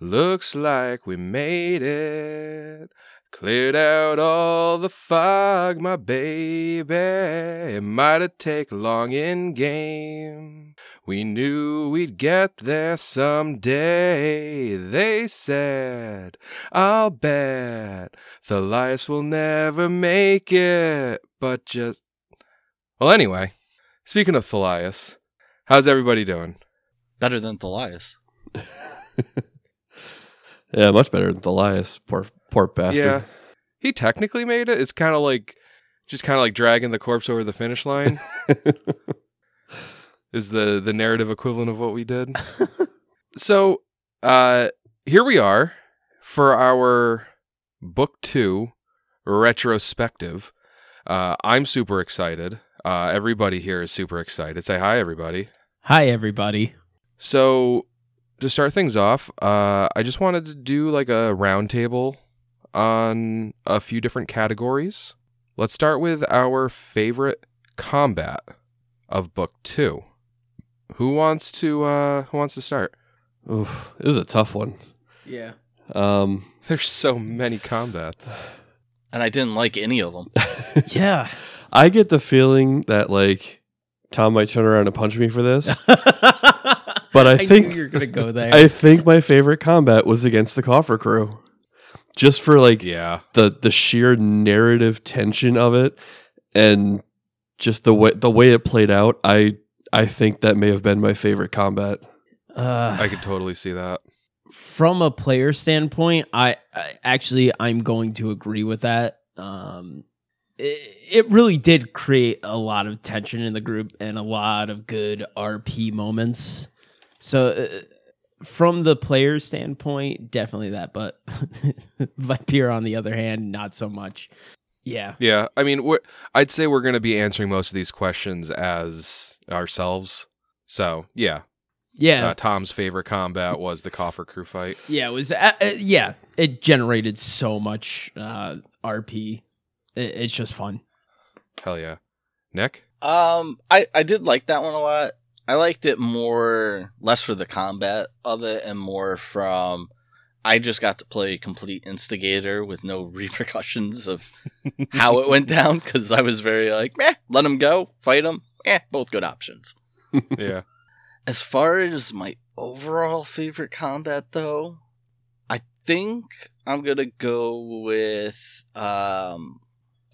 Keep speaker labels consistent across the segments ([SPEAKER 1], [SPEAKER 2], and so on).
[SPEAKER 1] Looks like we made it. Cleared out all the fog, my baby. It might have taken long in game. We knew we'd get there someday. They said, I'll bet Thalias will never make it. But just. Well, anyway, speaking of Thalias, how's everybody doing?
[SPEAKER 2] Better than Thalias.
[SPEAKER 3] Yeah, much better than Thalias. Poor, poor bastard.
[SPEAKER 1] Yeah. He technically made it. It's kind of like just kind of like dragging the corpse over the finish line is the the narrative equivalent of what we did. so, uh here we are for our book 2 retrospective. Uh I'm super excited. Uh everybody here is super excited. Say hi everybody.
[SPEAKER 4] Hi, everybody.
[SPEAKER 1] So to start things off, uh, I just wanted to do like a roundtable on a few different categories. Let's start with our favorite combat of book two. Who wants to uh who wants to start?
[SPEAKER 3] Oof, this is a tough one.
[SPEAKER 4] Yeah.
[SPEAKER 3] Um,
[SPEAKER 1] There's so many combats.
[SPEAKER 2] And I didn't like any of them.
[SPEAKER 4] Yeah.
[SPEAKER 3] I get the feeling that like Tom might turn around and punch me for this,
[SPEAKER 4] but
[SPEAKER 3] I think-
[SPEAKER 4] knew you're gonna go there.
[SPEAKER 3] I think my favorite combat was against the coffer crew, just for like
[SPEAKER 1] Yeah.
[SPEAKER 3] the the sheer narrative tension of it, and just the way the way it played out. I I think that may have been my favorite combat.
[SPEAKER 4] uh,
[SPEAKER 1] I could totally see that.
[SPEAKER 4] from a player standpoint, I, I actually I'm going to agree with that. Um, it, really did create a lot of tension in the group and a lot of good RP moments. So, uh, from the player standpoint, definitely that. But Viper, on the other hand, not so much. Yeah,
[SPEAKER 1] Yeah, I mean, we're, I'd say we're going to be answering most of these questions as ourselves. So, yeah,
[SPEAKER 4] yeah,
[SPEAKER 1] uh, Tom's favorite combat was the coffer crew fight.
[SPEAKER 4] yeah. It was uh, uh, yeah. It generated so much uh, RP. It, it's just fun.
[SPEAKER 1] Hell yeah. Nick?
[SPEAKER 2] Um, I I did like that one a lot. I liked it more less for the combat of it and more from I just got to play complete instigator with no repercussions of how it went down because I was very like, meh, let him go, fight him, eh, both good options.
[SPEAKER 1] Yeah.
[SPEAKER 2] As far as my overall favorite combat, though, I think I'm gonna go with um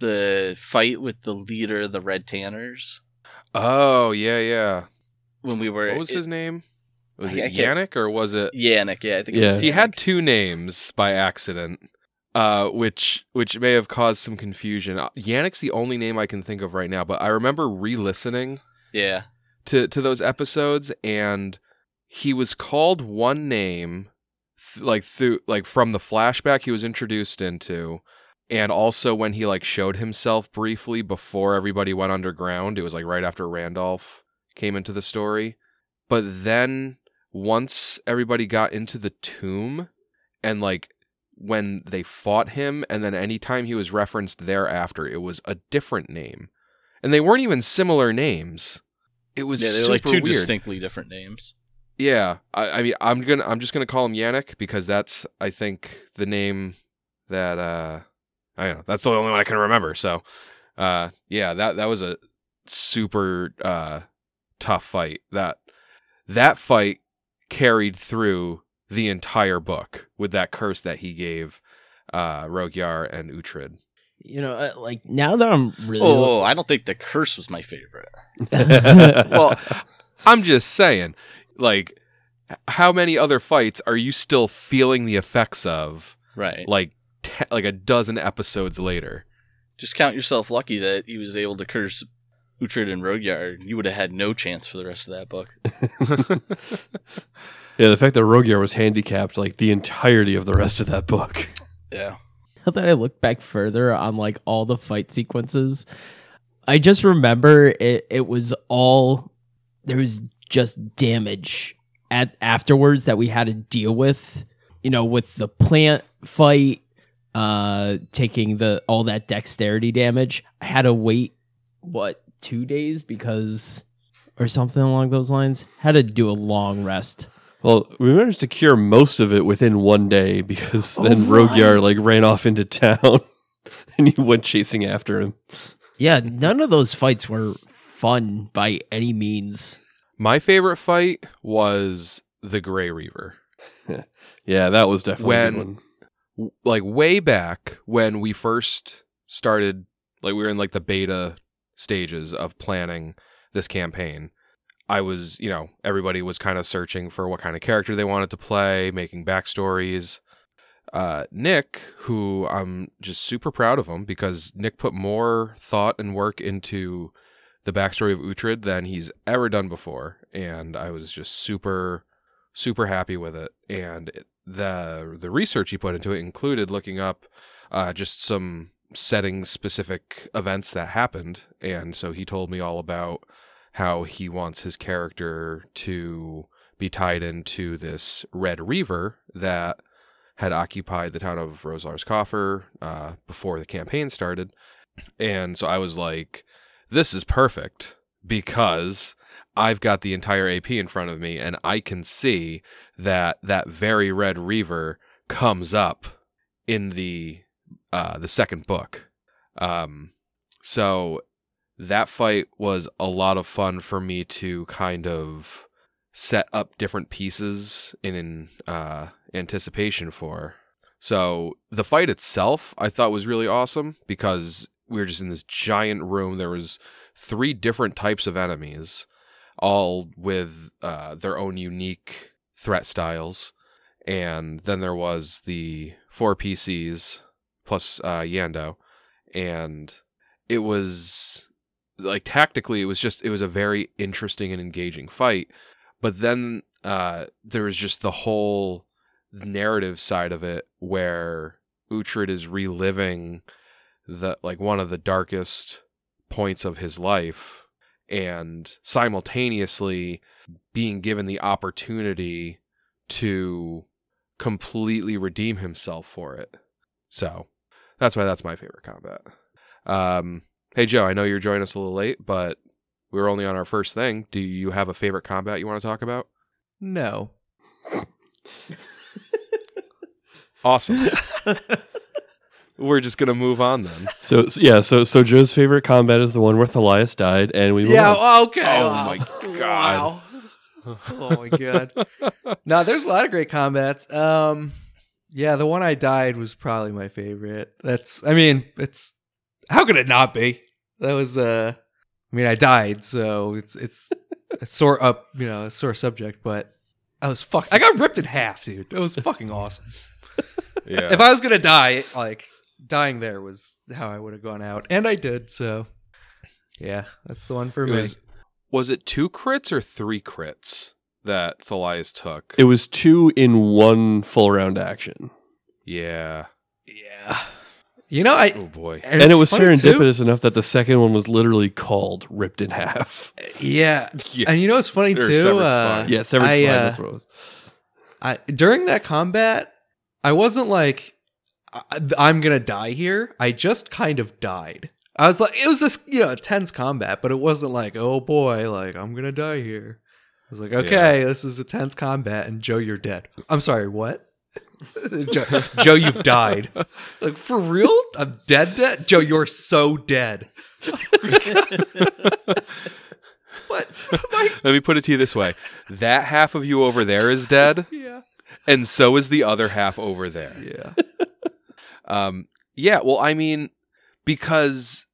[SPEAKER 2] the fight with the leader of the Red Tanners
[SPEAKER 1] Oh, yeah, yeah.
[SPEAKER 2] when we were.
[SPEAKER 1] What was his name? Was
[SPEAKER 2] I-
[SPEAKER 1] it
[SPEAKER 2] I
[SPEAKER 1] Yannick or was it?
[SPEAKER 2] Yannick, yeah, I think. it
[SPEAKER 3] Yeah.
[SPEAKER 2] was
[SPEAKER 1] He had two names by accident, uh, which which may have caused some confusion. Uh, Yannick's the only name I can think of right now, but I remember re-listening
[SPEAKER 2] Yeah,
[SPEAKER 1] to to those episodes, and he was called one name, th- like through like from the flashback he was introduced into, and also when he like showed himself briefly before everybody went underground. It was like right after Randolph came into the story, but then once everybody got into the tomb, and like when they fought him, and then anytime he was referenced thereafter, it was a different name, and they weren't even similar names. It was
[SPEAKER 2] yeah, they were
[SPEAKER 1] super
[SPEAKER 2] like two
[SPEAKER 1] weird.
[SPEAKER 2] distinctly different names.
[SPEAKER 1] Yeah, I, I mean, I'm gonna, I'm just gonna call him Yannick because that's, I think, the name that, uh, I don't know, that's the only one I can remember. So, uh, yeah, that that was a super uh tough fight. That that fight carried through the entire book with that curse that he gave uh Rogyar and Uhtred.
[SPEAKER 4] You know, uh, like now that I'm really
[SPEAKER 2] Oh, I don't think the curse was my favorite.
[SPEAKER 1] Well, I'm just saying, like, how many other fights are you still feeling the effects of?
[SPEAKER 2] Right.
[SPEAKER 1] like te- like a dozen episodes later.
[SPEAKER 2] Just count yourself lucky that he was able to curse Uhtred and Rogyar. You would have had no chance for the rest of that book.
[SPEAKER 3] yeah, the fact that Rogyar was handicapped like the entirety of the rest of that book.
[SPEAKER 2] Yeah.
[SPEAKER 4] now that I look back further on like all the fight sequences, I just remember it, it was all there was just damage at afterwards that we had to deal with. You know, with the plant fight, uh, taking the all that dexterity damage. I had to wait what two days because or something along those lines. Had to do a long rest.
[SPEAKER 3] Well, we managed to cure most of it within one day because
[SPEAKER 5] Oh,
[SPEAKER 3] then
[SPEAKER 5] right.
[SPEAKER 3] Rogyar like ran off into town and he went chasing after him.
[SPEAKER 4] Yeah, none of those fights were fun by any means.
[SPEAKER 1] My favorite fight was the Grey Reaver.
[SPEAKER 3] Yeah, that was definitely a good
[SPEAKER 1] When-
[SPEAKER 3] one.
[SPEAKER 1] W- Like way back when we first started, like we were in like the beta stages of planning this campaign. I was, you know, everybody was kind of searching for what kind of character they wanted to play, making backstories. Uh, Nick, who I'm just super proud of him because Nick put more thought and work into the backstory of Uhtred than he's ever done before, and I was just super, super happy with it. And it- the the research he put into it included looking up uh, just some setting specific events that happened, and so he told me all about how he wants his character to be tied into this Red Reaver that had occupied the town of Rosalars Coffer uh, before the campaign started. And so I was like, this is perfect because I've got the entire AP in front of me and I can see that that very Red Reaver comes up in the uh, the second book. Um, so that fight was a lot of fun for me to kind of set up different pieces in uh, anticipation for. So the fight itself, I thought was really awesome because we were just in this giant room. There was three different types of enemies, all with uh, their own unique threat styles, and then there was the four PCs plus uh, Yando, and it was like tactically it was just it was a very interesting and engaging fight. But then uh there was just the whole narrative side of it where Uhtred is reliving the like one of the darkest points of his life and simultaneously being given the opportunity to completely redeem himself for it. So that's why that's my favorite combat. Um, hey Joe, I know you're joining us a little late, but we were only on our first thing. Do you have a favorite combat you want to talk about?
[SPEAKER 5] No.
[SPEAKER 1] Awesome. we're just gonna move on then.
[SPEAKER 3] So, so yeah, so so Joe's favorite combat is the one where Thalias died, and we move
[SPEAKER 5] Yeah.
[SPEAKER 3] on.
[SPEAKER 5] Okay.
[SPEAKER 1] Oh
[SPEAKER 5] wow.
[SPEAKER 1] my God.
[SPEAKER 5] Wow. oh my god. no, there's a lot of great combats. Um, yeah, the one I died was probably my favorite. That's, I mean, it's how could it not be? That was, uh, I mean, I died, so it's it's a sore up, you know, a sore subject, but I was fuck. I got ripped in half, dude. It was fucking awesome.
[SPEAKER 1] Yeah.
[SPEAKER 5] If I was gonna die, like dying there was how I would have gone out, and I did. So, yeah, that's the one for
[SPEAKER 1] It
[SPEAKER 5] me.
[SPEAKER 1] was, was it two crits or three crits that Thalias took?
[SPEAKER 3] It was two in one full round action,
[SPEAKER 1] yeah.
[SPEAKER 5] yeah, you know, I
[SPEAKER 1] Oh boy.
[SPEAKER 3] and it was
[SPEAKER 5] funny, too.
[SPEAKER 3] serendipitous enough that the second one was literally called "ripped in half."
[SPEAKER 5] Yeah,
[SPEAKER 1] Yeah.
[SPEAKER 5] and you know what's funny
[SPEAKER 1] Or
[SPEAKER 5] too?
[SPEAKER 1] severed
[SPEAKER 5] Uh.
[SPEAKER 3] Yeah, severed
[SPEAKER 5] I,
[SPEAKER 3] spine.
[SPEAKER 5] uh,
[SPEAKER 3] that's what it was.
[SPEAKER 5] I during that combat, I wasn't like I, I'm gonna die here. I just kind of died. I was like, it was this you know tense combat, but it wasn't like oh boy, like I'm gonna die here. I was like, okay, this is a tense combat, and Joe, you're dead. I'm sorry, what? Joe, Joe, you've died. Like for real? I'm dead. Dead. Joe, you're so dead. what? My-
[SPEAKER 1] Let me put it to you this way: that half of you over there is dead,
[SPEAKER 5] yeah.
[SPEAKER 1] and so is the other half over there.
[SPEAKER 5] Yeah.
[SPEAKER 1] Um, yeah, well, I mean, because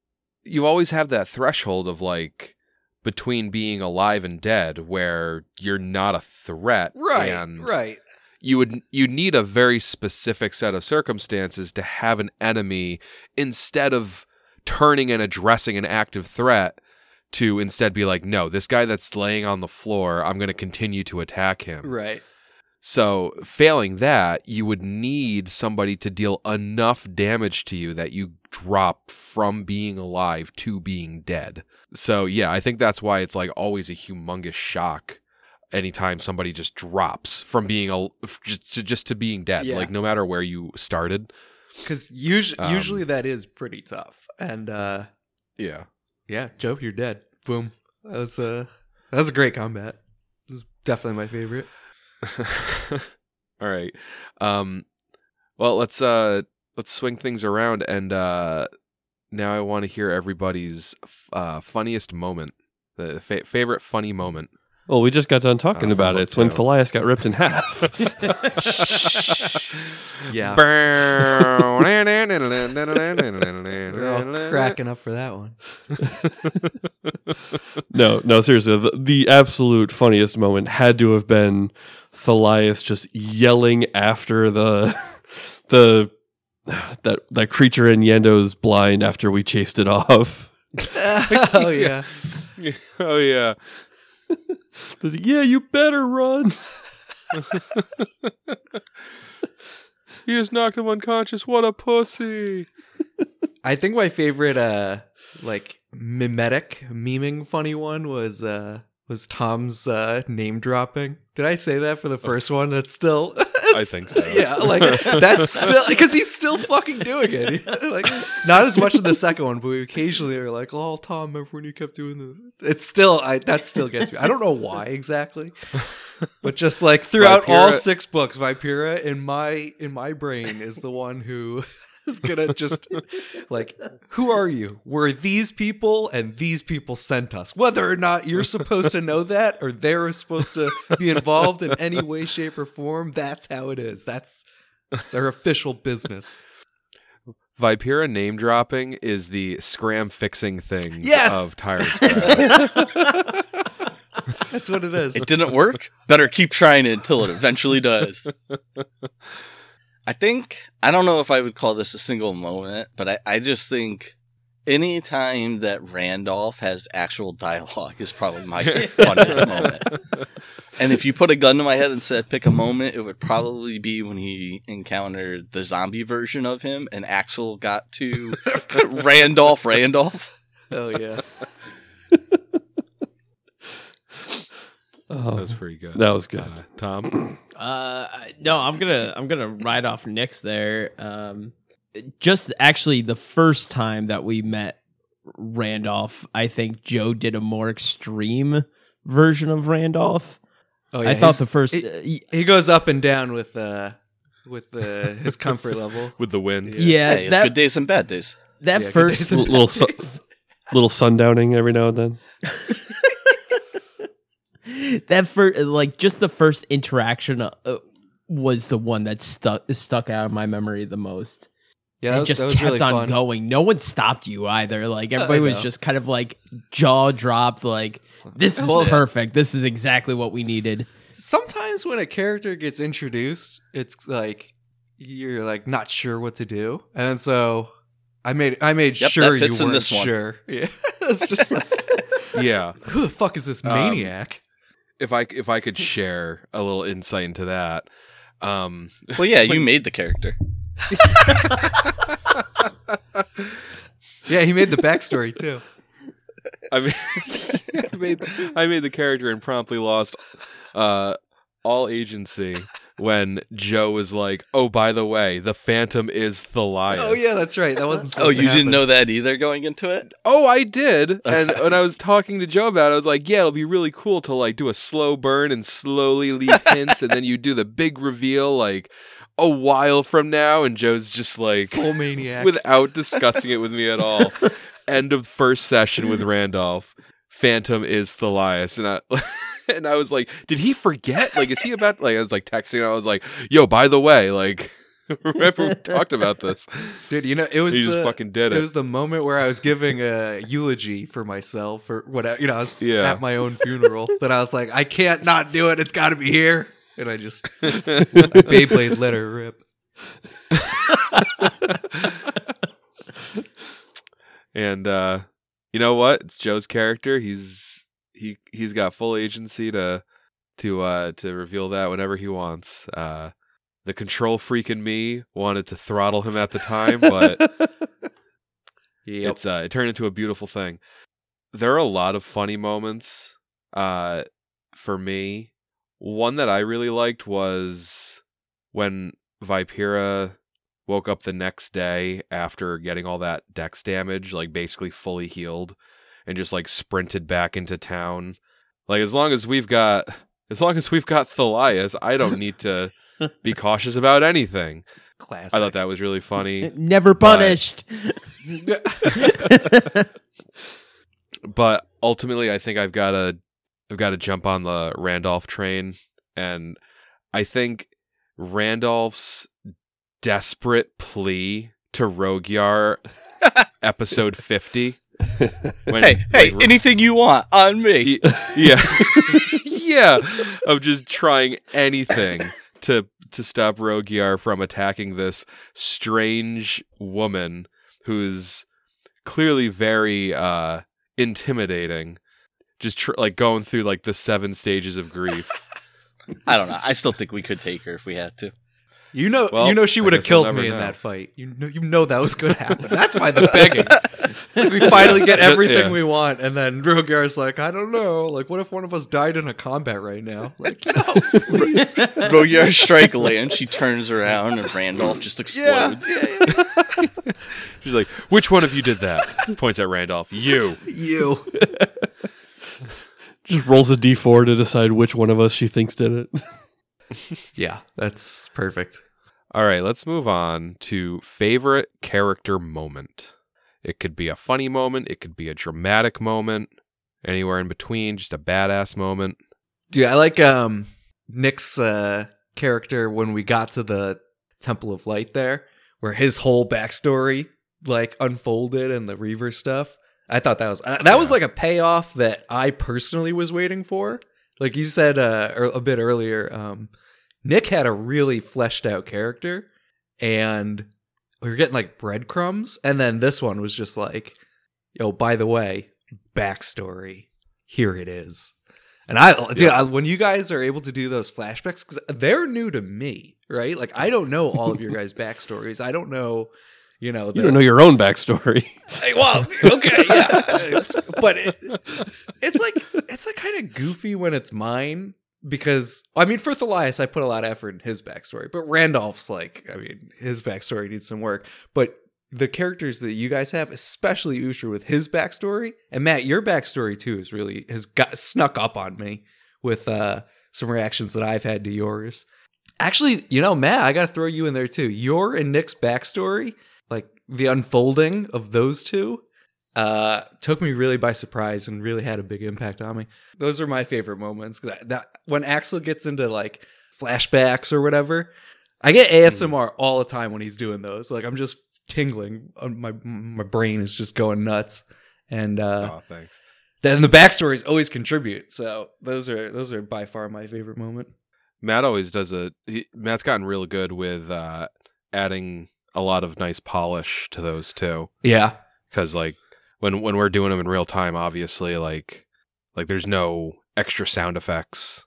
[SPEAKER 1] you always have that threshold of like between being alive and dead where you're not a threat.
[SPEAKER 5] Right.
[SPEAKER 1] And
[SPEAKER 5] right.
[SPEAKER 1] you would you need a very specific set of circumstances to have an enemy instead of turning and addressing an active threat to instead be like, no, this guy that's laying on the floor, I'm going to continue to attack him.
[SPEAKER 5] Right.
[SPEAKER 1] So, failing that, you would need somebody to deal enough damage to you that you drop from being alive to being dead. So, yeah, I think that's why it's like always a humongous shock anytime somebody just drops from being a just to, just to being dead,
[SPEAKER 5] Yeah.
[SPEAKER 1] like no matter where you started.
[SPEAKER 5] Because usually,
[SPEAKER 1] Um,
[SPEAKER 5] usually that is pretty tough. And uh,
[SPEAKER 1] Yeah.
[SPEAKER 5] yeah, Joe, you're dead. Boom. That was uh, that was a great combat. It was definitely my favorite.
[SPEAKER 1] All right. Um well, let's uh let's swing things around and uh now I want to hear everybody's uh funniest moment. The fa- favorite funny moment.
[SPEAKER 3] Well, we just got done talking
[SPEAKER 1] Uh,
[SPEAKER 3] about it. It's when
[SPEAKER 1] Hotel.
[SPEAKER 3] Thalias got ripped in half.
[SPEAKER 5] Yeah.
[SPEAKER 1] We're
[SPEAKER 5] We're all cracking up for that one.
[SPEAKER 3] no, no, seriously. The, the absolute funniest moment had to have been Thalias just yelling after the the that that creature in Yendo's blind after we chased it off.
[SPEAKER 5] oh yeah.
[SPEAKER 1] oh yeah.
[SPEAKER 3] yeah, you better run.
[SPEAKER 1] He just knocked him unconscious. What a pussy.
[SPEAKER 5] I think my favorite uh like mimetic meming funny one was uh was Tom's uh name dropping. Did I say that for the first one? That's still
[SPEAKER 1] I think so.
[SPEAKER 5] Yeah, like that's still because he's still fucking doing it. like not as much in the second one, but we occasionally are like, "Oh, Tom, remember when you kept doing the?" It's still I that still gets me. I don't know why exactly, but just like throughout all six books, Vipera in my in my brain is the one who is gonna just like, who are you? We're these people, and these people sent us. Whether or not you're supposed to know that, or they're supposed to be involved in any way, shape, or form, that's how it is. That's it's our official business.
[SPEAKER 1] Vipera name dropping is the scram fixing thing
[SPEAKER 5] Yes!
[SPEAKER 1] of Tyrant's Wrath.
[SPEAKER 5] That's what it is.
[SPEAKER 2] It didn't work. Better keep trying it until it eventually does. I think I don't know if I would call this a single moment, but I, I just think any time that Randolph has actual dialogue is probably my funniest moment. And if you put a gun to my head and said pick a moment, it would probably be when he encountered the zombie version of him and Axel got to Randolph Randolph.
[SPEAKER 5] Oh yeah.
[SPEAKER 1] That
[SPEAKER 3] Oh,
[SPEAKER 1] was pretty good.
[SPEAKER 3] that was good.
[SPEAKER 1] Uh, Tom?
[SPEAKER 4] Uh, no, I'm gonna I'm gonna ride off Nick's there. Um, just actually the first time that we met Randolph, I think Joe did a more extreme version of Randolph.
[SPEAKER 5] Oh yeah,
[SPEAKER 4] I thought the first,
[SPEAKER 5] He,
[SPEAKER 4] uh, y-
[SPEAKER 5] he goes up and down with uh with uh, his comfort level.
[SPEAKER 1] With the wind.
[SPEAKER 4] yeah,
[SPEAKER 2] Hey, it's
[SPEAKER 4] that
[SPEAKER 2] good days and bad days.
[SPEAKER 4] that
[SPEAKER 5] Yeah,
[SPEAKER 4] first
[SPEAKER 5] days and
[SPEAKER 3] little su- Little sundowning every now and then.
[SPEAKER 4] that first like just the first interaction uh, was the one that stuck stuck out of my memory the most.
[SPEAKER 5] Yeah, that
[SPEAKER 4] it
[SPEAKER 5] was,
[SPEAKER 4] just kept
[SPEAKER 5] really
[SPEAKER 4] on
[SPEAKER 5] fun.
[SPEAKER 4] going. No one stopped you either. Like everybody was just kind of like jaw dropped. Like this is
[SPEAKER 5] Well,
[SPEAKER 4] perfect. This is exactly what we needed.
[SPEAKER 5] Sometimes when a character gets introduced, it's like you're like not sure what to do, and so I made I made
[SPEAKER 2] Yep,
[SPEAKER 5] sure
[SPEAKER 2] that
[SPEAKER 5] you
[SPEAKER 2] in
[SPEAKER 5] weren't
[SPEAKER 2] this one.
[SPEAKER 5] sure. Yeah, it's just like
[SPEAKER 1] Yeah.
[SPEAKER 5] who the fuck is this
[SPEAKER 1] Um,
[SPEAKER 5] maniac?
[SPEAKER 1] If I if I could share a little insight into that. Um
[SPEAKER 2] Well, yeah, you made the character.
[SPEAKER 5] yeah, he made the backstory too.
[SPEAKER 1] I mean, I made I made the character and promptly lost uh, all agency when Joe was like, "Oh, by the way, the Phantom is Thalias."
[SPEAKER 5] Oh yeah, that's right. That wasn't.
[SPEAKER 2] Oh, you
[SPEAKER 5] to
[SPEAKER 2] didn't know that either going into it?
[SPEAKER 1] Oh, I did. And when I was talking to Joe about it, I was like, "Yeah, it'll be really cool to like do a slow burn and slowly leave hints, and then you do the big reveal like a while from now." And Joe's just like,
[SPEAKER 5] full maniac.
[SPEAKER 1] without discussing it with me at all. End of first session with Randolph. Phantom is Thalias, and I and I was like, did he forget? Like, is he about? Like, I was like texting. I was like, yo, by the way, like, remember we talked about this?
[SPEAKER 5] Dude, you know it was.
[SPEAKER 1] He just
[SPEAKER 5] uh,
[SPEAKER 1] fucking did
[SPEAKER 5] it
[SPEAKER 1] it.
[SPEAKER 5] was the moment where I was giving a eulogy for myself or whatever. You know, I was
[SPEAKER 1] Yeah.
[SPEAKER 5] at my own funeral. that I was like, I can't not do it. It's got to be here. And I just my Beyblade let her rip.
[SPEAKER 1] and uh, you know what? It's Joe's character. He's he he's got full agency to to uh to reveal that whenever he wants. Uh, the control freak in me wanted to throttle him at the time, but
[SPEAKER 5] Yep.
[SPEAKER 1] it's uh, it turned into a beautiful thing. There are a lot of funny moments uh, for me. One that I really liked was when Vipera woke up the next day after getting all that dex damage, like basically fully healed, and just like sprinted back into town. Like as long as we've got as long as we've got Thalias, I don't need to be cautious about anything.
[SPEAKER 5] Classic.
[SPEAKER 1] I thought that was really funny.
[SPEAKER 4] Never
[SPEAKER 1] But-
[SPEAKER 4] punished.
[SPEAKER 1] but ultimately I think I've got to I've got to jump on the Randolph train and I think Randolph's desperate plea to Rogyar episode 50 when
[SPEAKER 2] Hey, hey,
[SPEAKER 1] like,
[SPEAKER 2] anything you want on me.
[SPEAKER 1] he- yeah yeah of just trying anything to to stop Rogyar from attacking this strange woman who's clearly very uh intimidating just tr- like going through like the seven stages of grief
[SPEAKER 2] I don't know. I still think we could take her if we had to.
[SPEAKER 5] You know,
[SPEAKER 1] Well,
[SPEAKER 5] you know, she would have
[SPEAKER 1] guess we'll
[SPEAKER 5] killed
[SPEAKER 1] never
[SPEAKER 5] me in
[SPEAKER 1] know.
[SPEAKER 5] that fight. You know, you know that was going to happen. That's why the begging. It's like we finally get everything
[SPEAKER 1] yeah.
[SPEAKER 5] we want, and then Drogar's like, I don't know. Like, what if one of us died in a combat right now? Like, no, please.
[SPEAKER 2] Rogyar strike land. She turns around and Randolph just
[SPEAKER 5] yeah,
[SPEAKER 2] explodes.
[SPEAKER 5] yeah, yeah.
[SPEAKER 1] she's like which one of you did that points at Randolph you
[SPEAKER 5] you.
[SPEAKER 3] Just rolls a d4 to decide which one of us she thinks did it.
[SPEAKER 5] Yeah, that's perfect.
[SPEAKER 1] All right, let's move on to favorite character moment. It could be a funny moment, it could be a dramatic moment, anywhere in between, just a badass moment.
[SPEAKER 5] Dude, I like um Nick's uh character when we got to the Temple of Light there, where his whole backstory like unfolded and the Reaver stuff. I thought that was uh, that was like a payoff that I personally was waiting for. Like you said uh, a bit earlier, um, Nick had a really fleshed out character, and we were getting like breadcrumbs, and then this one was just like, "Yo, by the way, backstory. Here it is." And I, dude,
[SPEAKER 1] Yeah.
[SPEAKER 5] I, when you guys are able to do those flashbacks, because they're new to me, right? Like I don't know all of your guys' backstories. I don't know, you know,
[SPEAKER 3] You don't know your own backstory.
[SPEAKER 5] Hey, well, okay, yeah, but it, it's like it's like kind of goofy when it's mine because I mean, for Thalias, I put a lot of effort in his backstory, but Randolph's like, I mean, his backstory needs some work. But the characters that you guys have, especially Usher with his backstory, and Matt, your backstory too is really has got snuck up on me with uh some reactions that I've had to yours. Actually, you know, Matt, I got to throw you in there too. Your and Nick's backstory, like the unfolding of those two, uh, took me really by surprise and really had a big impact on me. Those are my favorite moments because that when Axel gets into like flashbacks or whatever, I get ASMR all the time when he's doing those. Like I'm just tingling, Uh, my my brain is just going nuts, and uh,
[SPEAKER 1] oh, thanks.
[SPEAKER 5] then the backstories always contribute. So those are those are by far my favorite moment.
[SPEAKER 1] Matt always does a. He, Matt's gotten real good with uh, adding a lot of nice polish to those too.
[SPEAKER 5] Yeah,
[SPEAKER 1] Because like when when we're doing them in real time, obviously like like there's no extra sound effects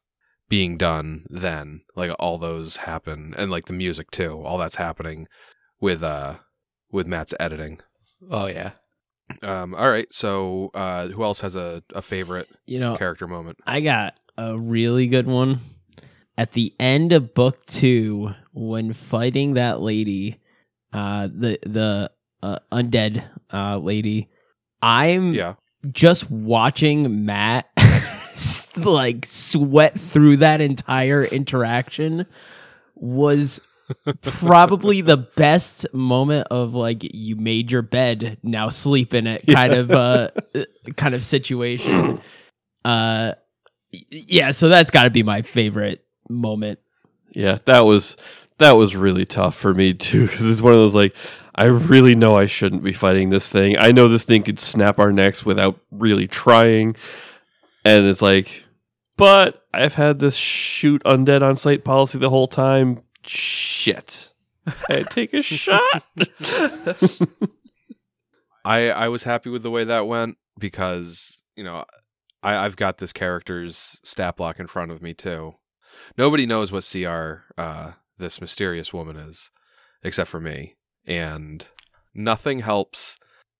[SPEAKER 1] being done then. Like all those happen, and like the music too. All that's happening with uh with Matt's editing.
[SPEAKER 5] oh yeah.
[SPEAKER 1] Um. All right. So uh, who else has a a favorite
[SPEAKER 4] You know,
[SPEAKER 1] character moment?
[SPEAKER 4] I got a really good one. At the end of book two, when fighting that lady, uh, the the uh, undead uh, lady, I'm
[SPEAKER 1] Yeah.
[SPEAKER 4] just watching Matt like sweat through that entire interaction was probably the best moment of like you made your bed now sleep in it kind of uh kind of situation. Uh yeah so that's got to be my favorite moment.
[SPEAKER 3] Yeah, that was that was really tough for me too because it's one of those like I really know I shouldn't be fighting this thing. I know this thing could snap our necks without really trying, and it's like, but I've had this shoot undead on sight policy the whole time. Shit, I take a shot.
[SPEAKER 1] I I was happy with the way that went because you know I I've got this character's stat block in front of me too. Nobody knows what CR uh, this mysterious woman is, except for me, and nothing helps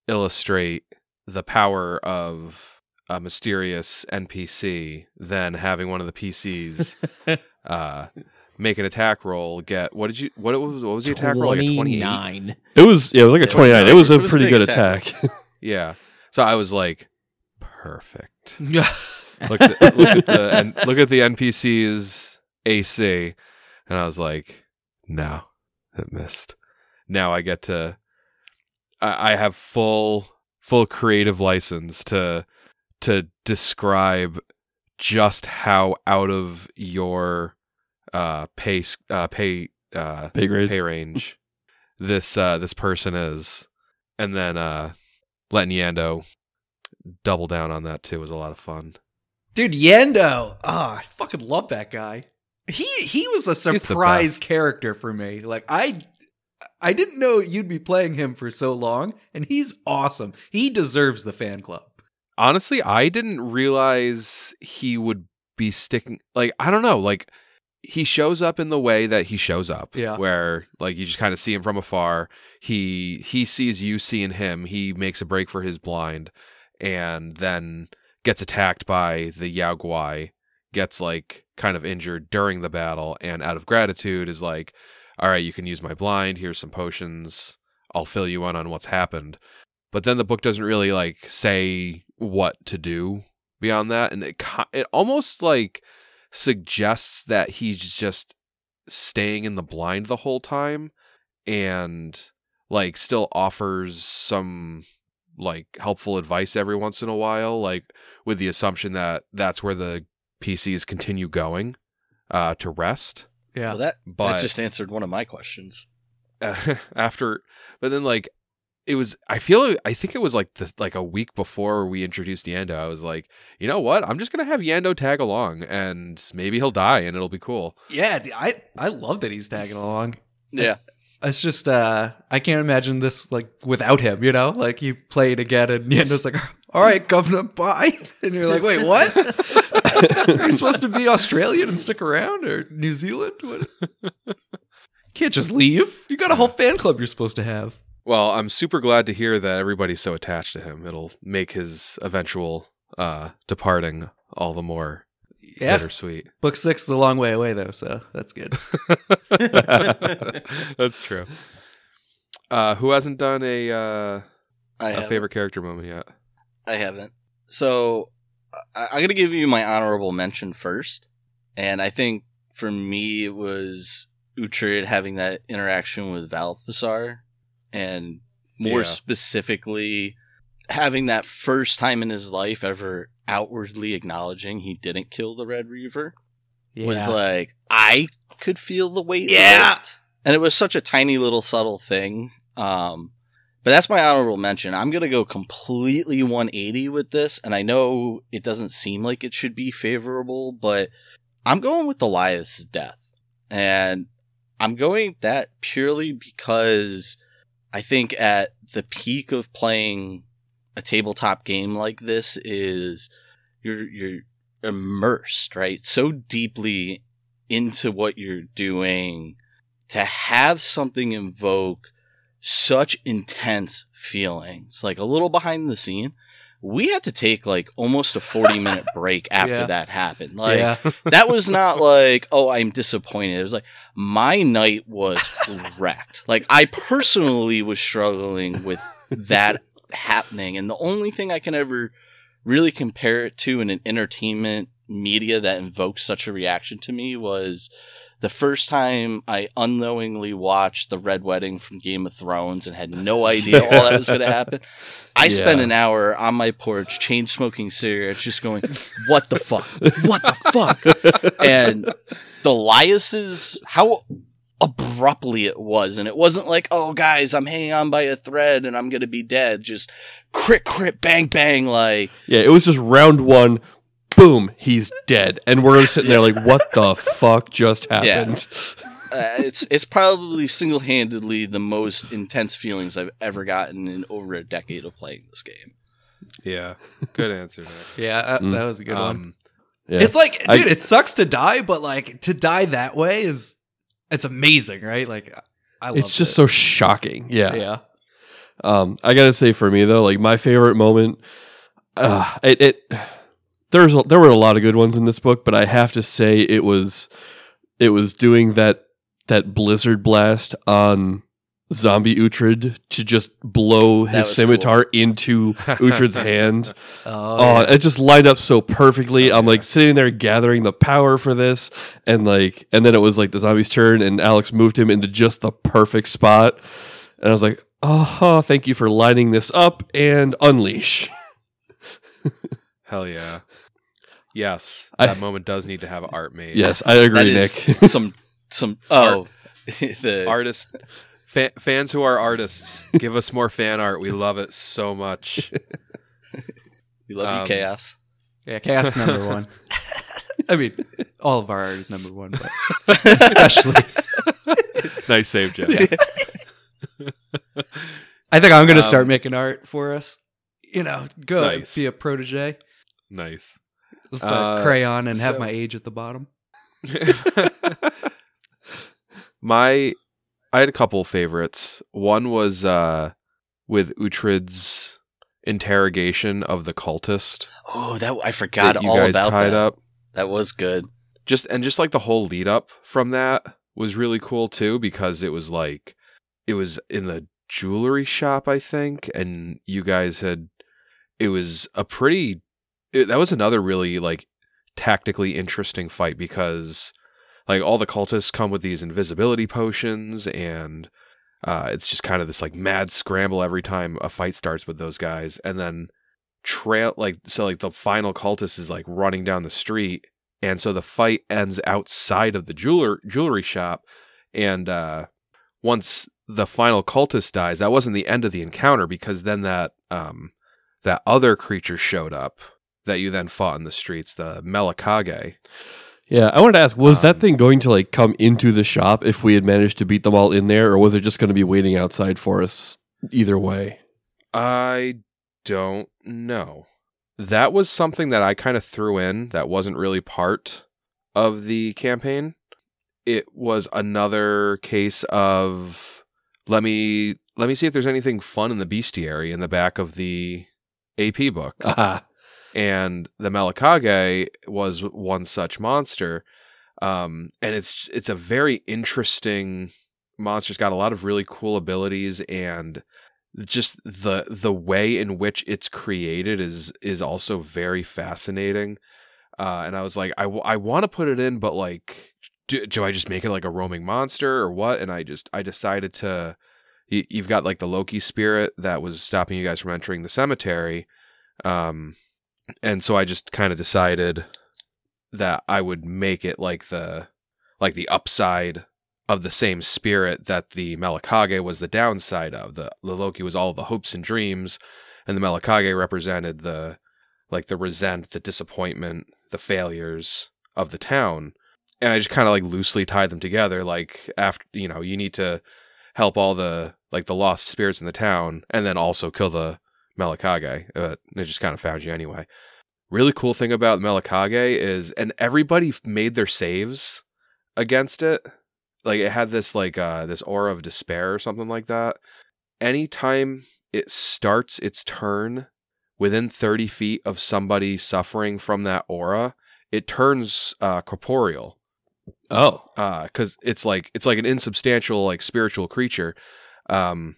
[SPEAKER 1] illustrate the power of a mysterious NPC than having one of the PCs uh, make an attack roll. Get what did you what was what was the attack roll? Like a
[SPEAKER 4] 29
[SPEAKER 3] It was yeah, it was like a twenty nine. It was
[SPEAKER 2] it
[SPEAKER 3] a
[SPEAKER 2] was
[SPEAKER 3] pretty
[SPEAKER 2] big
[SPEAKER 3] good
[SPEAKER 2] attack.
[SPEAKER 3] attack.
[SPEAKER 1] Yeah. So I was like, perfect.
[SPEAKER 5] Yeah.
[SPEAKER 1] look at, look at the and look at the NPC's AC, and I was like, no, it missed. Now I get to, I, I have full full creative license to to describe just how out of your uh pay uh pay uh
[SPEAKER 3] Pay grade.
[SPEAKER 1] pay range this uh this person is and then uh letting Yando double down on that too was a lot of fun.
[SPEAKER 5] Dude, Yendo. Ah, I fucking love that guy. He he was a surprise character for me. Like I I didn't know you'd be playing him for so long, and he's awesome. He deserves the fan club.
[SPEAKER 1] Honestly, I didn't realize he would be sticking like I don't know, like he shows up in the way that he shows up.
[SPEAKER 5] Yeah.
[SPEAKER 1] Where like you just kind of see him from afar. He he sees you seeing him, he makes a break for his blind, and then gets attacked by the Yao Guai, gets like kind of injured during the battle, and out of gratitude is like, All right, you can use my blind, here's some potions, I'll fill you in on what's happened. But then the book doesn't really like say what to do beyond that, and it it almost like suggests that he's just staying in the blind the whole time and like still offers some like helpful advice every once in a while like with the assumption that that's where the PCs continue going uh to rest
[SPEAKER 5] Yeah.
[SPEAKER 2] Well, that
[SPEAKER 1] but
[SPEAKER 2] that just answered one of my questions.
[SPEAKER 1] uh, after but then like it was i feel i think it was like this like a week before we introduced yando i was like you know what i'm just gonna have yando tag along and maybe he'll die and it'll be cool
[SPEAKER 5] Yeah, I I love that he's tagging along.
[SPEAKER 2] Yeah.
[SPEAKER 5] It's just uh I can't imagine this like without him, you know? Like you play it again and Yendo's like, all right, governor, bye. And you're like, wait, what? Are you supposed to be Australian and stick around or New Zealand? What? Can't just leave. You got a whole fan club you're supposed to have.
[SPEAKER 1] well i'm super glad to hear that everybody's so attached to him it'll make his eventual uh departing all the more
[SPEAKER 5] Yeah.
[SPEAKER 1] bittersweet
[SPEAKER 5] Book six is a long way away though, so that's good.
[SPEAKER 1] that's true uh who hasn't done a uh
[SPEAKER 2] I
[SPEAKER 1] a favorite character moment yet
[SPEAKER 2] I haven't. So I, I'm gonna give you my honorable mention first, and I think for me it was Uhtred having that interaction with Valthasar, and more
[SPEAKER 1] Yeah.
[SPEAKER 2] specifically having that first time in his life ever outwardly acknowledging he didn't kill the Red Reaver was like I could feel the weight.
[SPEAKER 5] Yeah.
[SPEAKER 2] and it was such a tiny little subtle thing. Um, but that's my honorable mention. I'm gonna go completely 180 with this, and I know it doesn't seem like it should be favorable, but I'm going with Thalias' death, and I'm going that purely because I think at the peak of playing a tabletop game like this is you're you're immersed right so deeply into what you're doing to have something invoke such intense feelings like a little behind the scene we had to take like almost a 40 minute break after
[SPEAKER 5] Yeah.
[SPEAKER 2] that happened like
[SPEAKER 5] yeah.
[SPEAKER 2] that was not like oh i'm disappointed it was like my night was wrecked like i personally was struggling with that happening and the only thing i can ever really compare it to in an entertainment media that invokes such a reaction to me was the first time I unknowingly watched the Red Wedding from Game of Thrones and had no idea all that was going to happen. I spent an hour on my porch, chain smoking cigarettes, just going, "What the fuck? What the fuck?" And the Thalias's how abruptly it was, and it wasn't like, "Oh, guys, I'm hanging on by a thread and I'm going to be dead." Just crit, crit, bang, bang, like.
[SPEAKER 3] Yeah, it was just round one. Boom, he's dead, and we're sitting there like, "What the fuck just happened?"
[SPEAKER 2] uh, it's it's probably single handedly the most intense feelings I've ever gotten in over a decade of playing this game.
[SPEAKER 1] yeah good answer Nick.
[SPEAKER 5] Yeah, uh,
[SPEAKER 3] Mm.
[SPEAKER 5] that was a good one.
[SPEAKER 1] um
[SPEAKER 3] Yeah.
[SPEAKER 5] It's like, dude,
[SPEAKER 3] I-
[SPEAKER 5] it sucks to die, but like to die that way is it's amazing, right? Like I love
[SPEAKER 3] it's just
[SPEAKER 5] it.
[SPEAKER 3] so shocking. Yeah.
[SPEAKER 5] yeah.
[SPEAKER 3] Um, I gotta say for me though, like my favorite moment, uh, it, it there's a, there were a lot of good ones in this book, but I have to say it was it was doing that that blizzard blast on zombie Uhtred to just blow his scimitar into Uhtred's hand.
[SPEAKER 5] Oh,
[SPEAKER 3] Oh,
[SPEAKER 5] yeah.
[SPEAKER 3] it just lined up so perfectly.
[SPEAKER 1] Oh,
[SPEAKER 3] I'm
[SPEAKER 1] yeah.
[SPEAKER 3] like sitting there gathering the power for this, and like, and then it was like the zombie's turn, and Alex moved him into just the perfect spot, and I was like, oh, thank you for lining this up and unleash.
[SPEAKER 1] Hell yeah. Yes,
[SPEAKER 3] I-
[SPEAKER 1] that moment does need to have art made.
[SPEAKER 3] Yes, I agree,
[SPEAKER 2] That is
[SPEAKER 3] Nick.
[SPEAKER 2] some some oh the
[SPEAKER 1] artists, fa- fans who are artists, give us more fan art. We love it so much.
[SPEAKER 2] we love
[SPEAKER 1] um,
[SPEAKER 2] you chaos.
[SPEAKER 5] yeah, chaos number one. I mean, all of our art is number one, but especially.
[SPEAKER 1] nice save, Jeff.
[SPEAKER 5] I think I'm going to
[SPEAKER 1] Um,
[SPEAKER 5] start making art for us. You know, go
[SPEAKER 1] Nice.
[SPEAKER 5] be a protege.
[SPEAKER 1] Nice.
[SPEAKER 5] Let's
[SPEAKER 1] Uh,
[SPEAKER 5] uh, crayon and have my age at the bottom.
[SPEAKER 1] My, I had a couple favorites. One was uh, with Uhtred's interrogation of the cultist
[SPEAKER 2] Oh, that I forgot
[SPEAKER 1] that you
[SPEAKER 2] all
[SPEAKER 1] guys
[SPEAKER 2] about
[SPEAKER 1] tied
[SPEAKER 2] that.
[SPEAKER 1] up.
[SPEAKER 2] That was good.
[SPEAKER 1] just and just like the whole lead up from that was really cool too because it was like it was in the jewelry shop I think and you guys had it was a pretty it, that was another really like tactically interesting fight because like all the cultists come with these invisibility potions and uh it's just kind of this like mad scramble every time a fight starts with those guys. And then trail like so like the final cultist is like running down the street. And so the fight ends outside of the jeweler jewelry shop. And uh once the final cultist dies that wasn't the end of the encounter because then that um that other creature showed up that you then fought in the streets the melikage
[SPEAKER 3] Yeah, I wanted to ask, was
[SPEAKER 1] Um,
[SPEAKER 3] that thing going to like come into the shop if we had managed to beat them all in there, or was it just going to be waiting outside for us either way?
[SPEAKER 1] i don't know that was something that i kind of threw in that wasn't really part of the campaign it was another case of let me let me see if there's anything fun in the bestiary in the back of the AP book.
[SPEAKER 3] Ah,
[SPEAKER 1] and the Melikage was one such monster. Um, and it's it's a very interesting monster. It's got a lot of really cool abilities and just the the way in which it's created is is also very fascinating. Uh, and I was like, I, w- I want to put it in, but like, do, do I just make it like a roaming monster or what? And I just I decided to. You, you've got like the Loki spirit that was stopping you guys from entering the cemetery. Um, and so I just kind of decided that I would make it like the like the upside of the same spirit that the Malakage was the downside of. The, the Loki was all the hopes and dreams, and the Malakage represented the like the resent, the disappointment, the failures of the town. And I just kind of like loosely tied them together. Like after you know, you need to help all the like the lost spirits in the town, and then also kill the Melikage. but it just kind of found you anyway. Really cool thing about Melikage is, and everybody made their saves against it. Like it had this like uh this aura of despair or something like that. Anytime it starts its turn within 30 feet of somebody suffering from that aura, it turns uh, corporeal
[SPEAKER 3] oh,
[SPEAKER 1] because it's like it's like an insubstantial like spiritual creature um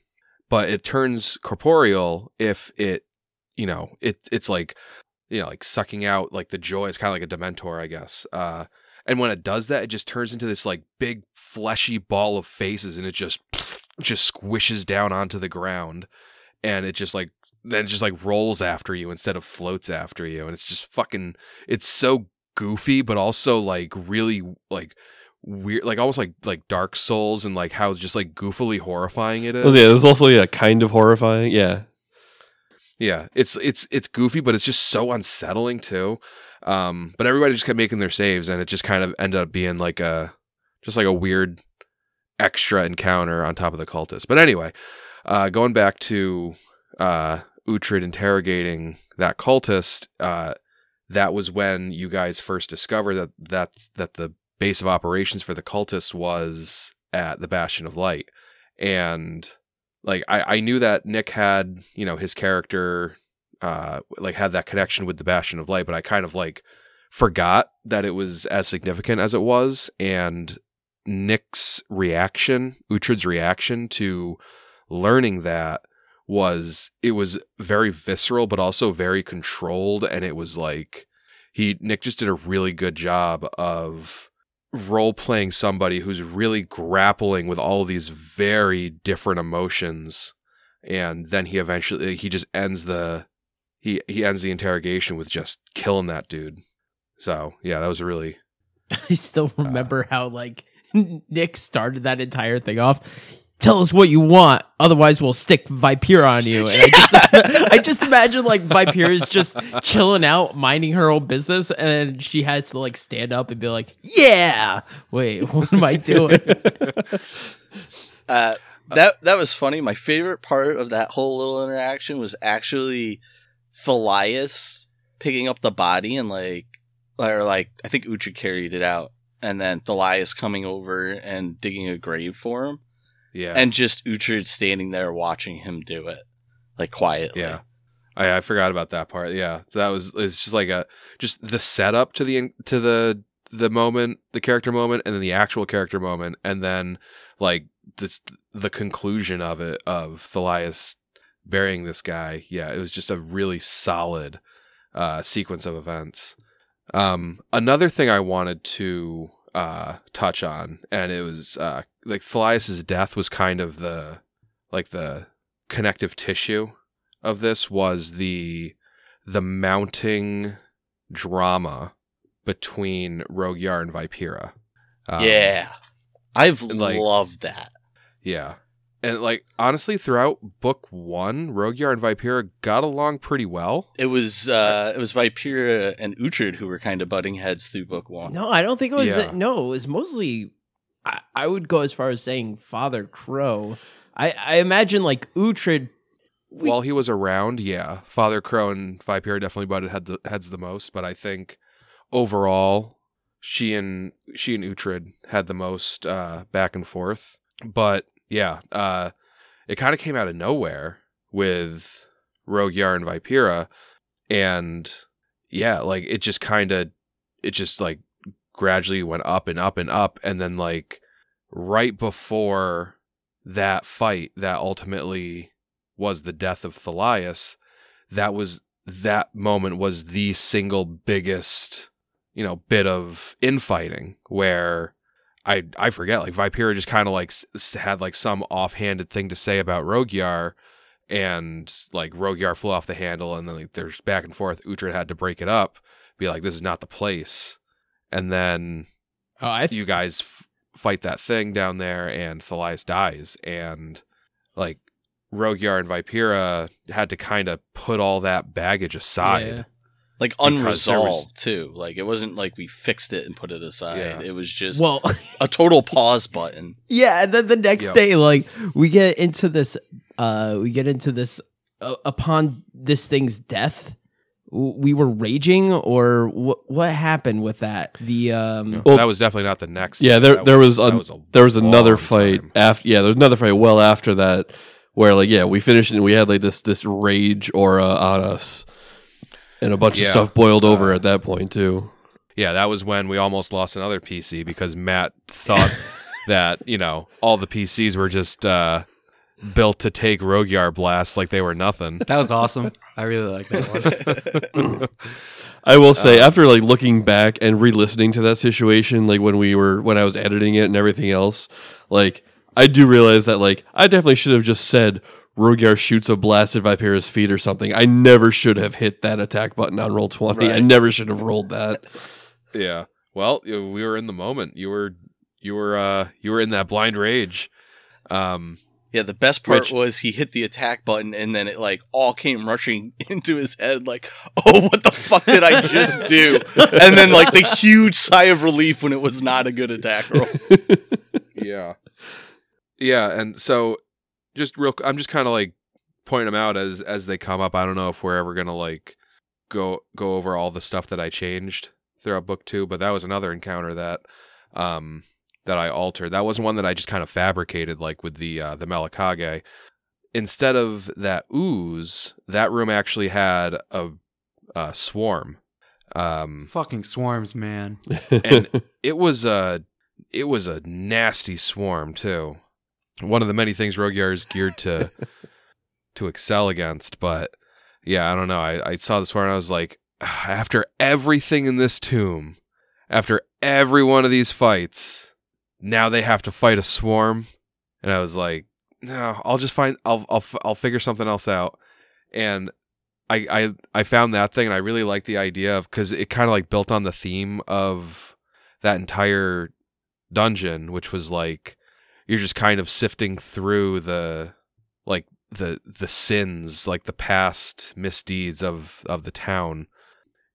[SPEAKER 1] but it turns corporeal if it you know it it's like you know like sucking out like the joy. It's kind of like a dementor i guess uh and when it does that it just turns into this like big fleshy ball of faces and it just just squishes down onto the ground and it just like then just like rolls after you instead of floats after you and it's just fucking it's so goofy but also like really like weird like almost like like dark souls and like how just like goofily horrifying it is
[SPEAKER 3] well, yeah. There's also yeah, kind of horrifying. Yeah,
[SPEAKER 1] yeah it's it's it's goofy but it's just so unsettling too um but everybody just kept making their saves and it just kind of ended up being like a just like a weird extra encounter on top of the cultist but anyway uh going back to uh Uhtred interrogating that cultist uh that was when you guys first discovered that that that the base of operations for the cultists was at the Bastion of Light. And like I, I knew that Nick had, you know, his character uh like had that connection with the Bastion of Light, but I kind of like forgot that it was as significant as it was. And Nick's reaction, Uhtred's reaction to learning that was it was very visceral but also very controlled. And it was like he Nick just did a really good job of role playing somebody who's really grappling with all these very different emotions and then he eventually he just ends the he he ends the interrogation with just killing that dude so yeah that was really
[SPEAKER 4] I still uh, remember how like Nick started that entire thing off. Tell us what you want, otherwise we'll stick Vipera on you. And I, just, I just imagine like Vipera is just chilling out, minding her own business, and she has to like stand up and be like, "Yeah, wait, what am I doing?"
[SPEAKER 2] Uh, that that was funny. My favorite part of that whole little interaction was actually Thalias picking up the body and like, or like I think Uhtred carried it out, and then Thalias coming over and digging a grave for him,
[SPEAKER 1] yeah
[SPEAKER 2] and just Uhtred standing there watching him do it, like quietly.
[SPEAKER 1] Yeah. I, I forgot about that part. Yeah, that was it's just like a just the setup to the to the the moment, the character moment, and then the actual character moment, and then like this the conclusion of it of Thalias burying this guy. Yeah, it was just a really solid uh, sequence of events. Um, another thing I wanted to uh, touch on, and it was uh, like Thalias's death was kind of the like the connective tissue of this was the the mounting drama between Rogyar and Vipera. Um,
[SPEAKER 2] yeah, I've
[SPEAKER 1] like-
[SPEAKER 2] loved that.
[SPEAKER 1] yeah, and like honestly, throughout book one, Rogyar and Vipera got along pretty well.
[SPEAKER 2] It was uh, it was Vipera and Uhtred who were kind of butting heads through book one.
[SPEAKER 4] no, I don't think it was.
[SPEAKER 1] Yeah.
[SPEAKER 4] No, it was mostly. I, I would go as far as saying Father Crow. I, I imagine like Uhtred. we-
[SPEAKER 1] While he was around, yeah, Father Crow and Vipera definitely butted head the, heads the most, but I think overall, she and she and Uhtred had the most uh, back and forth. But yeah, uh, it kind of came out of nowhere with Rogyar and Vipera, and yeah, like it just kind of, it just like gradually went up and up and up, and then like right before that fight that ultimately was the death of Thalias, that was that moment was the single biggest, you know, bit of infighting where I I forget like Vipera just kind of like s- had like some offhanded thing to say about Rogyar and like Rogyar flew off the handle and then like there's back and forth Uhtred had to break it up be like this is not the place and then
[SPEAKER 4] Oh, I
[SPEAKER 1] you guys f- fight that thing down there and Thalias dies and like Rogyar and Vipera had to kind of put all that baggage aside.
[SPEAKER 4] Yeah.
[SPEAKER 2] Like unresolved
[SPEAKER 1] was-
[SPEAKER 2] too. Like it wasn't like we fixed it and put it aside.
[SPEAKER 1] Yeah.
[SPEAKER 2] It was just
[SPEAKER 4] Well,
[SPEAKER 2] a total pause button.
[SPEAKER 4] yeah, and then the next
[SPEAKER 1] Yep.
[SPEAKER 4] day, like we get into this, uh, we get into this uh, upon this thing's death. w- We were raging, or what? What happened with that? The um,
[SPEAKER 1] You know,
[SPEAKER 3] Well,
[SPEAKER 1] that was definitely not the next.
[SPEAKER 3] yeah, there there was,
[SPEAKER 1] that
[SPEAKER 3] an-
[SPEAKER 1] a
[SPEAKER 3] there was another fight
[SPEAKER 1] time.
[SPEAKER 3] after. Yeah, there was another fight well after that where like yeah we finished and we had like this this rage aura on us, and a bunch of stuff boiled over
[SPEAKER 1] Uh,
[SPEAKER 3] at that point too.
[SPEAKER 1] Yeah, that was when we almost lost another PC because Matt thought that you know all the PCs were just uh, built to take Rogyar blasts like they were nothing.
[SPEAKER 5] That was awesome. I really like that one.
[SPEAKER 3] I will say,
[SPEAKER 1] Uh,
[SPEAKER 3] after like looking back and re-listening to that situation, like when we were when I was editing it and everything else, like I do realize that like I definitely should have just said Rogyar shoots a blast at Vipera's feet or something. I never should have hit that attack button on roll twenty. I never should have rolled that.
[SPEAKER 1] Yeah. Well, we were in the moment. You were you were uh you were in that blind rage. Um
[SPEAKER 2] Yeah, the best part
[SPEAKER 1] Which-
[SPEAKER 2] was he hit the attack button and then it like all came rushing into his head like, "Oh, what the fuck did I just do?" and then like the huge sigh of relief when it was not a good attack roll.
[SPEAKER 1] yeah. Yeah, and so just real I'm just kind of like pointing them out as as they come up. I don't know if we're ever going to like go go over all the stuff that I changed throughout book 2, but that was another encounter that um that I altered. That wasn't one that I just kind of fabricated like with the uh the Malakage. Instead of that ooze, that room actually had a, a swarm. Um
[SPEAKER 5] Fucking swarms, man.
[SPEAKER 1] And- it was uh it was a nasty swarm too. One of the many things Rogyar is geared to to excel against, but yeah, I don't know. I, I saw the swarm and I was like, after everything in this tomb, after every one of these fights, now they have to fight a swarm, and I was like, no, I'll just find, I'll, I'll, I'll figure something else out, and I, I, I found that thing, and I really like the idea of because it kind of like built on the theme of that entire dungeon, which was like you're just kind of sifting through the like the the sins, like the past misdeeds of of the town,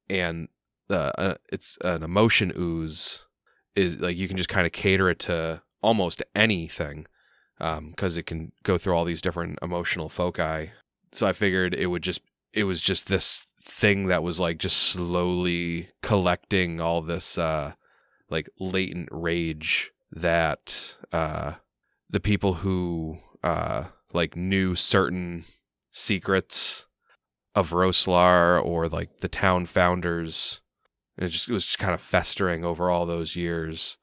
[SPEAKER 1] and uh, uh, it's an emotion ooze is like you can just kind of cater it to almost anything because it can go through all these different emotional foci. So I figured it would just it was just this thing that was like just slowly collecting all this uh like latent rage that uh the people who uh like knew certain secrets of Roslar or like the town founders. And it just it was just kind of festering over all those years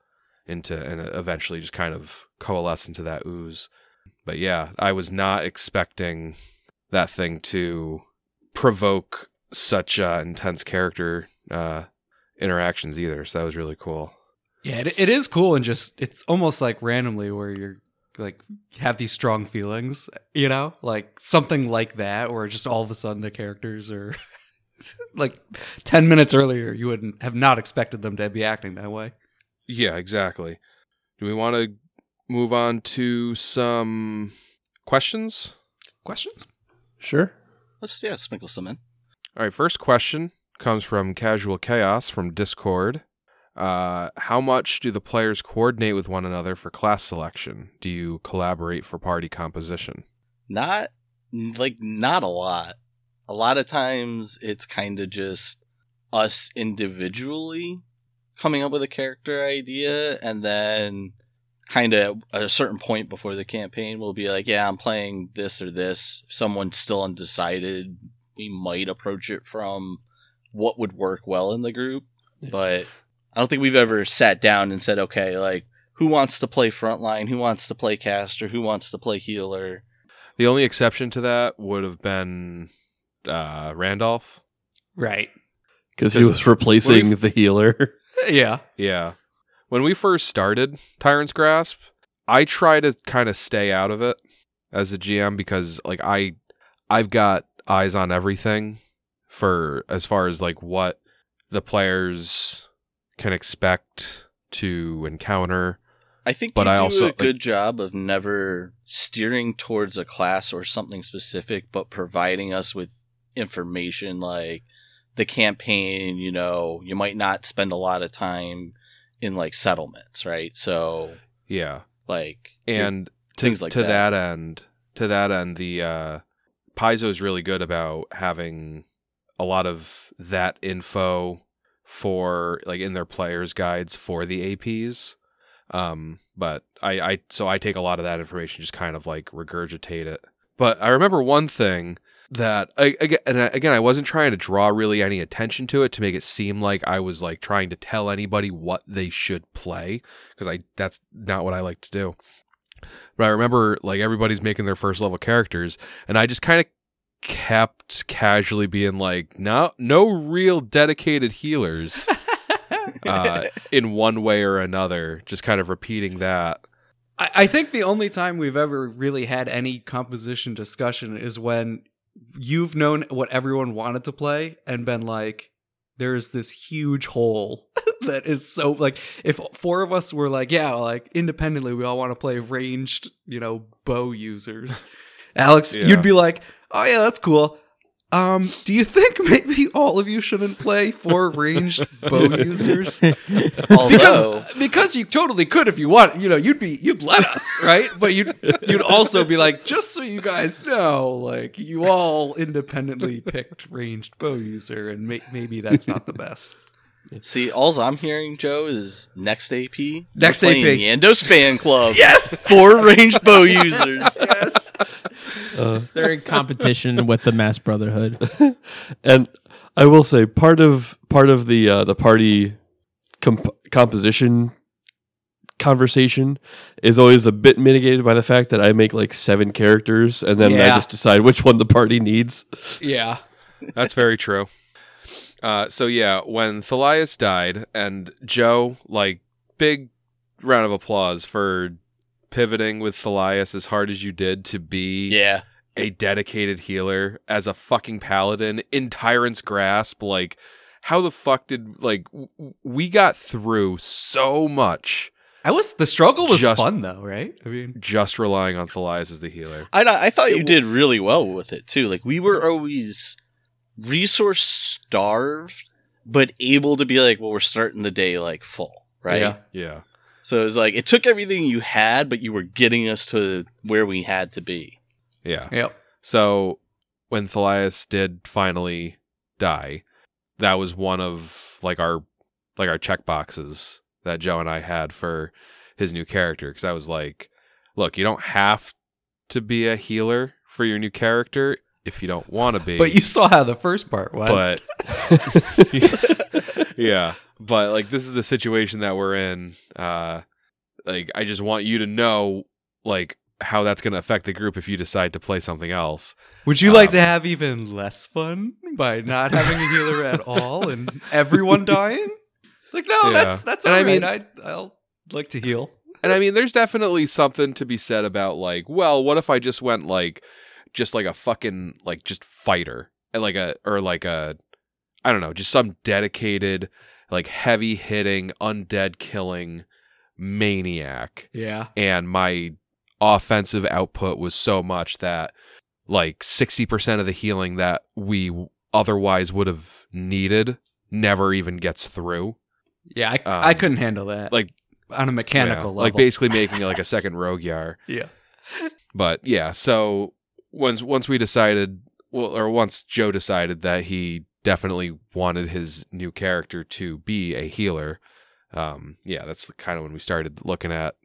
[SPEAKER 1] into and eventually just kind of coalesce into that ooze. But yeah, I was not expecting that thing to provoke such uh, intense character uh, interactions either. So that was really cool.
[SPEAKER 5] Yeah, it, it is cool and just it's almost like randomly where you're like have these strong feelings, you know, like something like that, or just all of a sudden the characters are like ten minutes earlier you wouldn't have not expected them to be acting that way.
[SPEAKER 1] Yeah, exactly. Do we want to move on to some questions?
[SPEAKER 5] Questions?
[SPEAKER 3] Sure.
[SPEAKER 2] Let's yeah, sprinkle some in.
[SPEAKER 1] All right, first question comes from Casual Chaos from Discord. Uh, how much do the players coordinate with one another for class selection? Do you collaborate for party composition?
[SPEAKER 2] Not like not a lot. A lot of times it's kind of just us individually coming up with a character idea and then kind of at a certain point before the campaign we'll be like, yeah, I'm playing this or this. If someone's still undecided, we might approach it from what would work well in the group, but I don't think we've ever sat down and said, okay, like who wants to play frontline, who wants to play caster, who wants to play healer.
[SPEAKER 1] The only exception to that would have been uh, Randolph.
[SPEAKER 5] Right.
[SPEAKER 3] Because he was replacing the healer.
[SPEAKER 5] Yeah.
[SPEAKER 1] Yeah. When we first started Tyrant's Grasp, I try to kind of stay out of it as a GM because like I I've got eyes on everything for as far as like what the players can expect to encounter.
[SPEAKER 2] I think
[SPEAKER 1] But I also,
[SPEAKER 2] a
[SPEAKER 1] like-
[SPEAKER 2] good job of never steering towards a class or something specific, but providing us with information like the campaign. You know, you might not spend a lot of time in like settlements, right? So,
[SPEAKER 1] Yeah.
[SPEAKER 2] like,
[SPEAKER 1] And to,
[SPEAKER 2] Things like
[SPEAKER 1] to
[SPEAKER 2] that.
[SPEAKER 1] that. end, to that end, the uh, Paizo is really good about having a lot of that info for like in their players guides for the APs. Um, but I, I so I take a lot of that information, just kind of like regurgitate it. But I remember one thing that I, again, and I, again, I wasn't trying to draw really any attention to it to make it seem like I was like trying to tell anybody what they should play because I that's not what I like to do. But I remember like everybody's making their first level characters, and I just kind of kept casually being like, no, no real dedicated healers uh, in one way or another. Just kind of repeating that.
[SPEAKER 5] I, I think the only time we've ever really had any composition discussion is when you've known what everyone wanted to play and been like, there's this huge hole that is so like if four of us were like, yeah, like independently we all want to play ranged, you know, bow users. Alex,
[SPEAKER 1] Yeah.
[SPEAKER 5] you'd be like, Oh yeah, that's cool. Um, do you think maybe all of you shouldn't play four ranged bow users?
[SPEAKER 2] although
[SPEAKER 5] because because you totally could if you want you know you'd be you'd let us right but you'd you'd also be like just so you guys know like you all independently picked ranged bow user and may- maybe that's not the best
[SPEAKER 2] see, all I'm hearing, Joe, is next AP.
[SPEAKER 5] Next AP.
[SPEAKER 2] Yandos fan club.
[SPEAKER 5] yes
[SPEAKER 2] Four ranged bow users.
[SPEAKER 5] yes
[SPEAKER 3] Uh,
[SPEAKER 4] They're in competition with the Mass Brotherhood.
[SPEAKER 3] and I will say part of part of the uh, the party comp- composition conversation is always a bit mitigated by the fact that I make like seven characters and then I just decide which one the party needs.
[SPEAKER 5] Yeah.
[SPEAKER 1] That's very true. Uh, so yeah, when Thalias died, and Joe, like, big round of applause for pivoting with Thalias as hard as you did to be
[SPEAKER 2] Yeah.
[SPEAKER 1] a dedicated healer as a fucking paladin in Tyrant's grasp. Like, how the fuck did like w- w- we got through so much
[SPEAKER 5] I was the struggle was
[SPEAKER 1] Just-
[SPEAKER 5] fun though, right? I mean,
[SPEAKER 1] just relying on Thalias as the healer?
[SPEAKER 2] I I thought you did really well with it too. Like we were always resource starved, but able to be like, well, we're starting the day like full, right?
[SPEAKER 5] Yeah.
[SPEAKER 1] Yeah.
[SPEAKER 2] So it was like it took everything you had, but you were getting us to where we had to be.
[SPEAKER 1] Yeah.
[SPEAKER 5] Yep.
[SPEAKER 1] So when Thalias did finally die, that was one of like our like our check boxes that Joe and I had for his new character because I was like, look, you don't have to be a healer for your new character if you don't want to be.
[SPEAKER 5] But you saw how the first part went.
[SPEAKER 1] but yeah, but like this is the situation that we're in. Uh like I just want you to know like how that's going to affect the group if you decide to play something else.
[SPEAKER 5] Would you like
[SPEAKER 1] Um,
[SPEAKER 5] to have even less fun by not having a healer at all and everyone dying? Like, no,
[SPEAKER 1] Yeah.
[SPEAKER 5] that's that's
[SPEAKER 1] And
[SPEAKER 5] all
[SPEAKER 1] I
[SPEAKER 5] right.
[SPEAKER 1] mean-
[SPEAKER 5] I I'll like to heal.
[SPEAKER 1] And I mean, there's definitely something to be said about like, well, what if I just went like, just like a fucking like just fighter and like a or like a, I don't know, just some dedicated like heavy hitting undead killing maniac,
[SPEAKER 5] Yeah.
[SPEAKER 1] and my offensive output was so much that like sixty percent of the healing that we otherwise would have needed never even gets through.
[SPEAKER 5] Yeah, I,
[SPEAKER 1] Um,
[SPEAKER 5] I couldn't handle that.
[SPEAKER 1] like-
[SPEAKER 5] on a mechanical
[SPEAKER 1] Yeah,
[SPEAKER 5] level.
[SPEAKER 1] like basically making like a second Rogyar.
[SPEAKER 5] yeah.
[SPEAKER 1] but yeah so once once we decided well or once joe decided that he definitely wanted his new character to be a healer um yeah that's kind of when we started looking at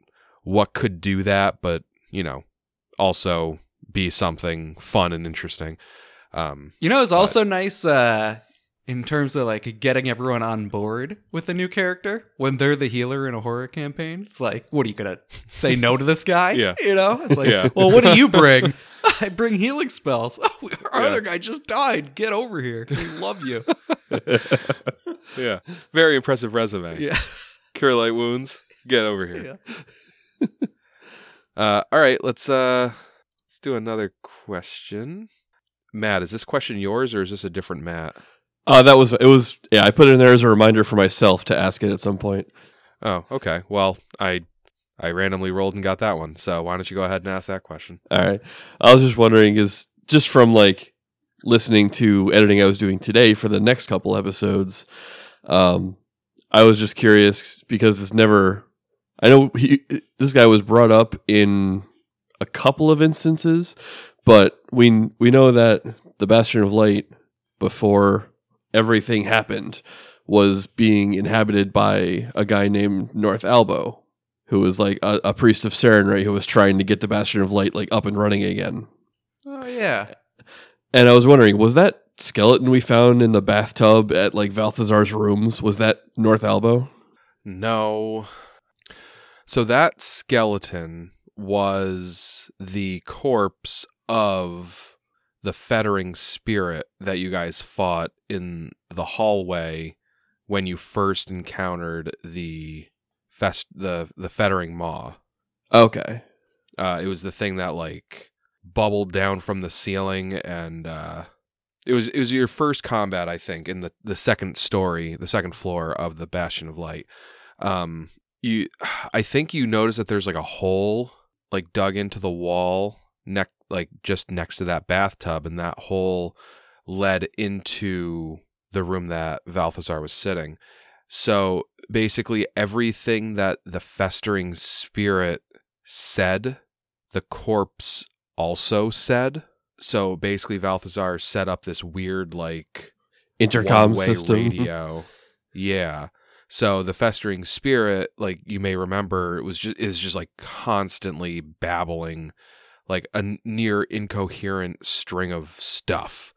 [SPEAKER 1] what could do that but you know also be something fun and interesting. Um
[SPEAKER 5] You know, it's also nice uh, in terms of like getting everyone on board with a new character when they're the healer in a horror campaign. It's like, what are you gonna say no to this guy?
[SPEAKER 1] Yeah.
[SPEAKER 5] you know, it's like,
[SPEAKER 1] Yeah.
[SPEAKER 5] well, what do you bring? I bring healing spells. Oh, our
[SPEAKER 1] Yeah.
[SPEAKER 5] other guy just died. Get over here. We love you.
[SPEAKER 1] yeah very impressive resume
[SPEAKER 5] yeah,
[SPEAKER 1] cure light wounds get over here
[SPEAKER 5] yeah.
[SPEAKER 1] Uh, all right, let's uh, let's do another question. Matt, is this question yours or is this a different Matt?
[SPEAKER 3] Uh, that was it was yeah. I put it in there as a reminder for myself to ask it at some point.
[SPEAKER 1] Oh, okay. Well, I I randomly rolled and got that one. So why don't you go ahead and ask that question?
[SPEAKER 3] All right. I was just wondering is just from like listening to editing I was doing today for the next couple episodes. Um, I was just curious because it's never. I know he, this guy was brought up in a couple of instances, but we we know that the Bastion of Light before everything happened was being inhabited by a guy named North Albo, who was like a, a priest of Sarenrae who was trying to get the Bastion of Light like up and running again.
[SPEAKER 5] Oh yeah.
[SPEAKER 3] And I was wondering, was that skeleton we found in the bathtub at like Balthazar's rooms, was that North Albo?
[SPEAKER 1] No. So that skeleton was the corpse of the festering spirit that you guys fought in the hallway when you first encountered the fest the the festering maw.
[SPEAKER 3] Okay.
[SPEAKER 1] Uh, it was the thing that like bubbled down from the ceiling, and uh, it was it was your first combat, I think, in the the second story, the second floor of the Bastion of Light. Um, you, I think you notice that there's like a hole like dug into the wall, neck like just next to that bathtub, and that hole led into the room that Balthazar was sitting. So basically, everything that the festering spirit said, the corpse also said. So basically, Balthazar set up this weird, like,
[SPEAKER 3] Intercom system.
[SPEAKER 1] radio. yeah. So the festering spirit, like you may remember, it was just is just like constantly babbling, like a near incoherent string of stuff.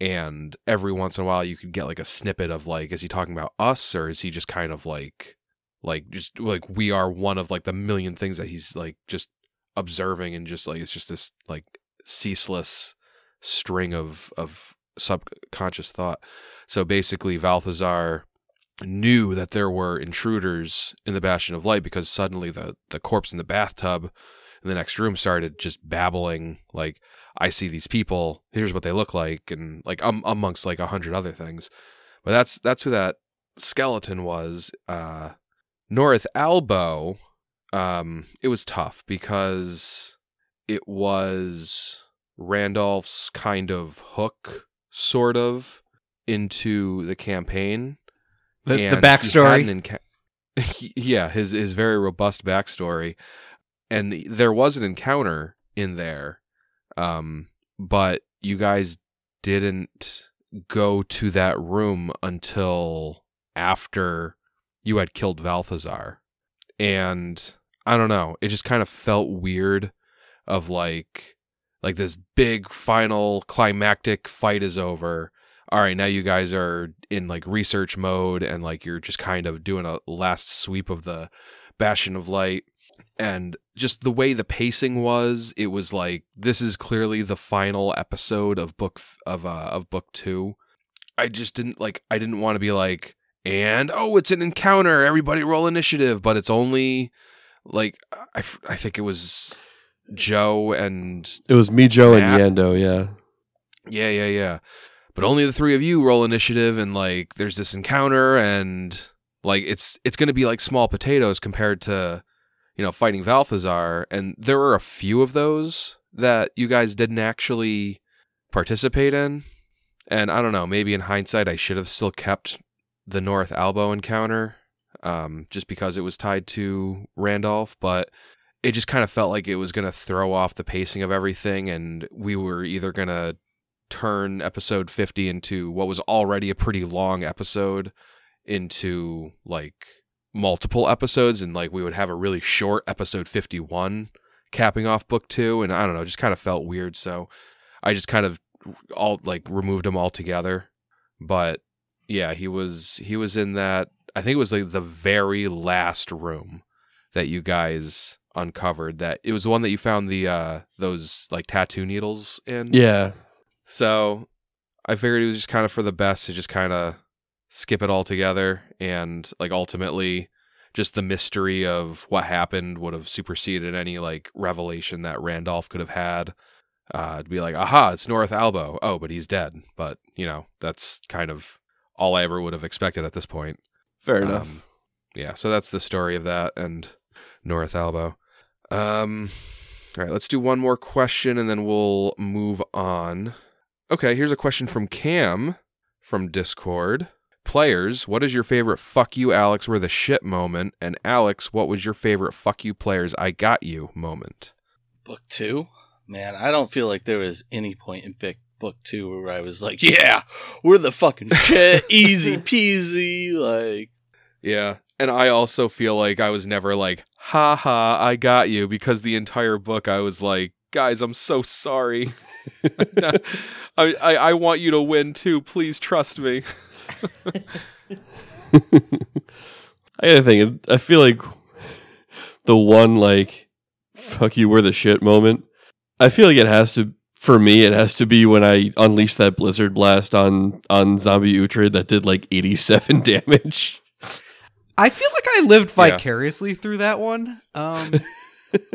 [SPEAKER 1] And every once in a while, you could get like a snippet of like, is he talking about us or is he just kind of like, like just like we are one of like the million things that he's like just observing and just like it's just this like ceaseless string of of subconscious thought. So basically, Balthazar knew that there were intruders in the Bastion of Light because suddenly the the corpse in the bathtub in the next room started just babbling like I see these people. Here's what they look like, and like um, amongst like a hundred other things. But that's that's who that skeleton was. Uh, North Albo. Um, it was tough because it was Randolph's kind of hook, sort of, into the campaign.
[SPEAKER 5] The, the
[SPEAKER 1] And he had
[SPEAKER 5] backstory.
[SPEAKER 1] enca- yeah, his his very robust backstory, and there was an encounter in there, um, but you guys didn't go to that room until after you had killed Balthazar, and I don't know, it just kind of felt weird, of like, like this big final climactic fight is over all right, now you guys are in like research mode and like you're just kind of doing a last sweep of the Bastion of Light. And just the way the pacing was, it was like this is clearly the final episode of book f- of uh of book 2. I just didn't like I didn't want to be like and oh, it's an encounter, everybody roll initiative, but it's only like I, f- I think it was Joe and
[SPEAKER 3] It was me, Joe,
[SPEAKER 1] Matt?
[SPEAKER 3] and Yando. Yeah.
[SPEAKER 1] yeah, yeah, yeah. But only the three of you roll initiative, and like there's this encounter, and like it's it's gonna be like small potatoes compared to you know fighting Balthazar, and there were a few of those that you guys didn't actually participate in, and I don't know, maybe in hindsight I should have still kept the North Albo encounter, um, just because it was tied to Randolph, but it just kind of felt like it was going to throw off the pacing of everything and we were either going to turn episode 50 into what was already a pretty long episode into like multiple episodes and like we would have a really short episode 51 capping off book 2 and I don't know just kind of felt weird so I just kind of all like removed them all together but yeah he was he was in that I think it was like the very last room that you guys uncovered that it was the one that you found the uh those like tattoo needles in
[SPEAKER 3] Yeah.
[SPEAKER 1] so I figured it was just kind of for the best to just kind of skip it all together and like ultimately just the mystery of what happened would have superseded any like revelation that Randolph could have had. Uh, it'd be like, aha, it's North Albo. Oh, but he's dead. But you know, that's kind of all I ever would have expected at this point.
[SPEAKER 3] Fair enough.
[SPEAKER 1] Um, yeah, so that's the story of that and North Albo. Um, all right, let's do one more question and then we'll move on. Okay, here's a question from Cam from Discord. Players, what is your favorite fuck you, Alex, were the shit moment? And Alex, what was your favorite fuck you players, I got you moment?
[SPEAKER 2] Book two, man, I don't feel like there was any point in book book two where I was like, yeah, we're the fucking shit, easy peasy, like.
[SPEAKER 1] Yeah. And I also feel like I was never like, ha ha, I got you, because the entire book I was like, guys, I'm so sorry. I, I, I want you to win too. Please trust me.
[SPEAKER 3] I gotta think. I feel like the one like "fuck you, we're the shit" moment. I feel like it has to for me. It has to be when I unleashed that blizzard blast on on zombie Uhtred that did like eighty seven damage.
[SPEAKER 5] I feel like I lived
[SPEAKER 1] Yeah.
[SPEAKER 5] vicariously through that one. Um,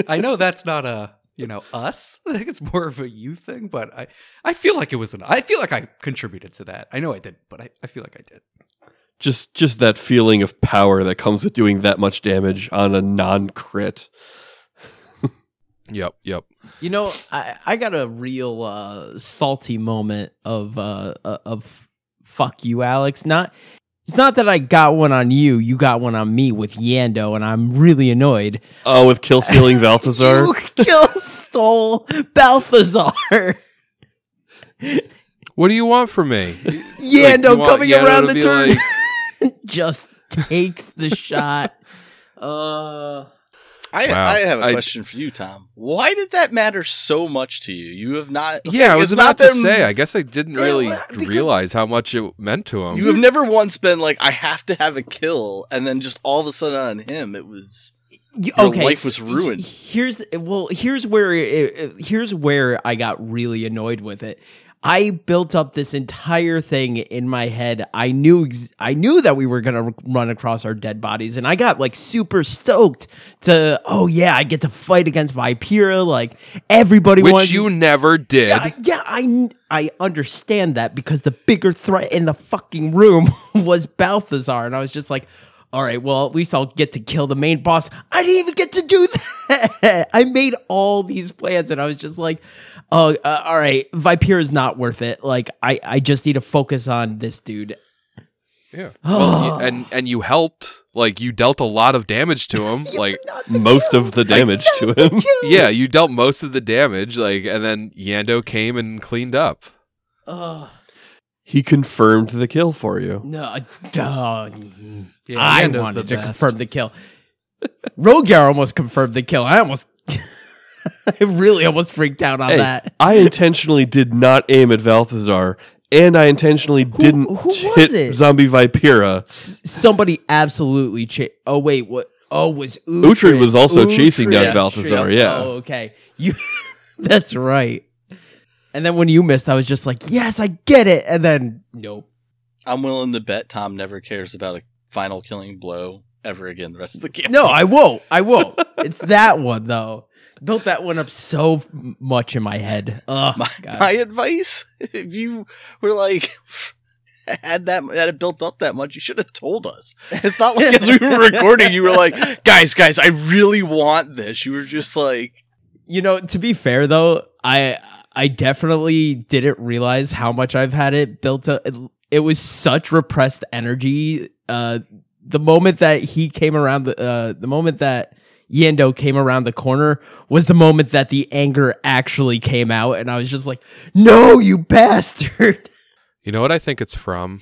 [SPEAKER 5] I know that's not a you know us. I think it's more of a you thing, but I I feel like it was an. I feel like I contributed to that. I know I did, but I, I feel like I did.
[SPEAKER 3] Just just that feeling of power that comes with doing that much damage on a non crit.
[SPEAKER 1] Yep, yep.
[SPEAKER 4] You know, I, I got a real uh, salty moment of uh, uh, of fuck you, Alex. Not it's not that I got one on you. You got one on me with Yando, and I'm really annoyed.
[SPEAKER 3] Oh, with kill stealing Balthazar.
[SPEAKER 4] You kill stole Balthazar.
[SPEAKER 1] What do you want from me?
[SPEAKER 4] Yando
[SPEAKER 1] you want
[SPEAKER 4] coming
[SPEAKER 1] Yando
[SPEAKER 4] around the turn
[SPEAKER 1] like-
[SPEAKER 4] just takes the shot. Uh,
[SPEAKER 2] I,
[SPEAKER 1] Wow.
[SPEAKER 2] I have a
[SPEAKER 1] I-
[SPEAKER 2] question for you, Tom. Why did that matter so much to you? You have not.
[SPEAKER 1] Yeah, I was
[SPEAKER 2] it's
[SPEAKER 1] about
[SPEAKER 2] not
[SPEAKER 1] to
[SPEAKER 2] been-
[SPEAKER 1] say. I guess I didn't really realize how much it meant to him.
[SPEAKER 2] You have never once been like, I have to have a kill, and then just all of a sudden on him, it was.
[SPEAKER 4] Y-
[SPEAKER 2] Your
[SPEAKER 4] okay,
[SPEAKER 2] life was ruined.
[SPEAKER 4] Here's well, here's where it, it- here's where I got really annoyed with it. I built up this entire thing in my head. I knew ex- I knew that we were gonna r- run across our dead bodies, and I got like super stoked to. Oh yeah, I get to fight against Vipera. Like everybody
[SPEAKER 1] which
[SPEAKER 4] wants
[SPEAKER 1] you never did.
[SPEAKER 4] yeah, yeah, I I understand that because the bigger threat in the fucking room was Balthazar, and I was just like, all right, well, at least I'll get to kill the main boss. I didn't even get to do that. I made all these plans, and I was just like, oh, uh, all right, Viper is not worth it. Like, I I just need to focus on this dude.
[SPEAKER 1] Yeah. Well, y- and and you helped. Like you dealt a lot of damage to him. like
[SPEAKER 3] Most of the damage to him.
[SPEAKER 1] yeah, you dealt most of the damage. Like and then Yando came and cleaned up.
[SPEAKER 4] Ugh.
[SPEAKER 3] He confirmed the kill for you.
[SPEAKER 4] no, uh, duh.
[SPEAKER 5] Yeah,
[SPEAKER 4] I
[SPEAKER 5] Yando's
[SPEAKER 4] wanted
[SPEAKER 5] the
[SPEAKER 4] to
[SPEAKER 5] best.
[SPEAKER 4] confirm the kill. Rogyar almost confirmed the kill. I almost, I really almost freaked out on
[SPEAKER 3] Hey,
[SPEAKER 4] that.
[SPEAKER 3] I intentionally did not aim at Balthazar, and I intentionally didn't
[SPEAKER 4] who was
[SPEAKER 3] hit
[SPEAKER 4] it?
[SPEAKER 3] Zombie Vipera.
[SPEAKER 4] S- Somebody absolutely. Cha- oh wait, what? Oh, was Uhtred.
[SPEAKER 3] Uhtred was also chasing down
[SPEAKER 4] Uhtred.
[SPEAKER 3] Balthazar, yeah.
[SPEAKER 4] Oh, okay. You. that's right. And then when you missed, I was just like, "Yes, I get it." And then, nope.
[SPEAKER 2] I'm willing to bet Tom never cares about a final killing blow ever again the rest of the game.
[SPEAKER 4] No, I won't. I won't. it's that one though. Built that one up so much in my head. Oh
[SPEAKER 2] my,
[SPEAKER 4] God.
[SPEAKER 2] my advice if you were like had that had it built up that much you should have told us it's not like as we were recording you were like guys guys i really want this you were just like
[SPEAKER 4] You know, to be fair though, I I definitely didn't realize how much I've had it built up. It, it was such repressed energy. Uh, the moment that he came around the uh, the moment that Yando came around the corner was the moment that the anger actually came out, and I was just like, "No, you bastard!"
[SPEAKER 1] You know what I think it's from?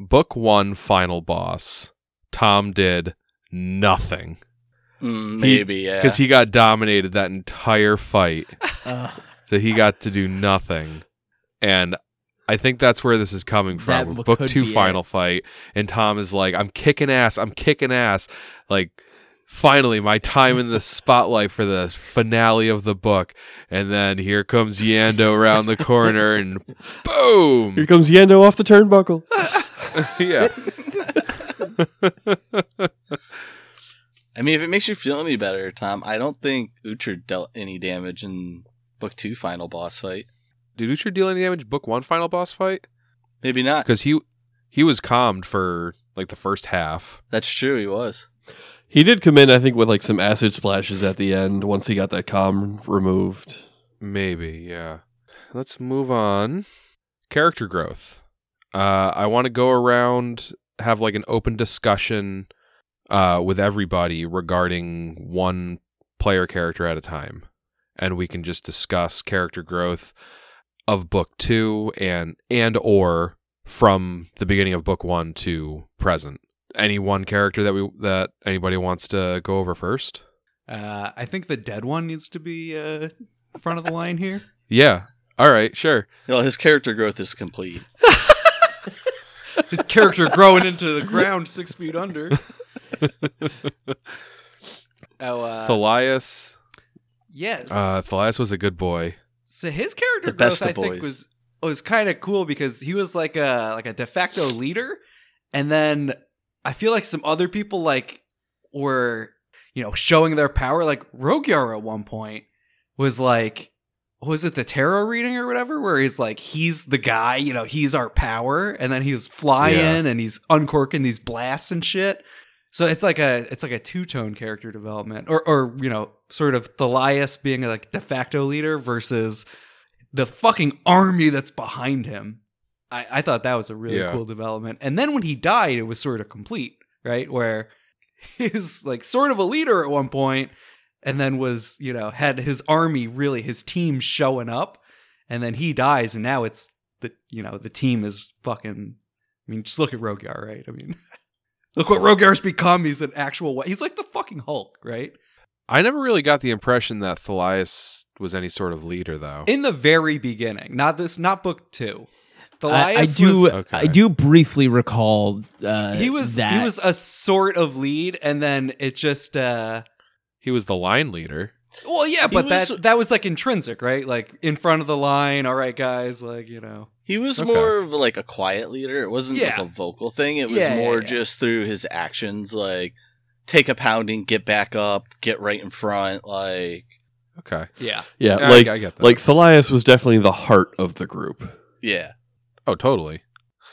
[SPEAKER 1] Book one, final boss. Tom did nothing
[SPEAKER 2] mm, maybe yeah
[SPEAKER 1] because he got dominated that entire fight.
[SPEAKER 4] Uh,
[SPEAKER 1] So he got to do nothing. And I think that's where this is coming from.
[SPEAKER 4] w-
[SPEAKER 1] Book two
[SPEAKER 4] be
[SPEAKER 1] final fight. And Tom is like, I'm kicking ass. I'm kicking ass. Like, finally, my time in the spotlight for the finale of the book. And then here comes Yando around the corner and boom.
[SPEAKER 3] Here comes Yando off the turnbuckle.
[SPEAKER 1] yeah.
[SPEAKER 2] i mean if it makes you feel any better tom i don't think Uhtred dealt any damage in book two final boss fight
[SPEAKER 1] Did Uhtred deal any damage book one final boss fight?
[SPEAKER 2] maybe not
[SPEAKER 1] Because he he was calmed for like the first half.
[SPEAKER 2] that's true he was
[SPEAKER 3] He did come in, I think, with like some acid splashes at the end once he got that calm removed.
[SPEAKER 1] Maybe, yeah. Let's move on. Character growth. Uh, I want to go around, have like an open discussion uh, with everybody regarding one player character at a time. And we can just discuss character growth of book two and and or from the beginning of book one to present. Any one character that we that anybody wants to go over first?
[SPEAKER 5] Uh, I think the dead one needs to be uh, front of the line here.
[SPEAKER 1] Yeah. All right, sure.
[SPEAKER 2] well his character growth is complete
[SPEAKER 5] His character growing into the ground six feet under. oh, uh,
[SPEAKER 1] Thalias.
[SPEAKER 5] Yes.
[SPEAKER 1] Uh, Thalias was a good boy.
[SPEAKER 5] so his character
[SPEAKER 2] The best
[SPEAKER 5] growth, I
[SPEAKER 2] of
[SPEAKER 5] think,
[SPEAKER 2] boys.
[SPEAKER 5] was was kind of cool because he was like a like a de facto leader, and then I feel like some other people like were you know showing their power. Like Rogyar at one point was like. Was it the tarot reading or whatever? Where he's like, he's the guy, you know, he's our power, and then he was flying
[SPEAKER 1] Yeah.
[SPEAKER 5] and he's uncorking these blasts and shit. So it's like a it's like a two tone character development, or or you know, sort of Thalias being a, like de facto leader versus the fucking army that's behind him. I, I thought that was a really
[SPEAKER 1] Yeah.
[SPEAKER 5] cool development. And then when he died, it was sort of complete, right? Where he's like sort of a leader at one point, and then was you know had his army really his team showing up, and then he dies, and now it's the you know the team is fucking. I mean, just look at Rogyar, right? I mean, look what Rogyar's become. He's an actual. He's like the fucking Hulk, right?
[SPEAKER 1] I never really got the impression that Thalias was any sort of leader, though.
[SPEAKER 5] In the very beginning, not this, not book two.
[SPEAKER 4] I, I do.
[SPEAKER 5] was-
[SPEAKER 1] Okay.
[SPEAKER 4] I do briefly recall. Uh,
[SPEAKER 5] he was
[SPEAKER 4] that.
[SPEAKER 5] he was a sort of lead, and then it just. uh
[SPEAKER 1] he was the line leader.
[SPEAKER 5] Well, yeah, but
[SPEAKER 2] was-
[SPEAKER 5] that that was like intrinsic, right? Like in front of the line. All right, guys, like you know.
[SPEAKER 2] He was
[SPEAKER 1] Okay.
[SPEAKER 2] more of like a quiet leader. It wasn't
[SPEAKER 5] Yeah.
[SPEAKER 2] like a vocal thing. It was
[SPEAKER 5] Yeah, yeah,
[SPEAKER 2] more
[SPEAKER 5] yeah.
[SPEAKER 2] just through his actions, like take a pounding, get back up, get right in front. Like,
[SPEAKER 1] Okay.
[SPEAKER 5] Yeah.
[SPEAKER 3] Yeah,
[SPEAKER 1] I-
[SPEAKER 3] like
[SPEAKER 1] I, get that.
[SPEAKER 3] like Thalias was definitely the heart of the group.
[SPEAKER 2] yeah,
[SPEAKER 1] oh, totally.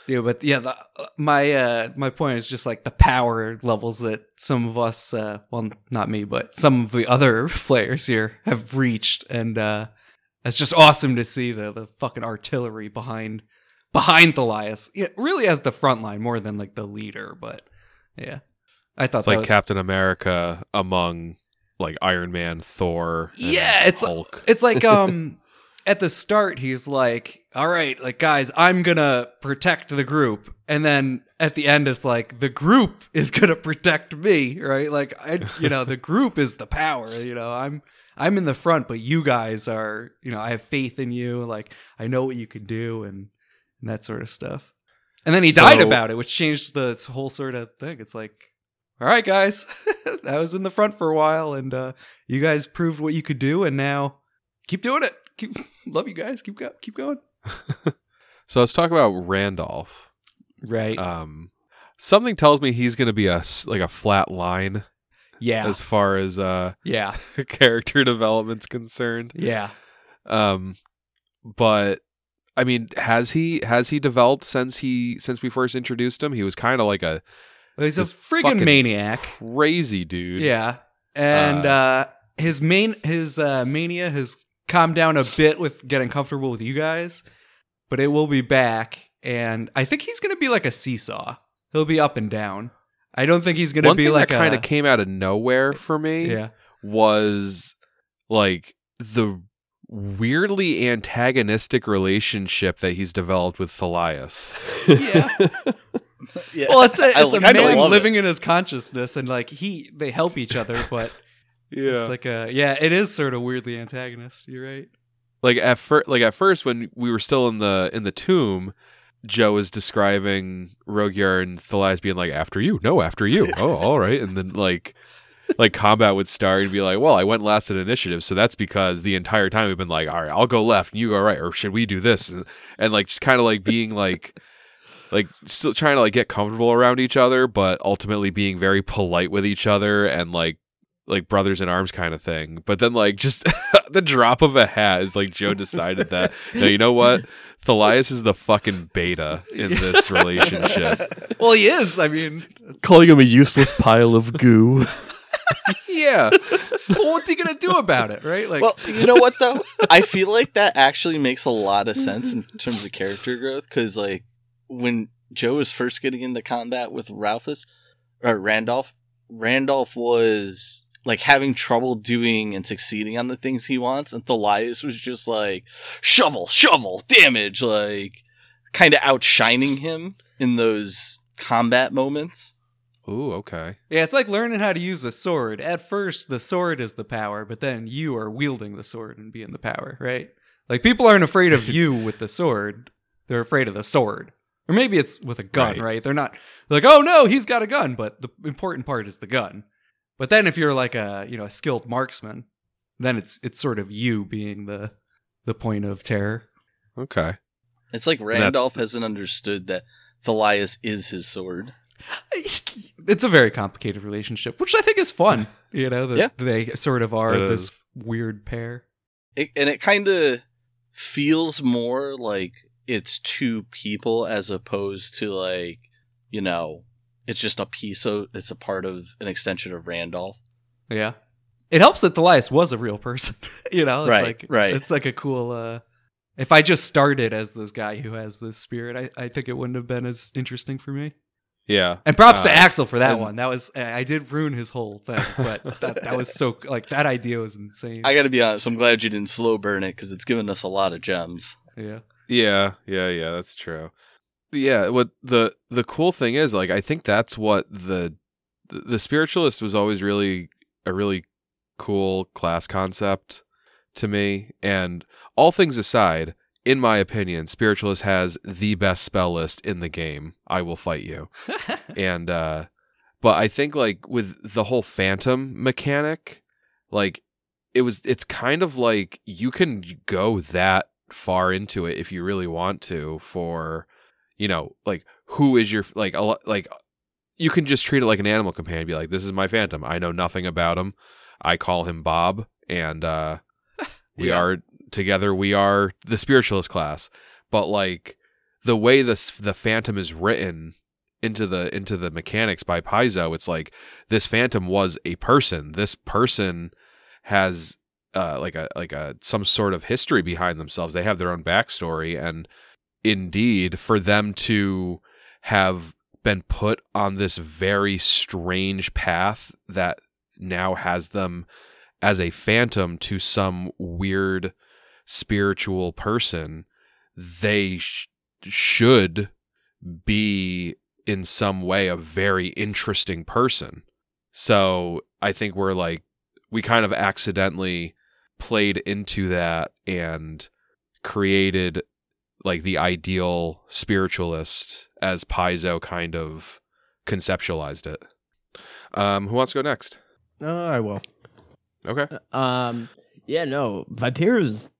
[SPEAKER 5] Yeah, but yeah, the, uh, my uh, my point is just like the power levels that some of us, uh, well, not me, but some of the other players here have reached, and uh, it's just awesome to see the the fucking artillery behind behind Thalias. Yeah, really as the front line more than like the leader, but yeah, I thought
[SPEAKER 1] like
[SPEAKER 5] was
[SPEAKER 1] Captain America among like Iron Man, Thor. and
[SPEAKER 5] Yeah, it's-
[SPEAKER 1] Hulk.
[SPEAKER 5] It's like um at the start he's like, "All right, like guys, I'm going to protect the group." And then at the end it's like the group is going to protect me, right? Like I you know, the group is the power, you know. I'm I'm in the front, but you guys are, you know, I have faith in you, like I know what you can do and and that sort of stuff. And then he died
[SPEAKER 1] So-
[SPEAKER 5] about it, which changed the whole sort of thing. It's like, all right, guys, I was in the front for a while, and uh, you guys proved what you could do, and now keep doing it. Keep love you guys. Keep go, keep going.
[SPEAKER 1] So let's talk about Randolph.
[SPEAKER 5] Right.
[SPEAKER 1] Um, something tells me he's going to be a like a flat line
[SPEAKER 5] yeah.
[SPEAKER 1] as far as uh
[SPEAKER 5] Yeah.
[SPEAKER 1] character development's concerned.
[SPEAKER 5] Yeah.
[SPEAKER 1] Um, but I mean, has he has he developed since he since we first introduced him? He was kind of like a
[SPEAKER 5] Well, he's a friggin' maniac.
[SPEAKER 1] crazy dude.
[SPEAKER 5] Yeah. And
[SPEAKER 1] Uh,
[SPEAKER 5] uh, his main his uh, mania has calmed down a bit with getting comfortable with you guys, but it will be back. And I think he's gonna be like a seesaw. He'll be up and down. I don't think he's gonna
[SPEAKER 1] One
[SPEAKER 5] be
[SPEAKER 1] thing
[SPEAKER 5] like
[SPEAKER 1] that kind of came out of nowhere for me
[SPEAKER 5] yeah.
[SPEAKER 1] was like the weirdly antagonistic relationship that he's developed with Thalias.
[SPEAKER 5] Yeah.
[SPEAKER 2] yeah.
[SPEAKER 5] Well, it's a
[SPEAKER 2] I
[SPEAKER 5] it's a man
[SPEAKER 2] love it.
[SPEAKER 5] living in his consciousness, and like he they help each other, but it's like a yeah, it is sort of weirdly antagonist. You're right.
[SPEAKER 1] like at first like at first when we were still in the in the tomb joe was describing rogyar and thalias being like after you no after you oh all right and then like like combat would start and be like well i went last at initiative so that's because the entire time we've been like all right i'll go left and you go right or should we do this and, and like just kind of like being like like still trying to like get comfortable around each other but ultimately being very polite with each other and like like brothers in arms kind of thing. But then like just the drop of a hat is like Joe decided that no, you know what? Thalias is the fucking beta in this relationship.
[SPEAKER 5] Well, he is. I mean,
[SPEAKER 3] Calling him a useless pile of goo.
[SPEAKER 1] Yeah.
[SPEAKER 5] well, what's he gonna do about it, right? Like,
[SPEAKER 2] well, you know what though? I feel like that actually makes a lot of sense in terms of character growth because, like, when Joe was first getting into combat with Ralphus or Randolph, Randolph was like having trouble doing and succeeding on the things he wants, and Thalias was just like shovel, shovel, damage, like kind of outshining him in those combat moments.
[SPEAKER 1] Ooh, okay.
[SPEAKER 5] yeah, it's like learning how to use a sword. At first, the sword is the power, but then you are wielding the sword and being the power, right? Like people aren't afraid of you with the sword; they're afraid of the sword. Or maybe it's with a gun,
[SPEAKER 1] Right.
[SPEAKER 5] right? They're not like, "Oh no, he's got a gun," but the important part is the gun. But then if you're like a, you know, a skilled marksman, then it's it's sort of you being the the point of terror.
[SPEAKER 1] Okay.
[SPEAKER 2] It's like Randolph hasn't understood that Thalias is his sword.
[SPEAKER 5] It's a very complicated relationship, which I think is fun. You know, that
[SPEAKER 2] Yeah.
[SPEAKER 5] they sort of are
[SPEAKER 1] It
[SPEAKER 5] this
[SPEAKER 1] is.
[SPEAKER 5] weird pair.
[SPEAKER 2] it, and it kind of feels more like it's two people as opposed to like you know it's just a piece of it's a part of an extension of Randolph.
[SPEAKER 5] Yeah. It helps that Thalias was a real person. you know, it's
[SPEAKER 2] Right,
[SPEAKER 5] like
[SPEAKER 2] right.
[SPEAKER 5] It's like a cool uh if I just started as this guy who has this spirit, I, I think it wouldn't have been as interesting for me.
[SPEAKER 1] Yeah.
[SPEAKER 5] And props to
[SPEAKER 1] Uh,
[SPEAKER 5] Axel for that
[SPEAKER 1] and-
[SPEAKER 5] one. That was I I did ruin his whole thing, but that, that was so like that idea was insane.
[SPEAKER 2] I got to be honest, I'm glad you didn't slow burn it because it's given us a lot of gems.
[SPEAKER 5] yeah.
[SPEAKER 1] Yeah, yeah, yeah, that's true. Yeah, what the the cool thing is, like, I think that's what the the spiritualist was always really a really cool class concept to me. And all things aside, in my opinion, Spiritualist has the best spell list in the game. I will fight you. and uh but I think like with the whole phantom mechanic, like it was it's kind of like you can go that far into it if you really want to for you know, like who is your like a like you can just treat it like an animal companion be like this is my phantom. I know nothing about him. I call him Bob and uh we
[SPEAKER 5] Yeah.
[SPEAKER 1] are together we are the spiritualist class. But like the way this the phantom is written into the into the mechanics by Paizo, it's like this phantom was a person. This person has uh, like a like a some sort of history behind themselves. They have their own backstory, and indeed, for them to have been put on this very strange path that now has them as a phantom to some weird spiritual person, they sh- should be in some way a very interesting person. So I think we're like, we kind of accidentally played into that and created like the ideal spiritualist as Paizo kind of conceptualized it. Um, who wants to go next?
[SPEAKER 4] Oh, I will.
[SPEAKER 1] Okay.
[SPEAKER 4] Um, yeah, no, Vipera's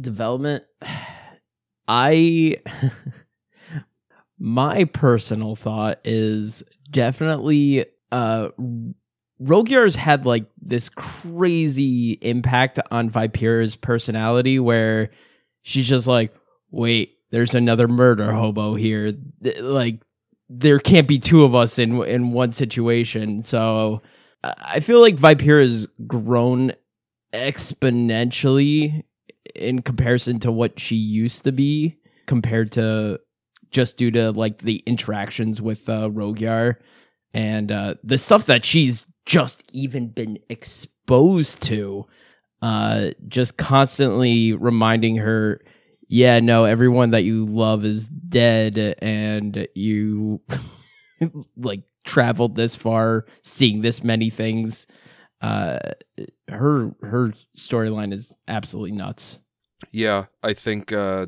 [SPEAKER 4] development. I, my personal thought is definitely uh, Rogyar's had like this crazy impact on Vipera's personality, where she's just like, wait, there's another murder hobo here. Th- Like, there can't be two of us in in one situation. So, I feel like Vipera has grown exponentially in comparison to what she used to be compared to just due to like the interactions with uh, Rogyar and uh, the stuff that she's just even been exposed to uh, just constantly reminding her yeah no everyone that you love is dead and you like traveled this far seeing this many things uh her her storyline is absolutely nuts.
[SPEAKER 1] Yeah, I think uh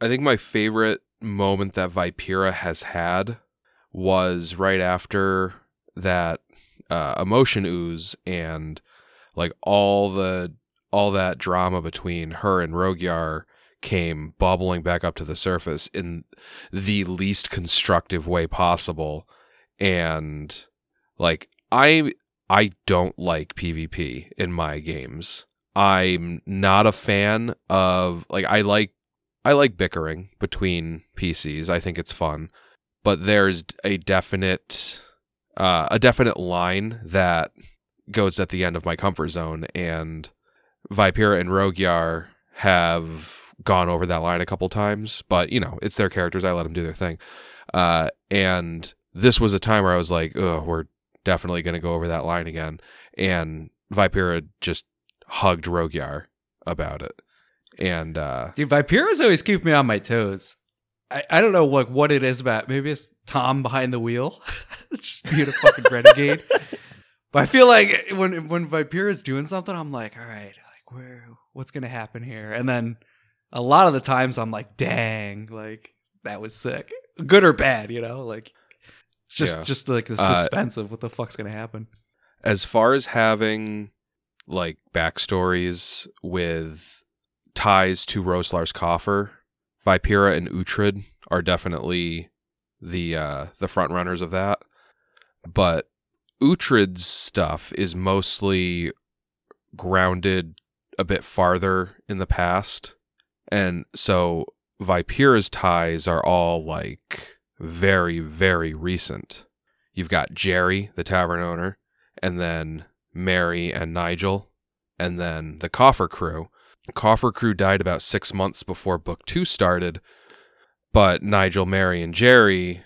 [SPEAKER 1] I think my favorite moment that Vipera has had was right after that uh emotion ooze and like all the all that drama between her and Rogyar came bubbling back up to the surface in the least constructive way possible and like I I don't like PvP in my games. I'm not a fan of like I like I like bickering between PCs. I think it's fun. But there's a definite uh, a definite line that goes at the end of my comfort zone and Vipera and Rogyar have gone over that line a couple times, but you know, it's their characters. I let them do their thing. Uh, and this was a time where I was like, oh, we're definitely going to go over that line again. And Vipera just hugged Rogyar about it. And uh,
[SPEAKER 5] Dude, Vipera's always keep me on my toes. I, I don't know what what it is about. Maybe it's Tom behind the wheel. it's just being a fucking renegade. But I feel like when when Vipera's doing something, I'm like, all right, like where what's gonna happen here? And then a lot of the times I'm like, dang, like that was sick. Good or bad, you know? Like it's just
[SPEAKER 1] Yeah.
[SPEAKER 5] just like the
[SPEAKER 1] Uh,
[SPEAKER 5] suspense of what the fuck's gonna happen.
[SPEAKER 1] as far as having like backstories with ties to Roslar's coffer, Vipera and Uhtred are definitely the uh, the front runners of that. But Uhtred's stuff is mostly grounded a bit farther in the past, and so Vipera's ties are all like very very recent. You've got Jerry, the tavern owner, and then Mary and Nigel, and then the Coffer Crew. Coffer Crew died about six months before Book Two started, but Nigel, Mary, and Jerry,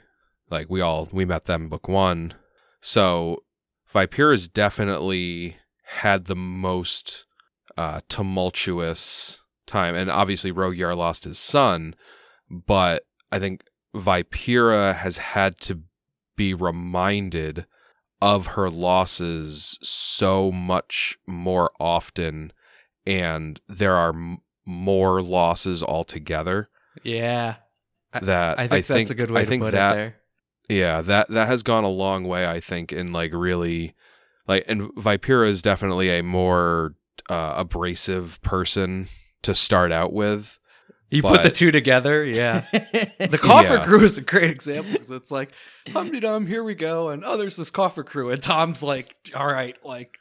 [SPEAKER 1] like we all we met them in Book One, so Vipera's definitely had the most uh, tumultuous time, and obviously Rogyar lost his son, but I think Vipera has had to be reminded of her losses so much more often and there are m- more losses altogether
[SPEAKER 5] Yeah.
[SPEAKER 1] That
[SPEAKER 5] I think that's a good way
[SPEAKER 1] I
[SPEAKER 5] to
[SPEAKER 1] think
[SPEAKER 5] put
[SPEAKER 1] that
[SPEAKER 5] it there.
[SPEAKER 1] yeah that that has gone a long way i think in like really like and vipera is definitely a more uh, abrasive person to start out with
[SPEAKER 5] You put the two together, yeah. The coffer
[SPEAKER 1] Yeah.
[SPEAKER 5] crew is a great example because it's like, humdy dum, here we go, and oh, there's this coffer crew, and Tom's like, all right, like,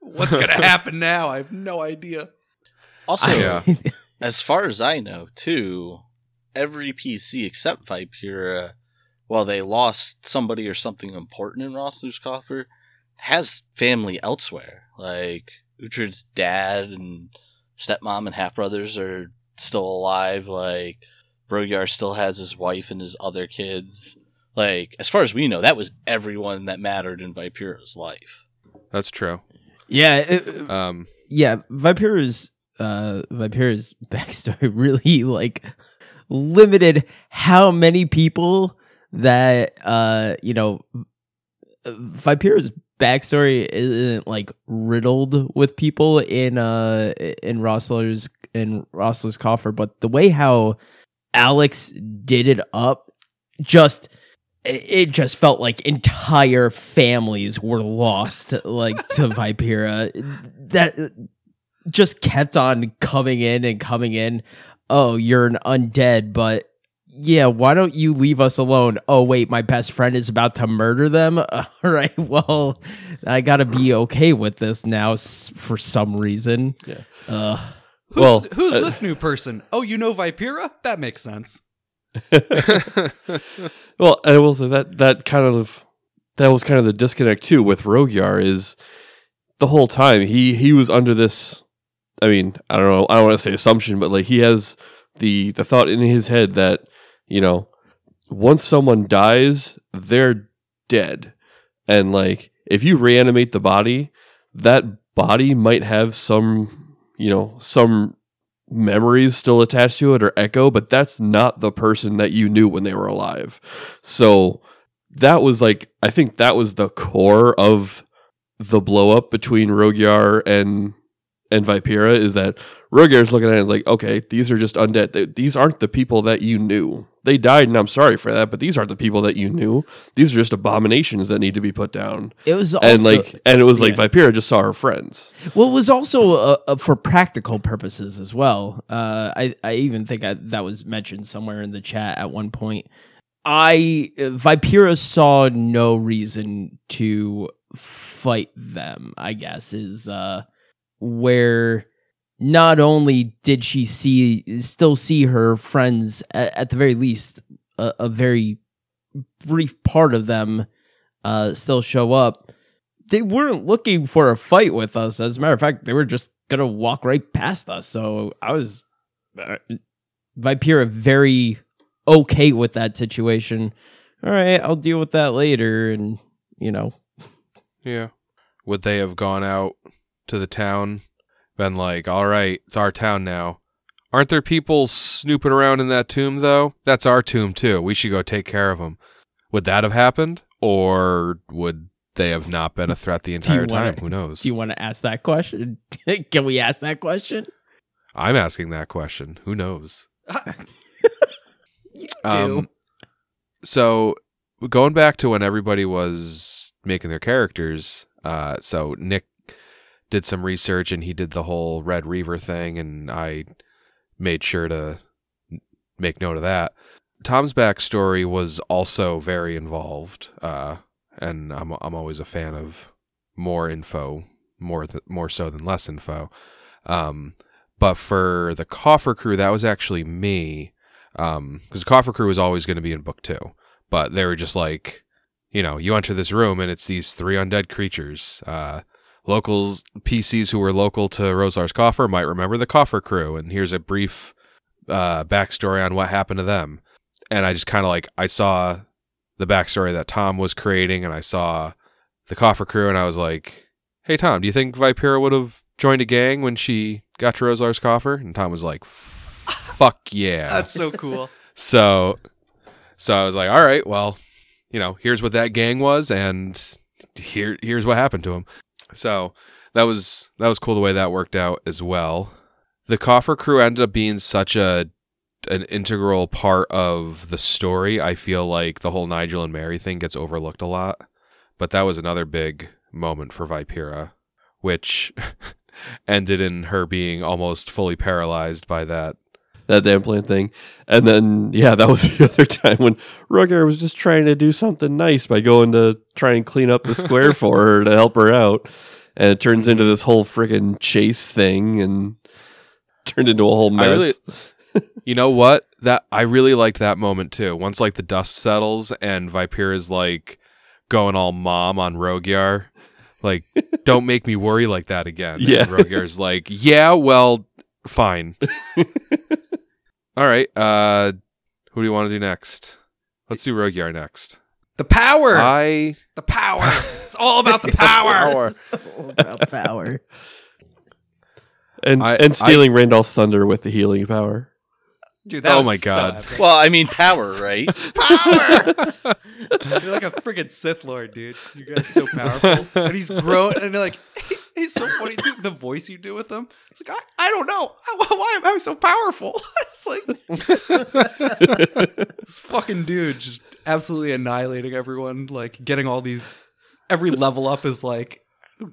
[SPEAKER 5] what's gonna happen now? I have no idea.
[SPEAKER 2] Also,
[SPEAKER 1] Yeah.
[SPEAKER 2] Uh, as far as I know, too, every PC except Vipera, while they lost somebody or something important in Roslar's coffer, has family elsewhere. Like Uhtred's dad and stepmom and half brothers are still alive. Like Rogyar still has his wife and his other kids. Like as far as we know, that was everyone that mattered in Vipera's life.
[SPEAKER 1] that's true
[SPEAKER 4] yeah, it-
[SPEAKER 1] um
[SPEAKER 4] yeah. Vipera's uh, Vipera's backstory really like limited how many people that uh you know Vipera's backstory isn't like riddled with people in uh in Roslar's in Roslar's coffer, but the way how Alex did it up just it it just felt like entire families were lost like to Vipera. That just kept on coming in and coming in. Oh, you're an undead, but yeah, why don't you leave us alone? Oh, wait, my best friend is about to murder them. All right, well, I gotta be okay with this now for some reason.
[SPEAKER 3] Yeah.
[SPEAKER 4] Uh,
[SPEAKER 5] Who's,
[SPEAKER 3] Well,
[SPEAKER 5] who's
[SPEAKER 3] uh,
[SPEAKER 5] this new person? Oh, you know Vipera? That makes sense.
[SPEAKER 3] well, I will say that that kind of that was kind of the disconnect too with Rogyar is the whole time he he was under this. I mean, I don't know. I don't want to say assumption, but like he has the the thought in his head that you know once someone dies, they're dead, and like if you reanimate the body, that body might have some you know some memories still attached to it or echo, but that's not the person that you knew when they were alive. So that was like I think that was the core of the blow up between Rogyar and and Vipera is that Rogyar's looking at it and is like, okay, these are just undead. They- These aren't the people that you knew. They died, and I'm sorry for that, but these aren't the people that you knew. These are just abominations that need to be put down.
[SPEAKER 4] it was also,
[SPEAKER 3] and like, and it was like
[SPEAKER 4] yeah.
[SPEAKER 3] Vipera just saw her friends.
[SPEAKER 4] Well, it was also uh, uh, for practical purposes as well. Uh, I I even think I, that was mentioned somewhere in the chat at one point. I Vipera saw no reason to fight them. I guess is uh, where not only did she see still see her friends at, at the very least a, a very brief part of them uh, still show up they weren't looking for a fight with us. As a matter of fact, they were just gonna walk right past us. So I was uh, Vipera very okay with that situation. All right, I'll deal with that later, and you know,
[SPEAKER 1] Yeah. Would they have gone out to the town, been like, all right, it's our town now? Aren't there people snooping around in that tomb, though? That's our tomb, too. We should go take care of them. Would that have happened? Or would they have not been a threat the entire
[SPEAKER 4] wanna-
[SPEAKER 1] time? Who knows?
[SPEAKER 4] do you want to ask that question? Can we ask that question?
[SPEAKER 1] I'm asking that question. Who knows?
[SPEAKER 4] You
[SPEAKER 1] Um, so going back to when everybody was making their characters, uh, so Nick did some research and he did the whole Red Reaver thing, and I made sure to make note of that. Tom's backstory was also very involved, uh, and I'm I'm always a fan of more info, more th- more so than less info. Um, but for the Coffer Crew, that was actually me um because coffer crew was always going to be in book two but they were just like you know you enter this room and it's these three undead creatures uh locals pcs who were local to Roslar's coffer might remember the coffer crew and here's a brief uh backstory on what happened to them and i just kind of like i saw the backstory that tom was creating and i saw the coffer crew and i was like hey tom do you think vipera would have joined a gang when she got to Roslar's coffer and tom was like fuck yeah
[SPEAKER 5] That's so cool.
[SPEAKER 1] so so I was like, all right, well, you know, here's what that gang was, and here here's what happened to him. So that was that was cool the way that worked out as well. The coffer crew ended up being such a an integral part of the story. I feel like the whole Nigel and Mary thing gets overlooked a lot, but that was another big moment for Vipera, which ended in her being almost fully paralyzed by that.
[SPEAKER 3] That damn plant thing. And then, yeah, that was the other time when Rogyar was just trying to do something nice by going to try and clean up the square for her to help her out. And it turns into this whole freaking chase thing and turned into a whole mess.
[SPEAKER 1] Really, you know what? That I really liked that moment too. Once like the dust settles and Viper is like going all mom on Rogyar, like don't make me worry like that again. And
[SPEAKER 3] Yeah.
[SPEAKER 1] Rogyar's like, yeah, well, fine. All right. Uh, who do you want to do next? Let's do Rogyar next.
[SPEAKER 5] The power.
[SPEAKER 1] I
[SPEAKER 5] the power. It's all about the power.
[SPEAKER 4] It's all about power.
[SPEAKER 3] and,
[SPEAKER 1] I-
[SPEAKER 3] and stealing Randolph's thunder with the healing power.
[SPEAKER 5] Dude, that
[SPEAKER 1] Oh
[SPEAKER 5] was
[SPEAKER 1] my God.
[SPEAKER 5] epic.
[SPEAKER 2] Well, I mean, power, right?
[SPEAKER 5] power. You're like a friggin' Sith Lord, dude. You guys are so powerful. And he's grown, and like he's so funny too. The voice you do with him. It's like I, I don't know why am I so powerful. it's like this fucking dude just absolutely annihilating everyone. Like getting all these. Every level up is like,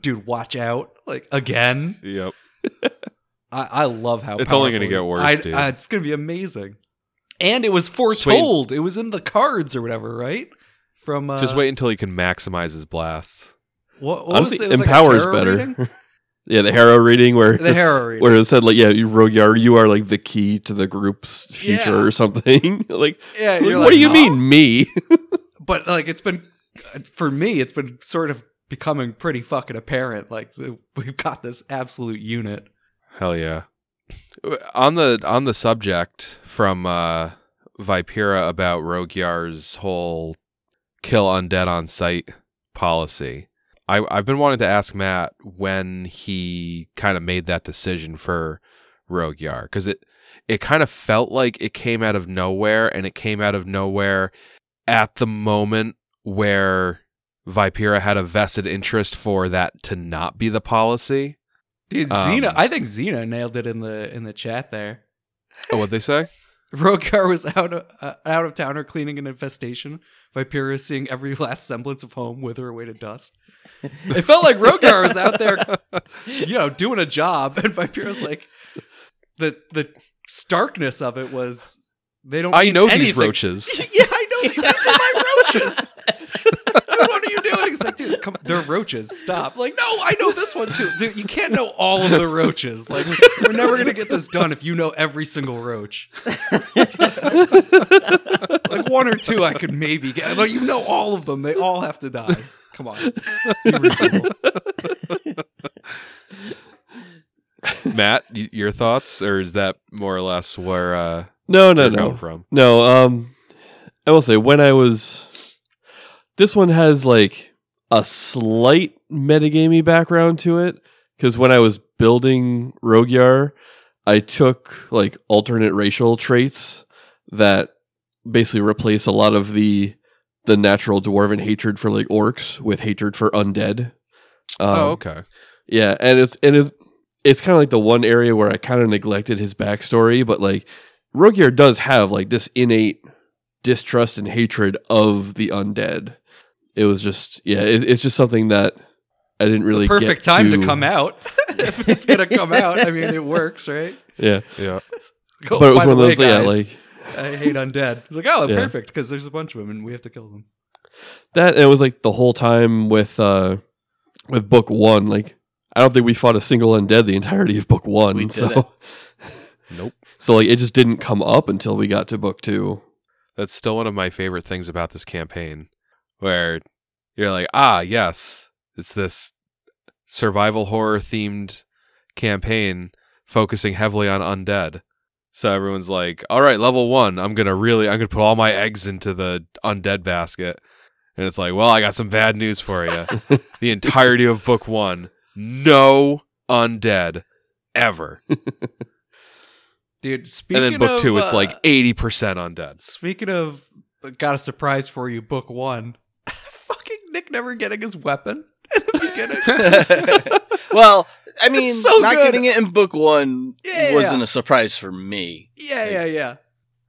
[SPEAKER 5] dude, watch out. Like again.
[SPEAKER 1] yep.
[SPEAKER 5] I, I love how
[SPEAKER 1] It's only gonna get worse,
[SPEAKER 5] I-
[SPEAKER 1] dude.
[SPEAKER 5] uh, it's gonna be amazing. And it was foretold. It was in the cards or whatever, right? From uh,
[SPEAKER 1] Just wait until he can maximize his blasts.
[SPEAKER 5] What, what
[SPEAKER 3] Honestly,
[SPEAKER 5] was it? It was like
[SPEAKER 3] empowers
[SPEAKER 5] tarot
[SPEAKER 3] better. yeah, the Harrow reading where
[SPEAKER 5] The Harrow reading.
[SPEAKER 3] where it said like, yeah, you Rogyar, you are like the key to the group's future
[SPEAKER 5] Yeah.
[SPEAKER 3] or something. like,
[SPEAKER 5] yeah,
[SPEAKER 3] like, what
[SPEAKER 5] like,
[SPEAKER 3] do you
[SPEAKER 5] huh?
[SPEAKER 3] mean me?
[SPEAKER 5] But like, it's been for me, it's been sort of becoming pretty fucking apparent. Like we've got this absolute unit.
[SPEAKER 1] Hell yeah. On the on the subject from uh Vipera about Rogyar's whole kill undead on sight policy. I I've been wanting to ask Matt when he kind of made that decision for Rogyar cuz it it kind of felt like it came out of nowhere and it came out of nowhere at the moment where Vipera had a vested interest for that to not be the policy.
[SPEAKER 5] Dude,
[SPEAKER 1] Um,
[SPEAKER 5] Xena, I think Xena nailed it in the in the chat there.
[SPEAKER 1] Oh, what they say?
[SPEAKER 5] Rogyar was out of uh, out of town or cleaning an infestation. Vipera is seeing every last semblance of home wither away to dust. It felt like Rogyar was out there, you know, doing a job, and Vipera's like, the the starkness of it was they don't.
[SPEAKER 1] I know these roaches.
[SPEAKER 5] yeah, I know these are my roaches. Dude, what are you doing? It's like, dude, come, they're roaches. Stop. Like, no, I know this one too. Dude, you can't know all of the roaches. Like, we're never gonna get this done if you know every single roach. like one or two, I could maybe get. But you know all of them. They all have to die. Come on. Be reasonable.
[SPEAKER 1] Matt, y- your thoughts, or is that more or less where uh,
[SPEAKER 3] no, no,
[SPEAKER 1] you're
[SPEAKER 3] no.
[SPEAKER 1] coming from?
[SPEAKER 3] No, um I will say when I was this one has like a slight metagamey background to it cuz when I was building Rogyar, I took like alternate racial traits that basically replace a lot of the the natural dwarven hatred for like orcs with hatred for undead. Um,
[SPEAKER 1] oh, okay.
[SPEAKER 3] yeah, and it's and it's it's kind of like the one area where I kind of neglected his backstory, but like Rogyar does have like this innate distrust and hatred of the undead. It was just yeah, it, it's just something that I didn't really
[SPEAKER 5] the perfect
[SPEAKER 3] get
[SPEAKER 5] time to come out. if it's gonna come out, I mean, it works, right?
[SPEAKER 3] Yeah,
[SPEAKER 1] Yeah.
[SPEAKER 5] Go,
[SPEAKER 3] but it was one of
[SPEAKER 5] the way,
[SPEAKER 3] those yeah, like
[SPEAKER 5] I hate undead. It's like, oh,
[SPEAKER 3] Yeah.
[SPEAKER 5] perfect, because there's a bunch of them and we have to kill them.
[SPEAKER 3] that. And it was like the whole time with uh with book one, like I don't think we fought a single undead the entirety of book one.
[SPEAKER 2] We
[SPEAKER 3] so.
[SPEAKER 1] Nope.
[SPEAKER 3] so like it just didn't come up until we got to book two.
[SPEAKER 1] That's still one of my favorite things about this campaign, where you're like, ah, yes, it's this survival horror themed campaign focusing heavily on undead. So everyone's like, all right, level one, I'm gonna really, I'm gonna put all my eggs into the undead basket, and it's like, well, I got some bad news for you. the entirety of book one, no undead ever,
[SPEAKER 5] Dude, speaking
[SPEAKER 1] and then book
[SPEAKER 5] of,
[SPEAKER 1] two, it's
[SPEAKER 5] uh,
[SPEAKER 1] like eighty percent undead.
[SPEAKER 5] Speaking of, got a surprise for you. Book one, fucking Nick never getting his weapon in the beginning.
[SPEAKER 2] well, I mean,
[SPEAKER 5] so
[SPEAKER 2] not
[SPEAKER 5] good.
[SPEAKER 2] getting it in book one
[SPEAKER 5] Yeah,
[SPEAKER 2] wasn't
[SPEAKER 5] yeah.
[SPEAKER 2] a surprise for me.
[SPEAKER 5] yeah, yeah, yeah.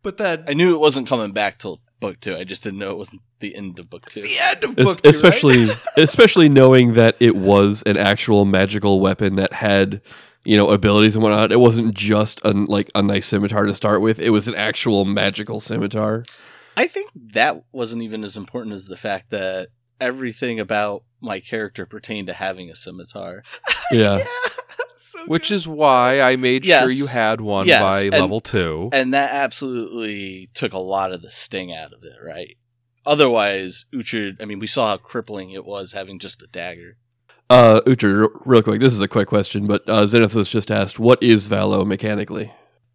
[SPEAKER 5] But then
[SPEAKER 2] I knew it wasn't coming back till book two. I just didn't know it wasn't the end of book two.
[SPEAKER 5] the end of
[SPEAKER 3] Es-
[SPEAKER 5] book two, right?
[SPEAKER 3] especially especially knowing that it was an actual magical weapon that had you know abilities and whatnot. It wasn't just a like a nice scimitar to start with. It was an actual magical scimitar.
[SPEAKER 2] I think that wasn't even as important as the fact that everything about my character pertained to having a scimitar.
[SPEAKER 3] Yeah,
[SPEAKER 5] So
[SPEAKER 1] Which
[SPEAKER 5] good.
[SPEAKER 1] is why I made
[SPEAKER 2] Yes.
[SPEAKER 1] sure you had one
[SPEAKER 2] Yes,
[SPEAKER 1] by
[SPEAKER 2] and-
[SPEAKER 1] level two.
[SPEAKER 2] And that absolutely took a lot of the sting out of it, right? Otherwise, Uhtred, I mean, we saw how crippling it was having just a dagger.
[SPEAKER 3] uh, Uhtred, real quick. This is a quick question, but uh, Xenithos just asked, "What is Valo mechanically?"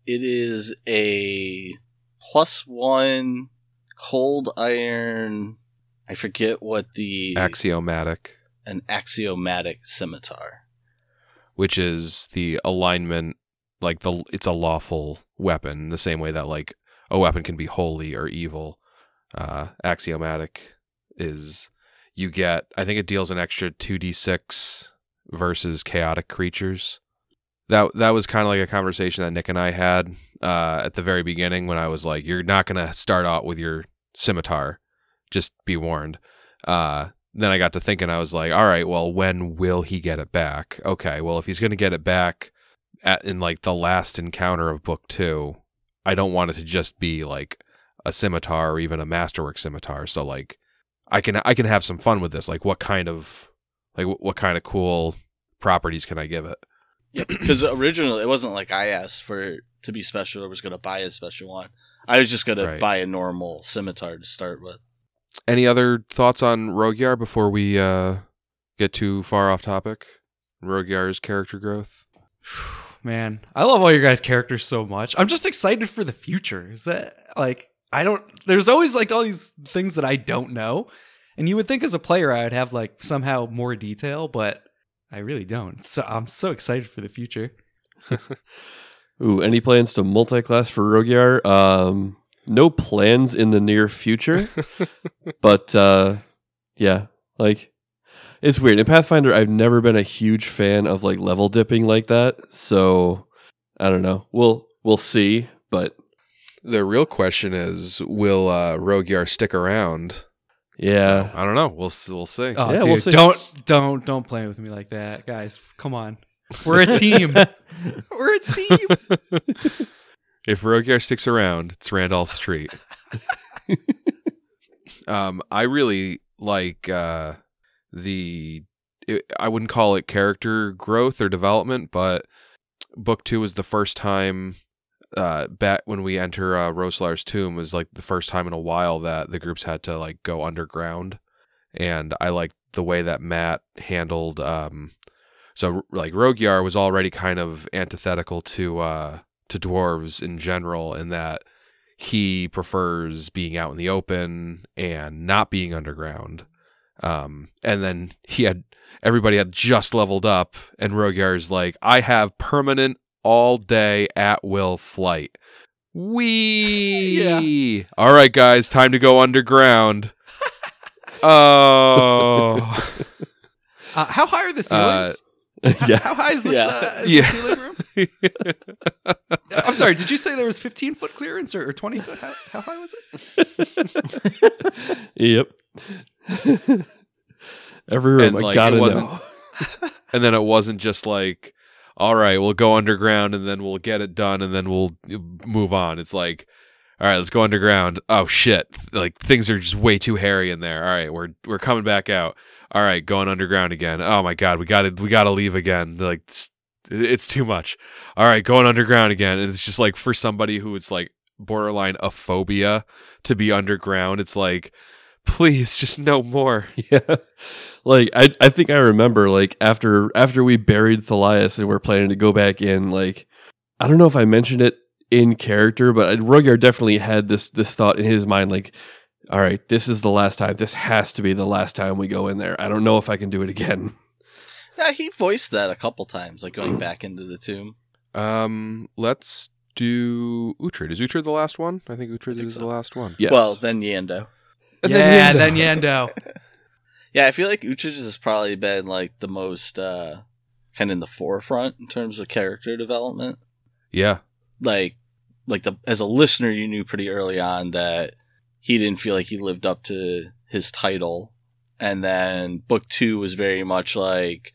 [SPEAKER 2] It is a plus one cold iron. I forget what the
[SPEAKER 1] Axiomatic,
[SPEAKER 2] an axiomatic scimitar.
[SPEAKER 1] which is the alignment, like the it's a lawful weapon, the same way that like a weapon can be holy or evil. Uh, axiomatic is you get. I think it deals an extra two d six versus chaotic creatures. That that was kind of like a conversation that Nick and I had uh, at the very beginning when I was like, "You're not gonna start out with your scimitar. Just be warned." Uh, then I got to thinking, I was like, "All right, well, when will he get it back?" Okay, well, if he's gonna get it back at in like the last encounter of book two, I don't want it to just be like a scimitar or even a masterwork scimitar. So like, I can I can have some fun with this. Like, what kind of like what kind of cool properties can I give it?
[SPEAKER 2] Because originally it wasn't like I asked for it to be special or was going to buy a special one. I was just going
[SPEAKER 1] Right.
[SPEAKER 2] to buy a normal scimitar to start with.
[SPEAKER 1] Any other thoughts on Rogyar before we uh, get too far off topic? Rogyar's character growth.
[SPEAKER 5] Man, I love all your guys' characters so much. I'm just excited for the future. Is that like I don't there's always like all these things that I don't know. And you would think as a player I would have like somehow more detail, but I really don't. So I'm so excited for the future.
[SPEAKER 3] Ooh, any plans to multi-class for Rogyar? Um, no plans in the near future, but uh, yeah, like it's weird. In Pathfinder, I've never been a huge fan of like level dipping like that. So I don't know. We'll we'll see, but
[SPEAKER 1] The real question is, will uh, Rogyar stick around?
[SPEAKER 3] Yeah,
[SPEAKER 1] I don't know. We'll we'll see.
[SPEAKER 5] Oh
[SPEAKER 3] Yeah,
[SPEAKER 5] dude,
[SPEAKER 3] we'll see.
[SPEAKER 5] don't don't don't play with me like that. Guys, come on. We're a team. We're a team.
[SPEAKER 1] If Rogyar sticks around, it's Randolph Street. um, I really like uh, the. It, I wouldn't call it character growth or development, but book two was the first time. Uh, back when we enter uh, Roslar's tomb was like the first time in a while that the groups had to like go underground, and I like the way that Matt handled. Um, so like Rogyar was already kind of antithetical to uh, to dwarves in general in that he prefers being out in the open and not being underground. Um, and then he had everybody had just leveled up, and Rogyar's like, I have permanent all day at will flight. Wee. All right, guys, time to go underground. oh.
[SPEAKER 5] Uh, how high are the ceilings?
[SPEAKER 3] yeah.
[SPEAKER 5] How high is this,
[SPEAKER 2] Yeah.
[SPEAKER 5] uh, is
[SPEAKER 1] Yeah.
[SPEAKER 5] the ceiling room? I'm sorry. Did you say there was 15 foot clearance or, or 20 foot? How, how high was it?
[SPEAKER 3] yep. Every room,
[SPEAKER 1] And,
[SPEAKER 3] I
[SPEAKER 1] like,
[SPEAKER 3] gotta
[SPEAKER 1] it wasn't-
[SPEAKER 3] know.
[SPEAKER 1] and then it wasn't just like all right we'll go underground and then we'll get it done and then we'll uh, move on. It's like all right let's go underground. Oh shit. Like things are just way too hairy in there. All right we're we're coming back out. All right going underground again. Oh my god we gotta we gotta leave again. Like it's, it's too much. All right going underground again. And it's just like for somebody who it's like borderline a phobia to be underground it's like please just no more
[SPEAKER 3] Yeah. Like I I think I remember like after after we buried Thalias and we're planning to go back in, like I don't know if I mentioned it in character, but Rogyar definitely had this this thought in his mind, like, all right, this is the last time. This has to be the last time we go in there. I don't know if I can do it again.
[SPEAKER 2] Yeah, he voiced that a couple times, like going back into the tomb.
[SPEAKER 1] Um, let's do Uhtred. Is Uhtred the last one? I think Uhtred
[SPEAKER 2] think
[SPEAKER 1] is
[SPEAKER 2] so.
[SPEAKER 1] the last one.
[SPEAKER 3] Yes.
[SPEAKER 2] Well, then Yando.
[SPEAKER 1] And
[SPEAKER 5] yeah,
[SPEAKER 1] then
[SPEAKER 5] then Yando.
[SPEAKER 2] Yeah, I feel like Uhtred has probably been like the most uh kind of in the forefront in terms of character development.
[SPEAKER 1] Yeah.
[SPEAKER 2] Like like the as a listener you knew pretty early on that he didn't feel like he lived up to his title. And then book 2 was very much like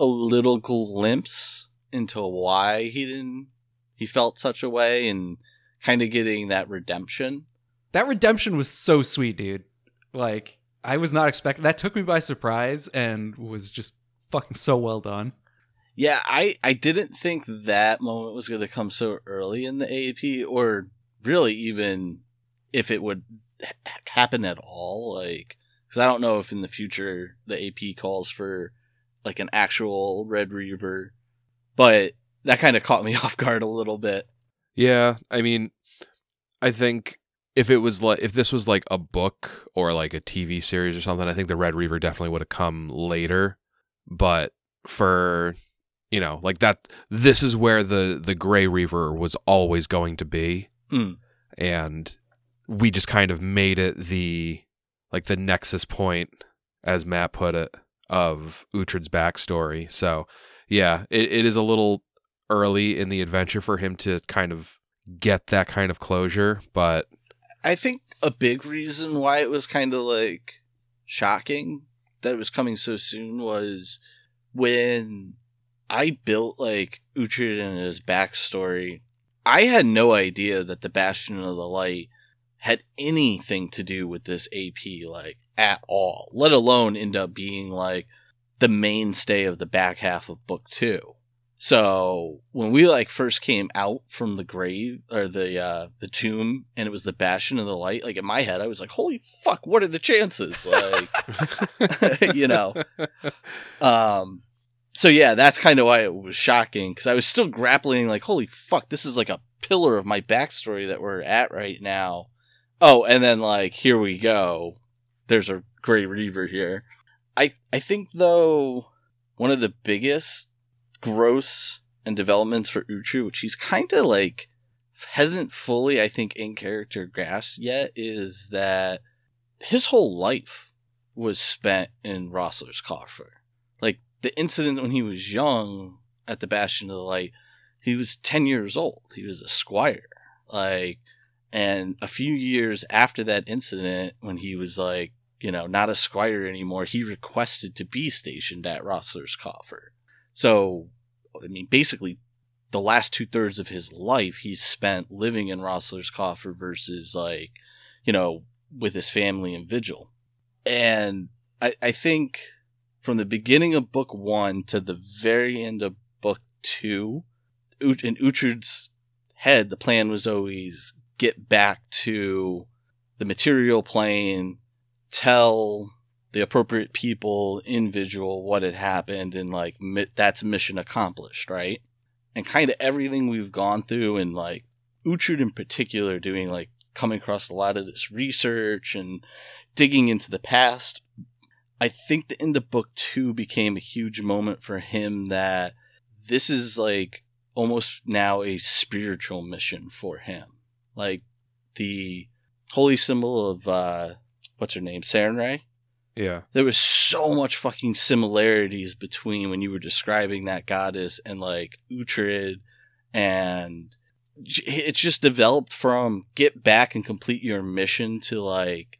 [SPEAKER 2] a little glimpse into why he didn't he felt such a way and kind of getting that redemption.
[SPEAKER 5] That redemption was so sweet, dude. Like I was not expecting that took me by surprise and was just fucking so well done.
[SPEAKER 2] Yeah, I I didn't think that moment was going to come so early in the AAP or really even if it would ha- happen at all like cuz I don't know if in the future the AP calls for like an actual Red Reaver but that kind of caught me off guard a little bit.
[SPEAKER 1] Yeah, I mean, I think if it was like if this was like a book or like a TV series or something, I think the Red Reaver definitely would have come later. But for you know, like that, this is where the the Gray Reaver was always going to be,
[SPEAKER 2] Mm.
[SPEAKER 1] and we just kind of made it the like the nexus point, as Matt put it, of Uhtred's backstory. So yeah, it, it is a little early in the adventure for him to kind of get that kind of closure, but
[SPEAKER 2] I think a big reason why it was kind of like shocking that it was coming so soon was when I built like Uhtred and his backstory. I had no idea that the Bastion of the Light had anything to do with this AP, like at all, let alone end up being like the mainstay of the back half of book two. So when we like first came out from the grave or the uh the tomb and it was the Bastion of the Light, like in my head I was like, Holy fuck, what are the chances? Like you know. Um so yeah, that's kind of why it was shocking because I was still grappling like, holy fuck, this is like a pillar of my backstory that we're at right now. Oh, and then like here we go. There's a Grey Reaver here. I I think though one of the biggest gross and developments for Uhtred, which he's kind of like hasn't fully, I think, in character grasped yet, is that his whole life was spent in Roslar's coffer. Like the incident when he was young at the Bastion of the Light, he was ten years old. He was a squire. Like, and a few years after that incident, when he was like, you know, not a squire anymore, he requested to be stationed at Roslar's coffer. So, I mean, basically, the last two thirds of his life he's spent living in Roslar's coffer versus like, you know, with his family in Vigil. And I, I think from the beginning of book one to the very end of book two, in Uhtred's head, the plan was always get back to the material plane, tell the appropriate people in Vigil what had happened, and like mi- that's mission accomplished, right? And kind of everything we've gone through, and like Uhtred in particular, doing like coming across a lot of this research and digging into the past. I think the end of book two became a huge moment for him that this is like almost now a spiritual mission for him. Like the holy symbol of uh what's her name? Sarenrae?
[SPEAKER 1] Yeah.
[SPEAKER 2] There was so much fucking similarities between when you were describing that goddess and like Uhtred and it's just developed from get back and complete your mission to like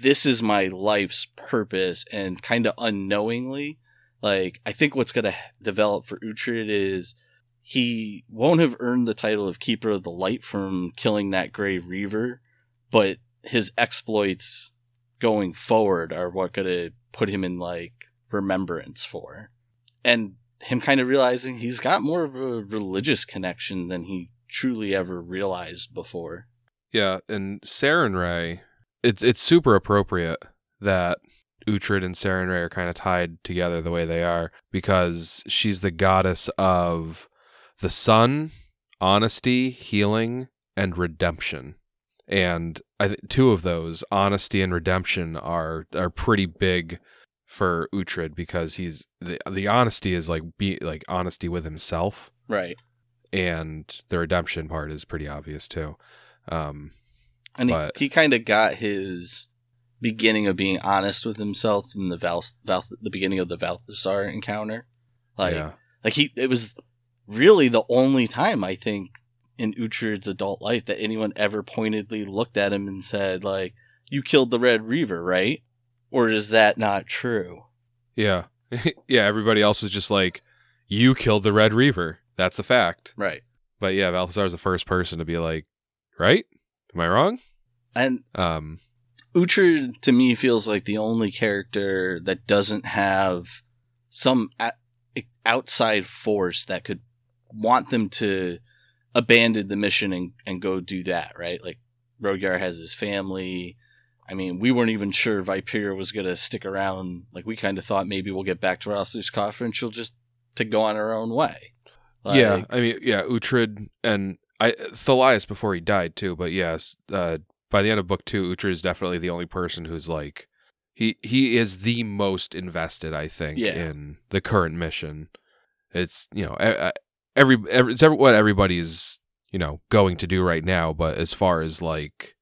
[SPEAKER 2] this is my life's purpose and kind of unknowingly like i think what's going to develop for Uhtred is he won't have earned the title of keeper of the light from killing that gray reaver but his exploits going forward are what going to put him in like remembrance for and him kind of realizing he's got more of a religious connection than he truly ever realized before
[SPEAKER 1] Yeah, and Sarenrae, it's it's super appropriate that Uhtred and Sarenrae are kind of tied together the way they are because she's the goddess of the sun, honesty, healing, and redemption. And I th- two of those, honesty and redemption, are are pretty big for Uhtred because he's the the honesty is like be like honesty with himself
[SPEAKER 2] right
[SPEAKER 1] and the redemption part is pretty obvious too. Um,
[SPEAKER 2] and
[SPEAKER 1] But-
[SPEAKER 2] he, he kind of got his beginning of being honest with himself in the Val, Val the beginning of the Balthazar encounter. Like
[SPEAKER 1] yeah.
[SPEAKER 2] like he it was really the only time I think in Uhtred's adult life that anyone ever pointedly looked at him and said like you killed the Red Reaver, right? Or is that not true?
[SPEAKER 1] Yeah. yeah, everybody else was just like, You killed the Red Reaver. That's a fact.
[SPEAKER 2] Right.
[SPEAKER 1] But yeah, Balthazar's the first person to be like, Right? Am I wrong?
[SPEAKER 2] And
[SPEAKER 1] Um
[SPEAKER 2] Uhtred to me feels like the only character that doesn't have some a- outside force that could want them to abandon the mission and, and go do that, right? Like Rogyar has his family. I mean, we weren't even sure Viper was going to stick around. Like we kind of thought maybe we'll get back to Roslar's coffer and she'll just to go on her own way.
[SPEAKER 1] Yeah. I mean yeah, Uhtred and I Thalias before he died too, but yes, uh by the end of book two, Uhtred is definitely the only person who's like he he is the most invested, I think,
[SPEAKER 2] Yeah.
[SPEAKER 1] in the current mission. It's you know every, every it's every, what everybody's you know going to do right now, but as far as like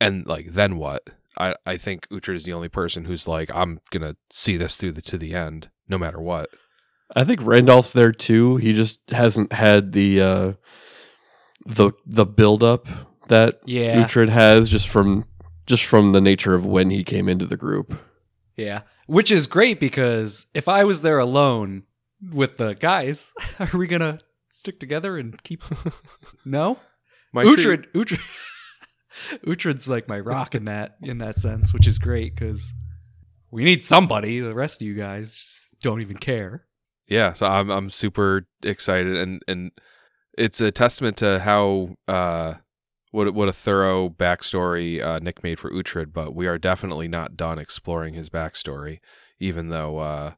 [SPEAKER 1] and like then what? I I think Uhtred is the only person who's like I'm gonna see this through the, to the end, no matter what.
[SPEAKER 3] I think Randolph's there too. He just hasn't had the uh, the the build up that
[SPEAKER 5] Yeah.
[SPEAKER 3] Uhtred has just from just from the nature of when he came into the group.
[SPEAKER 5] Yeah. Which is great because if I was there alone with the guys, are we gonna stick together and keep No?
[SPEAKER 1] My tree-
[SPEAKER 5] Uhtred Uhtred Uhtred's like my rock in that in that sense, which is great because we need somebody. The rest of you guys don't even care.
[SPEAKER 1] yeah so i'm i'm super excited and and it's a testament to how uh what what a thorough backstory uh, Nick made for Uhtred, but we are definitely not done exploring his backstory. Even though, uh,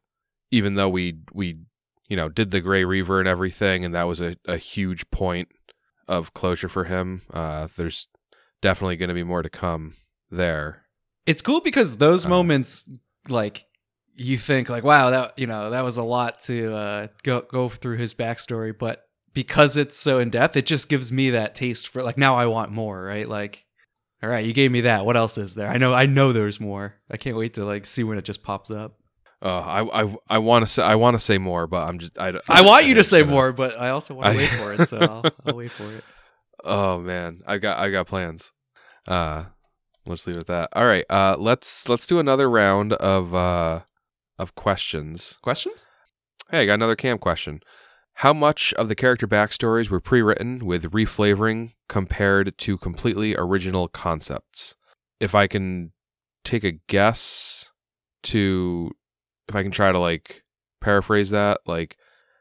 [SPEAKER 1] even though we we you know did the Gray Reaver and everything, and that was a, a huge point of closure for him. Uh, there's definitely going to be more to come there.
[SPEAKER 5] It's cool because those
[SPEAKER 1] Uh.
[SPEAKER 5] moments, like you think, like, wow, that you know, that was a lot to uh, go go through his backstory, but because it's so in depth, it just gives me that taste for like now I want more, right? Like, all right, you gave me that. What else is there? I know, I know, there's more. I can't wait to like see when it just pops up.
[SPEAKER 1] Uh, I I I want to say I want to say more, but I'm just I
[SPEAKER 5] I want you to say more, but I also want to wait for it, so I'll, I'll wait for it.
[SPEAKER 1] Oh man, I got I got plans. Uh let's leave it at that. All right, uh let's let's do another round of uh of questions.
[SPEAKER 5] Questions?
[SPEAKER 1] Hey, I got another cam question. How much of the character backstories were pre-written with reflavoring compared to completely original concepts? If I can take a guess to if I can try to like paraphrase that, like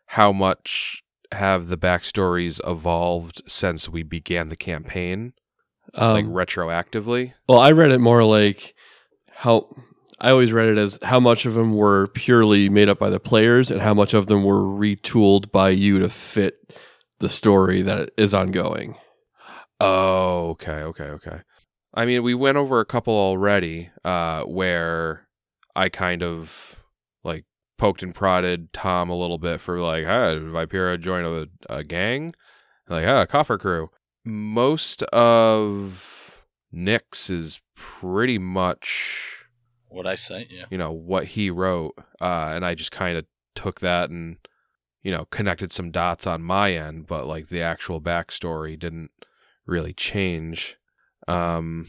[SPEAKER 1] how much have the backstories evolved since we began the campaign,
[SPEAKER 3] Um,
[SPEAKER 1] like retroactively?
[SPEAKER 3] Well, I read it more like how I always read it as how much of them were purely made up by the players and how much of them were retooled by you to fit the story that is ongoing.
[SPEAKER 1] Oh, okay, okay, okay. I mean, we went over a couple already, uh, where I kind of poked and prodded Tom a little bit for like, ah, did Vipera join a, a gang? Like, ah, coffer crew. Most of Nick's is pretty much,
[SPEAKER 2] what I say, yeah.
[SPEAKER 1] you know, what he wrote, uh, and I just kind of took that and, you know, connected some dots on my end, but like the actual backstory didn't really change. Um,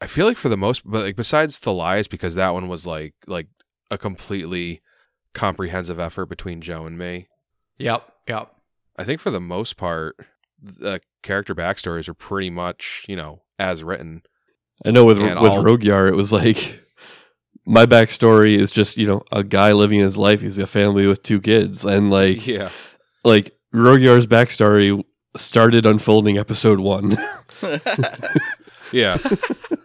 [SPEAKER 1] I feel like for the most, but like besides Thalias, because that one was like like a completely comprehensive effort between Joe and me.
[SPEAKER 5] Yep, yep.
[SPEAKER 1] I think for the most part, the character backstories are pretty much you know as written.
[SPEAKER 3] I know with
[SPEAKER 1] And
[SPEAKER 3] with
[SPEAKER 1] all-
[SPEAKER 3] Rogyar, it was like my backstory is just you know a guy living his life. He's a family with two kids, and like
[SPEAKER 1] yeah,
[SPEAKER 3] like Rogyar's backstory started unfolding episode one.
[SPEAKER 1] yeah,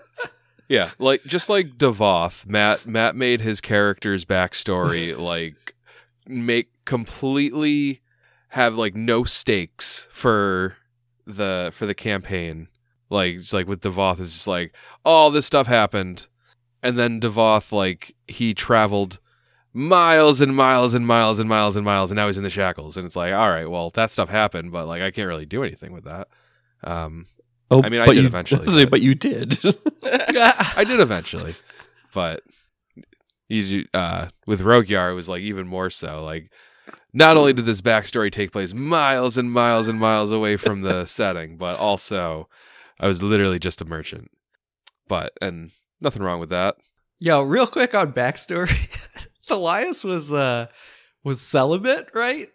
[SPEAKER 1] yeah. Like just like Devoth, Matt Matt made his character's backstory like make completely have like no stakes for the for the campaign. Like it's like with Devoth is just like all this stuff happened, and then Devoth like he traveled miles and miles and miles and miles and miles, and now he's in the shackles, and it's like all right, well that stuff happened, but like I can't really do anything with that. Um,
[SPEAKER 3] oh,
[SPEAKER 1] I mean, I did
[SPEAKER 3] you,
[SPEAKER 1] eventually,
[SPEAKER 3] I was gonna say,
[SPEAKER 1] but-
[SPEAKER 3] but you did.
[SPEAKER 1] I did eventually. but you uh, with Rogyar, it was like even more so. Like, not only did this backstory take place miles and miles and miles away from the setting, but also I was literally just a merchant. But and nothing wrong with that.
[SPEAKER 5] Yo, real quick on backstory. Thalias was uh was celibate, right?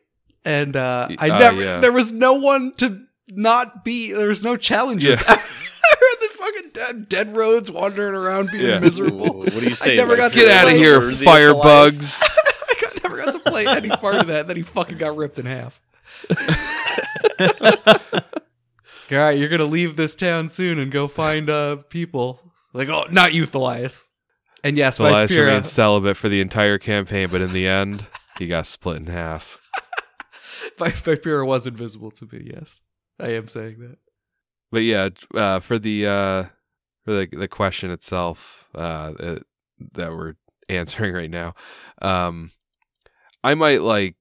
[SPEAKER 5] And uh I
[SPEAKER 1] Uh,
[SPEAKER 5] never
[SPEAKER 1] yeah.
[SPEAKER 5] there was no one to not be there's no challenges.
[SPEAKER 1] Yeah.
[SPEAKER 5] the fucking dead, dead roads wandering around being
[SPEAKER 1] Yeah.
[SPEAKER 5] miserable.
[SPEAKER 2] Ooh, what do you say?
[SPEAKER 5] never
[SPEAKER 2] like,
[SPEAKER 5] got
[SPEAKER 1] Get out of here,
[SPEAKER 2] worthy of Thalias?
[SPEAKER 1] firebugs!
[SPEAKER 5] I got, never got to play any part of that. And then he fucking got ripped in half. It's All right, you're gonna leave this town soon and go find uh people. Like, oh, not you, Thalias. And yes,
[SPEAKER 1] Thalias
[SPEAKER 5] Vipera,
[SPEAKER 1] remained celibate for the entire campaign, but in the end, he got split in half.
[SPEAKER 5] Vi- Vipera was invisible to me. Yes, I am saying that.
[SPEAKER 1] But yeah, uh, for the uh, for the the question itself uh, uh, that we're answering right now, um, I might like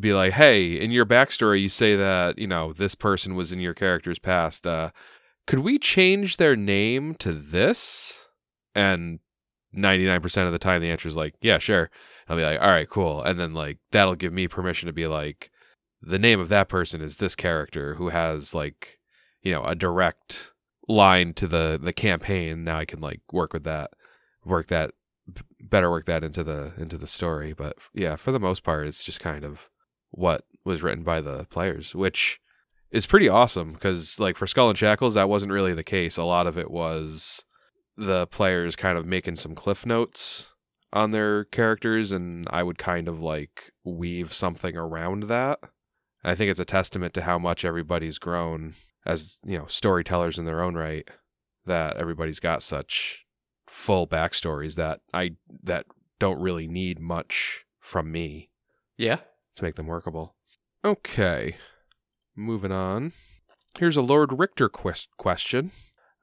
[SPEAKER 1] be like, hey, in your backstory, you say that you know this person was in your character's past. Uh, could we change their name to this? And ninety nine percent of the time, the answer is like, yeah, sure. I'll be like, all right, cool, and then like that'll give me permission to be like, the name of that person is this character who has like you know a direct line to the the campaign. Now i can like work with that work that better work that into the into the story. But yeah for the most part it's just kind of what was written by the players which is pretty awesome because like for skull and shackles that wasn't really the case. A lot of it was the players kind of making some cliff notes on their characters and i would kind of like weave something around that i think it's a testament to how much everybody's grown as you know storytellers in their own right that everybody's got such full backstories that i that don't really need much from me
[SPEAKER 5] Yeah.
[SPEAKER 1] to make them workable okay moving on here's a lord richter quest- question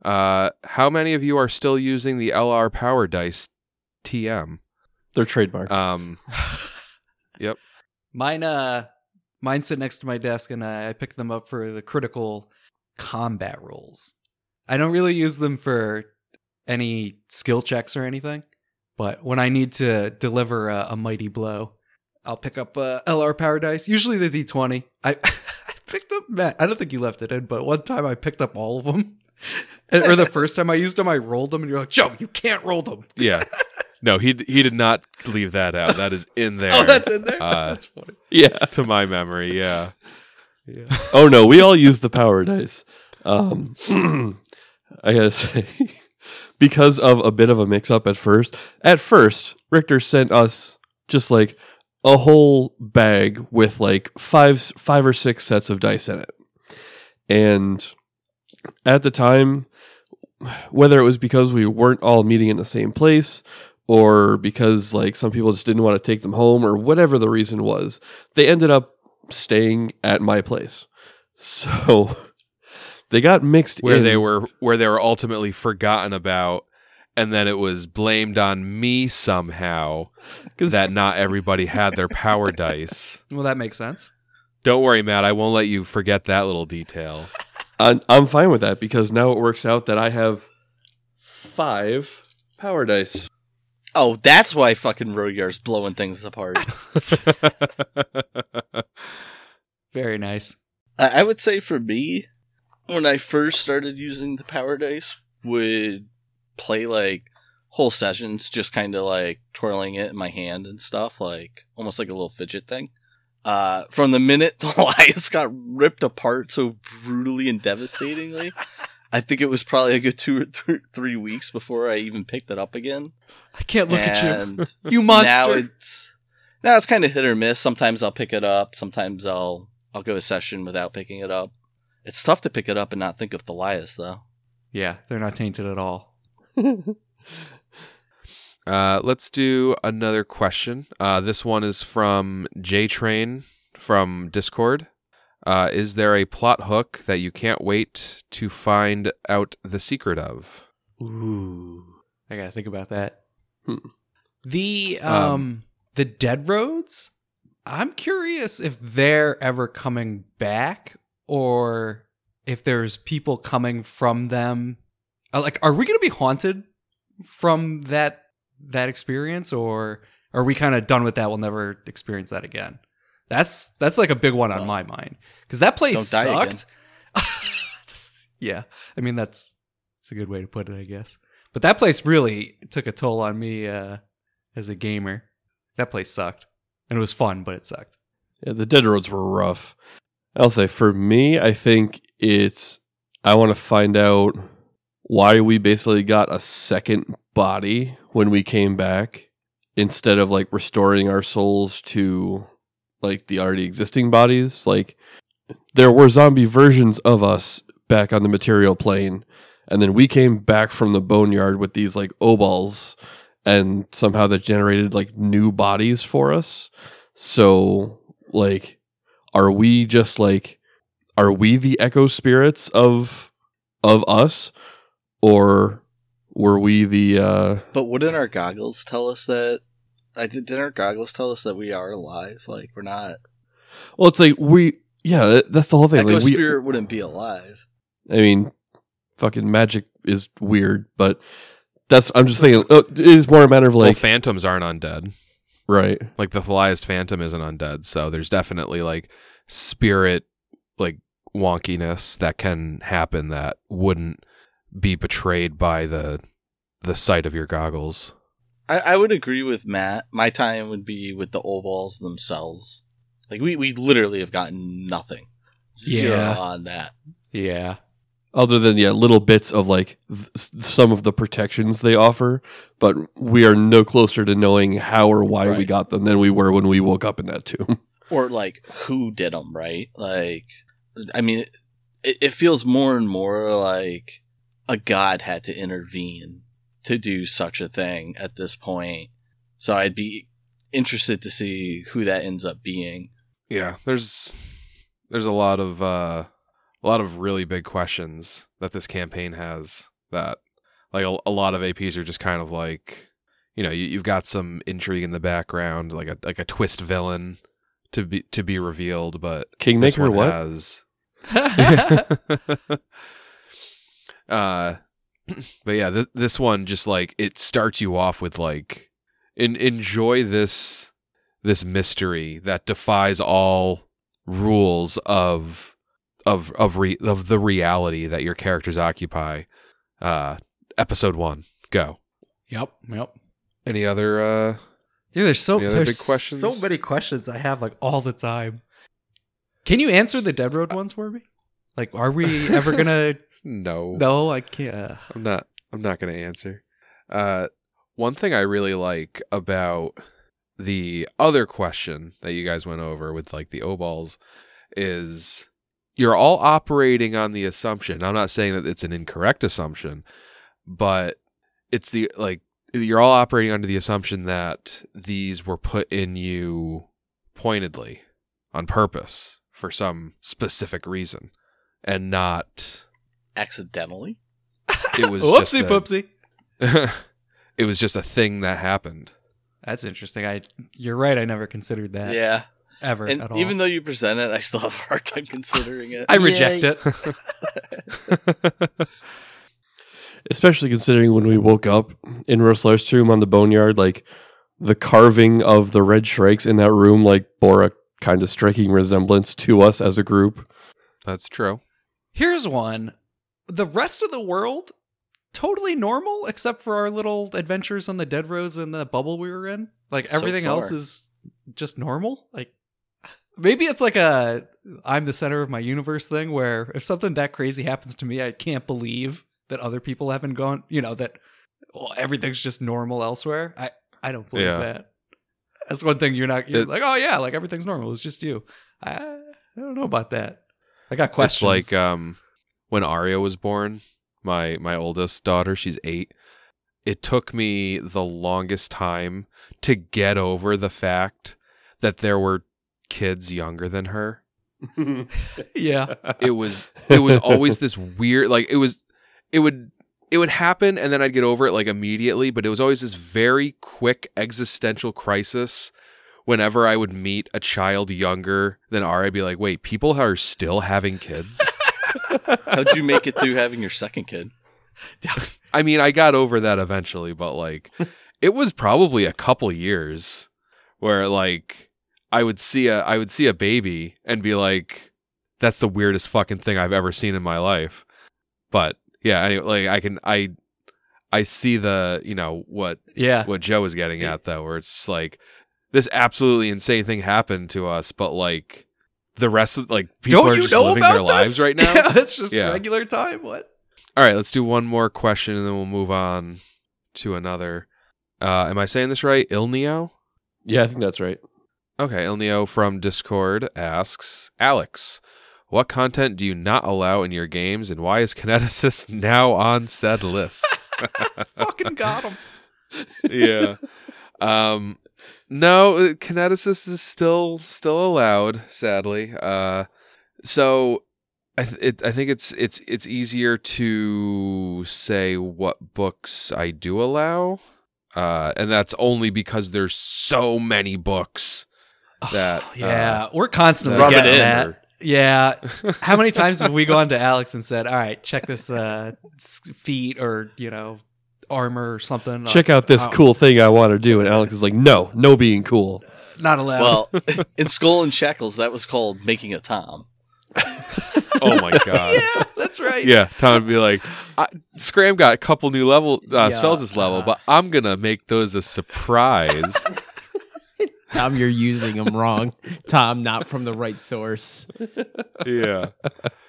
[SPEAKER 1] uh how many of you are still using the lr power dice tm
[SPEAKER 3] They're trademarked.
[SPEAKER 1] um yep.
[SPEAKER 5] Mine, uh, mine sit next to my desk, and I, I pick them up for the critical combat rolls. I don't really use them for any skill checks or anything, but when I need to deliver a, a mighty blow, I'll pick up uh, LR Dice. Usually the D20. I, I picked up Matt. I don't think you left it in, but one time I picked up all of them. or the first time I used them, I rolled them, and you're like, Joe, you can't roll them.
[SPEAKER 1] yeah no he he did not leave that out that is in there
[SPEAKER 5] Oh, that's in there.
[SPEAKER 1] Uh,
[SPEAKER 5] that's funny.
[SPEAKER 3] yeah.
[SPEAKER 1] to my memory yeah
[SPEAKER 5] Yeah.
[SPEAKER 3] Oh no, we all use the power dice. Um, I gotta say, because of a bit of a mix-up at first. At first, Richter sent us just like a whole bag with like five, five or six sets of dice in it, and at the time, whether it was because we weren't all meeting in the same place or because like some people just didn't want to take them home or whatever the reason was, they ended up staying at my place. So they got mixed
[SPEAKER 1] where
[SPEAKER 3] in.
[SPEAKER 1] they were where they were ultimately forgotten about and then it was blamed on me somehow
[SPEAKER 3] 'Cause-
[SPEAKER 1] that not everybody had their power dice
[SPEAKER 5] Well, that makes sense.
[SPEAKER 1] don't worry matt i won't let you forget that little detail
[SPEAKER 3] I'm, I'm fine with that because now it works out that I have five power dice.
[SPEAKER 2] Oh, that's why fucking Rogyar's blowing things apart.
[SPEAKER 5] Very nice.
[SPEAKER 2] I I would say for me, when I first started using the power dice, would play like whole sessions, just kind of like twirling it in my hand and stuff, like almost like a little fidget thing. Uh, from the minute the lions got ripped apart so brutally and devastatingly, I think it was probably a good two or th- three weeks before I even picked it up again.
[SPEAKER 5] I can't look at you. You monster.
[SPEAKER 2] now it's now it's kind of hit or miss. Sometimes I'll pick it up. Sometimes I'll I'll go a session without picking it up. It's tough to pick it up and not think of Thalias though.
[SPEAKER 5] yeah, they're not tainted at all.
[SPEAKER 1] uh, let's do another question uh, this one is from j train from discord uh, is there a plot hook that you can't wait to find out the secret of
[SPEAKER 5] Ooh, I gotta think about that.
[SPEAKER 3] Hmm.
[SPEAKER 5] The um,
[SPEAKER 1] Um,
[SPEAKER 5] the dead roads. I'm curious if they're ever coming back, or if there's people coming from them. Uh, like, are we gonna be haunted from that that experience, or are we kind of done with that? We'll never experience that again. That's that's like a big one on
[SPEAKER 2] Well,
[SPEAKER 5] my mind because that place
[SPEAKER 2] don't die again.
[SPEAKER 5] sucked. yeah, I mean that's that's a good way to put it, I guess. But that place really took a toll on me uh, as a gamer. That place sucked, and it was fun, but it sucked.
[SPEAKER 3] Yeah, the dead roads were rough. I'll say for me, I think it's I want to find out why we basically got a second body when we came back instead of like restoring our souls to like the already existing bodies. Like there were zombie versions of us back on the material plane, and then we came back from the boneyard with these like oballs, and somehow that generated like new bodies for us. So like are we just like are we the echo spirits of of us or were we the uh
[SPEAKER 2] But wouldn't our goggles tell us that? I did, didn't our goggles tell us that we are alive? Like we're not.
[SPEAKER 3] well it's like we yeah that's the whole thing
[SPEAKER 2] Echo
[SPEAKER 3] like we
[SPEAKER 2] Spirit wouldn't be alive.
[SPEAKER 3] i mean fucking magic is weird but that's i'm just thinking uh, it is more a matter of
[SPEAKER 1] well,
[SPEAKER 3] like
[SPEAKER 1] phantoms aren't undead.
[SPEAKER 3] right
[SPEAKER 1] Like the Thalias' Phantom isn't undead, so there's definitely like spirit like wonkiness that can happen that wouldn't be betrayed by the the sight of your goggles.
[SPEAKER 2] I, I would agree with Matt. My time would be with the ovalls themselves. Like we, we literally have gotten nothing. Zero
[SPEAKER 5] Yeah.
[SPEAKER 2] on that.
[SPEAKER 5] Yeah,
[SPEAKER 3] other than yeah little bits of like th- some of the protections they offer but we are no closer to knowing how or why we got them than we were when we woke up in that tomb
[SPEAKER 2] Or like who did them, right? Like, I mean, it, it feels more and more like a god had to intervene to do such a thing at this point. So I'd be interested to see who that ends up being.
[SPEAKER 1] Yeah, there's there's a lot of uh a lot of really big questions that this campaign has that like a, a lot of APs are just kind of like you know, you, you've got some intrigue in the background, like a like a twist villain to be to be revealed, but this
[SPEAKER 3] kingmaker
[SPEAKER 1] one
[SPEAKER 3] what
[SPEAKER 1] has uh but yeah this this one just like it starts you off with like in, enjoy this this mystery that defies all rules of of of re, of the reality that your characters occupy uh episode 1 go
[SPEAKER 5] yep, yep.
[SPEAKER 1] any other uh
[SPEAKER 5] Dude, there's so
[SPEAKER 1] Any
[SPEAKER 5] there's
[SPEAKER 1] big questions?
[SPEAKER 5] so many questions I have like all the time. Can you answer the Dead Road ones for me? Like, are we ever gonna?
[SPEAKER 1] no
[SPEAKER 5] no, I can't.
[SPEAKER 1] I'm not I'm not going to answer. Uh one thing I really like about the other question that you guys went over with like the O balls is you're all operating on the assumption. I'm not saying that it's an incorrect assumption, but it's the like you're all operating under the assumption that these were put in you pointedly on purpose for some specific reason and not
[SPEAKER 2] Accidentally?
[SPEAKER 1] it was
[SPEAKER 5] Whoopsie
[SPEAKER 1] just
[SPEAKER 5] poopsie.
[SPEAKER 1] it was just a thing that happened.
[SPEAKER 5] That's interesting. I you're right. I never considered that
[SPEAKER 2] yeah.
[SPEAKER 5] ever
[SPEAKER 2] And
[SPEAKER 5] at all.
[SPEAKER 2] even though you present it, I still have a hard time considering it.
[SPEAKER 5] I reject it.
[SPEAKER 3] especially considering when we woke up in Roslar's tomb on the boneyard like the carving of the red shrikes in that room like bore a kind of striking resemblance to us as a group
[SPEAKER 1] That's true.
[SPEAKER 5] Here's one. The rest of the world totally normal except for our little adventures on the dead roads and the bubble we were in. Like
[SPEAKER 2] So
[SPEAKER 5] everything else is just normal. Like maybe it's like a I'm the center of my universe thing where if something that crazy happens to me, I can't believe that other people haven't gone, you know, that well, everything's just normal elsewhere. I I don't believe
[SPEAKER 1] Yeah.
[SPEAKER 5] that. That's one thing you're not you're
[SPEAKER 1] It-
[SPEAKER 5] like, "Oh yeah, like everything's normal. It's just you." I, I don't know about that. I got questions.
[SPEAKER 1] It's like um when Arya was born, my my oldest daughter, she's 8. It took me the longest time to get over the fact that there were kids younger than her.
[SPEAKER 5] yeah.
[SPEAKER 1] It was it was always this weird like it was it would it would happen and then I'd get over it like immediately, but it was always this very quick existential crisis whenever I would meet a child younger than Arya, I'd be like, wait, people are still having kids?
[SPEAKER 2] How'd you make it through having your second kid?
[SPEAKER 1] I mean, I got over that eventually, but like it was probably a couple years where like I would see a I would see a baby and be like, "That's the weirdest fucking thing I've ever seen in my life." But yeah, anyway, like I can I I see the you know what
[SPEAKER 5] Yeah.
[SPEAKER 1] what Joe was getting at though, where it's just like this absolutely insane thing happened to us, but like the rest of like people
[SPEAKER 5] Don't
[SPEAKER 1] are
[SPEAKER 5] you
[SPEAKER 1] just
[SPEAKER 5] know
[SPEAKER 1] living
[SPEAKER 5] about
[SPEAKER 1] their lives
[SPEAKER 5] this?
[SPEAKER 1] right now.
[SPEAKER 5] Yeah, it's just
[SPEAKER 1] Yeah.
[SPEAKER 5] regular time. What?
[SPEAKER 1] All right, let's do one more question and then we'll move on to another. Uh, am I saying this right? Ilneo?
[SPEAKER 3] Yeah, I think that's right.
[SPEAKER 1] Okay, Ilneo from Discord asks Alex, what content do you not allow in your games and why is Kineticist now on said list?
[SPEAKER 5] Fucking got him.
[SPEAKER 1] yeah. Um no, uh, Kineticist is still still allowed, sadly. Uh so I th- it, I think it's it's it's easier to say what books I do allow. Uh and that's only because there's so many books that
[SPEAKER 5] Yeah,
[SPEAKER 1] uh,
[SPEAKER 5] we're constantly
[SPEAKER 1] that
[SPEAKER 5] getting
[SPEAKER 2] in.
[SPEAKER 5] that. Yeah. How many times have we gone to Alex and said, "All right, check this uh, feet or you know armor or something"?
[SPEAKER 3] Check out this
[SPEAKER 5] Oh,
[SPEAKER 3] cool thing I want to do. And Alex is like, no, no being cool.
[SPEAKER 5] Not allowed.
[SPEAKER 2] Well, in Skull and Shackles, that was called making a Tom.
[SPEAKER 1] oh my god.
[SPEAKER 5] yeah, that's right.
[SPEAKER 1] Yeah, Tom would be like, I, "Scram got a couple new level uh,
[SPEAKER 4] Yeah.
[SPEAKER 1] spells this level, but I'm gonna make those a surprise."
[SPEAKER 4] Tom, you're using them wrong. Tom, not from the right source.
[SPEAKER 1] yeah.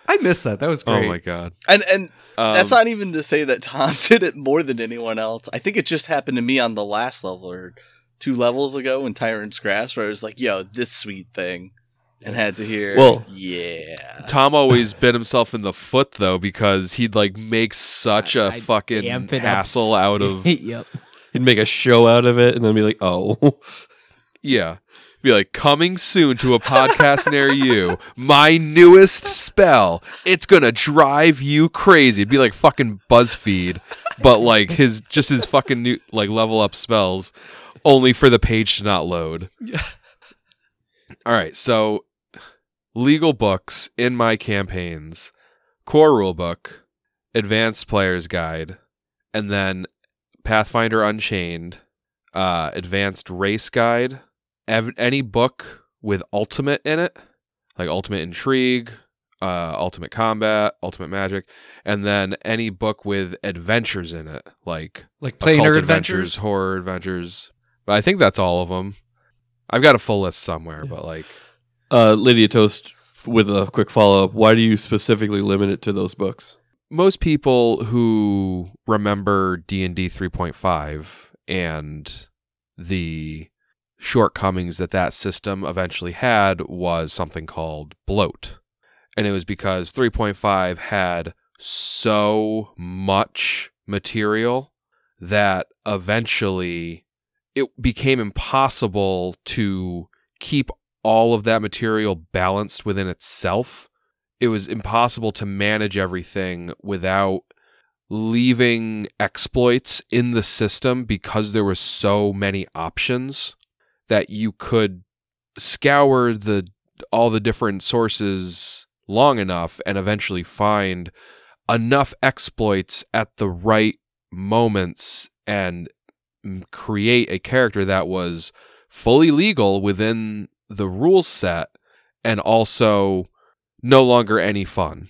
[SPEAKER 5] I miss that. That was great.
[SPEAKER 1] Oh my god.
[SPEAKER 2] And and
[SPEAKER 1] Um,
[SPEAKER 2] that's not even to say that Tom did it more than anyone else. I think it just happened to me on the last level or two levels ago in Tyrant's Grasp, where I was like, "Yo, this sweet thing," and had to hear,
[SPEAKER 3] Well-
[SPEAKER 2] yeah."
[SPEAKER 1] Tom always bit himself in the foot though because he'd like make such a
[SPEAKER 4] I- I
[SPEAKER 1] fucking
[SPEAKER 4] amp it up.
[SPEAKER 1] hassle out of
[SPEAKER 4] yep.
[SPEAKER 3] He'd make a show out of it and then be like, oh.
[SPEAKER 1] yeah. Be like coming soon to a podcast near you. My newest spell. It's gonna drive you crazy. It'd be like fucking BuzzFeed, but like his just his fucking new like level up spells, only for the page to not load.
[SPEAKER 5] Yeah.
[SPEAKER 1] All right, so legal books in my campaigns, core rulebook, advanced player's guide, and then Pathfinder Unchained, uh, advanced race guide, ev- any book with ultimate in it, like ultimate intrigue, uh, ultimate combat, ultimate magic, and then any book with adventures in it, like
[SPEAKER 5] Like
[SPEAKER 1] occult
[SPEAKER 5] planar
[SPEAKER 1] adventures,
[SPEAKER 5] adventures.
[SPEAKER 1] horror adventures. But I think that's all of them. I've got a full list somewhere, but like
[SPEAKER 3] Uh, Lydia Toast, with a quick follow up, why do you specifically limit it to those books?
[SPEAKER 1] most people who remember D&D 3.5 and the shortcomings that that system eventually had was something called bloat. And it was because 3.5 had so much material that eventually it became impossible to keep all of that material balanced within itself it was impossible to manage everything without leaving exploits in the system because there were so many options that you could scour the all the different sources long enough and eventually find enough exploits at the right moments and mm, create a character that was fully legal within the rule set and also no longer any fun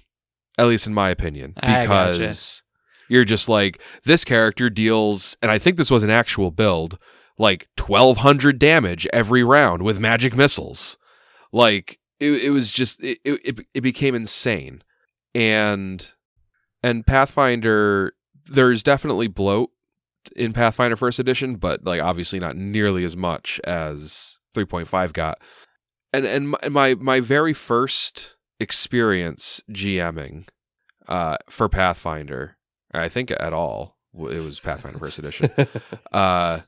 [SPEAKER 1] at least in my opinion
[SPEAKER 5] I gotcha.
[SPEAKER 1] because you're just like this character deals and i think this was an actual build like 1200 damage every round with magic missiles. Like it, it was just it, it, it became insane. And and pathfinder there's definitely bloat in pathfinder first edition but like obviously not nearly as much as 3.5 got. And and my my, my very first experience GMing uh, for Pathfinder, I think at all, it was Pathfinder First Edition. uh,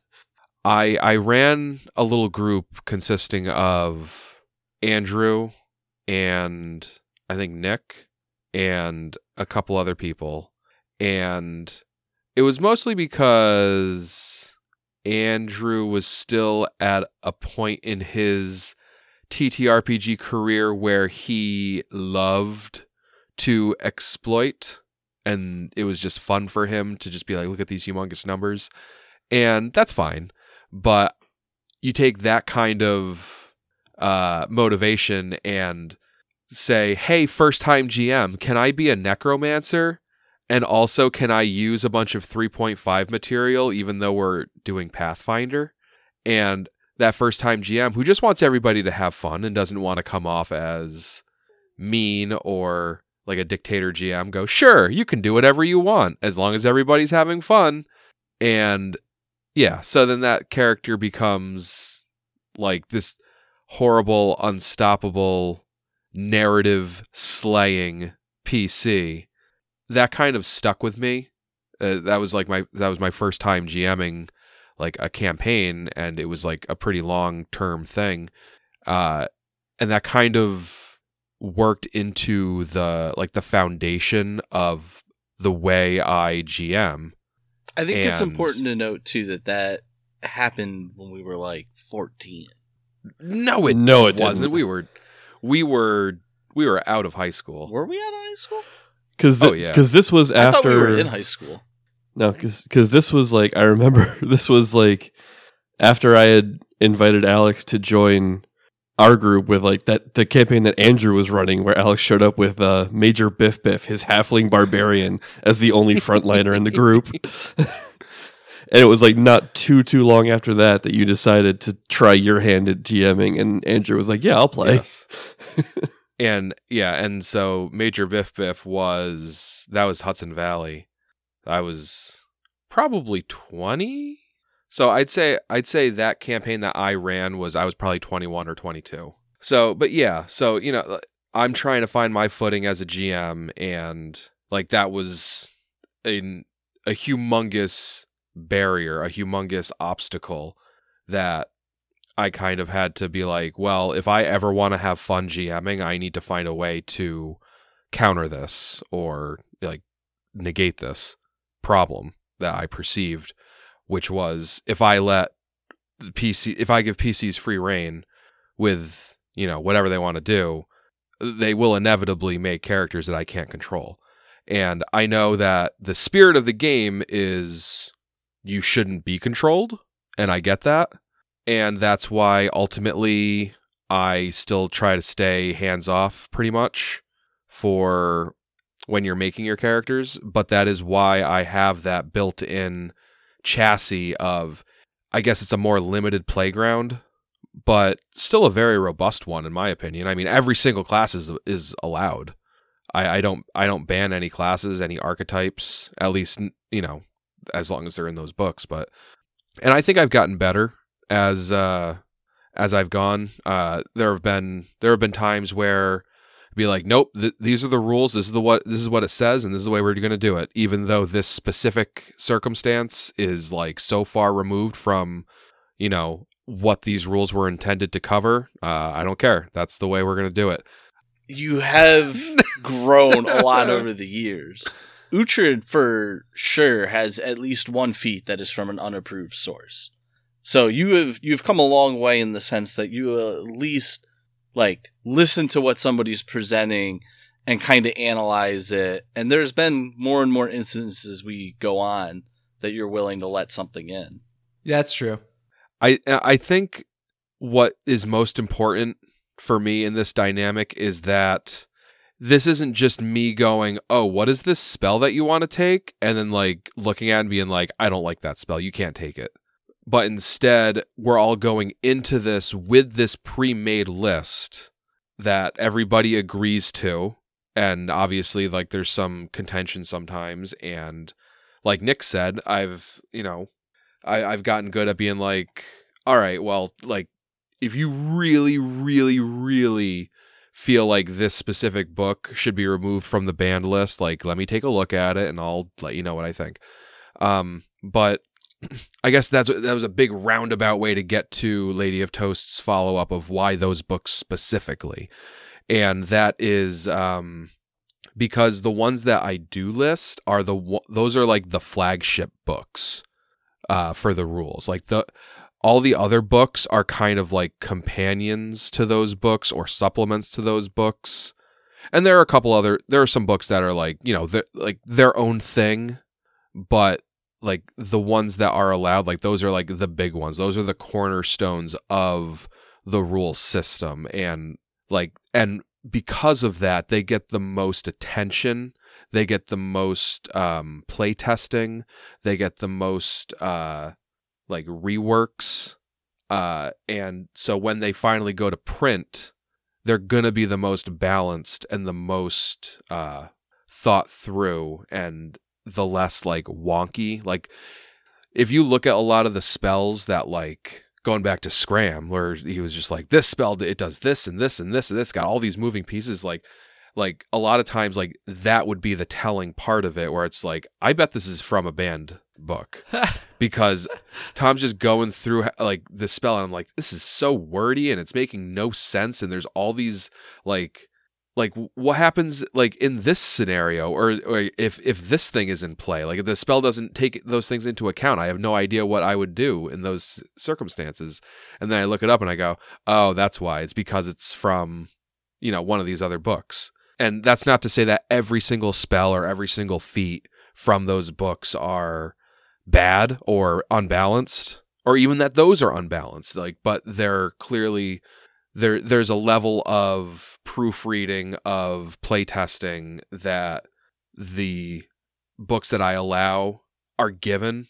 [SPEAKER 1] I I ran a little group consisting of Andrew and I think Nick and a couple other people, and it was mostly because Andrew was still at a point in his TTRPG career where he loved to exploit and it was just fun for him to just be like look at these humongous numbers and that's fine. But you take that kind of uh, motivation and say, "Hey, first time GM, can I be a necromancer?" And also, can I use a bunch of 3.5 material even though we're doing Pathfinder? And that first time GM who just wants everybody to have fun and doesn't want to come off as mean or like a dictator GM go, sure, you can do whatever you want as long as everybody's having fun. And yeah, so then that character becomes like this horrible, unstoppable, narrative slaying PC. That kind of stuck with me. Uh, that was like my that was my first time GMing like a campaign and it was like a pretty long term thing. Uh and that kind of worked into the like the foundation of the way I GM.
[SPEAKER 2] I think it's important to note too that that happened when we were like 14.
[SPEAKER 1] No, it
[SPEAKER 3] No, it
[SPEAKER 1] wasn't.
[SPEAKER 3] didn't.
[SPEAKER 1] We were we were we were out of high school.
[SPEAKER 2] Were we out of high school?
[SPEAKER 3] Because
[SPEAKER 1] Oh, yeah.
[SPEAKER 3] because this was
[SPEAKER 2] I thought we
[SPEAKER 3] after
[SPEAKER 2] were in high school.
[SPEAKER 3] No, because this was like I remember this was like after I had invited Alex to join our group with like that the campaign that Andrew was running, where Alex showed up with uh, Major Biff Biff, his halfling barbarian, as the only frontliner in the group. and it was like not too too long after that that you decided to try your hand at GMing, and Andrew was like, "Yeah, I'll play."
[SPEAKER 1] Yes. and yeah, and so Major Biff Biff was that was Hudson Valley. I was probably 20. So I'd say I'd say that campaign that I ran was I was probably 21 or 22. So, but yeah, so you know, uh, I'm trying to find my footing as a GM and like that was a a humongous barrier, a humongous obstacle that I kind of had to be like, well, if I ever want to have fun GMing, I need to find a way to counter this or like negate this problem that I perceived, which was if I let the PC, if I give PCs free reign with, you know, whatever they want to do, they will inevitably make characters that I can't control. And I know that the spirit of the game is you shouldn't be controlled, and I get that and that's why ultimately I still try to stay hands off pretty much for when you're making your characters, but that is why I have that built in chassis of I guess it's a more limited playground, but still a very robust one in my opinion. I mean every single class is is allowed. I, I don't I don't ban any classes, any archetypes, at least you know, as long as they're in those books, but and I think I've gotten better as uh as I've gone. Uh there have been there have been times where be like, nope, th- these are the rules. This is the what this is what it says, and this is the way we're going to do it. Even though this specific circumstance is like so far removed from, you know, what these rules were intended to cover. Uh, I don't care. That's the way we're going to do it.
[SPEAKER 2] You have grown a lot over the years. Uhtred for sure has at least one feat that is from an unapproved source. So you have you've come a long way in the sense that you at least like listen to what somebody's presenting and kind of analyze it. And there's been more and more instances we go on that you're willing to let something in.
[SPEAKER 5] That's true.
[SPEAKER 1] I I think what is most important for me in this dynamic is that this isn't just me going, "Oh, what is this spell that you want to take?" and then like looking at it and being like, "I don't like that spell. You can't take it." But instead, we're all going into this with this pre-made list that everybody agrees to, and obviously like there's some contention sometimes and like Nick said, I've, you know, I, I've gotten good at being like, all right, well, like if you really, really, really feel like this specific book should be removed from the banned list, like let me take a look at it and I'll let you know what I think. Um, but I guess that's that was a big roundabout way to get to Lady of Toast's follow up of why those books specifically, and that is um, because the ones that I do list are the those are like the flagship books uh, for the rules. Like the all the other books are kind of like companions to those books or supplements to those books. And there are a couple other there are some books that are like, you know, like their own thing, but like the ones that are allowed like those are like the big ones. Those are the cornerstones of the rule system. And like and because of that they get the most attention. They get the most um play testing they get the most uh like reworks. Uh and so when they finally go to print they're going to be the most balanced and the most uh thought through and the less like wonky. Like if you look at a lot of the spells that like going back to scram where he was just like this spell it does this and this and this and this got all these moving pieces like like a lot of times like that would be the telling part of it where it's like i bet this is from a banned book. Because tom's just going through like the spell and i'm like this is so wordy and it's making no sense and there's all these like like what happens like in this scenario or, or if if this thing is in play like if the spell doesn't take those things into account i have no idea what i would do in those circumstances. And then i look it up and i go oh that's why. It's because it's from you know one of these other books. And that's not to say that every single spell or every single feat from those books are bad or unbalanced or even that those are unbalanced like but they're clearly there there's a level of proofreading of playtesting that the books that I allow are given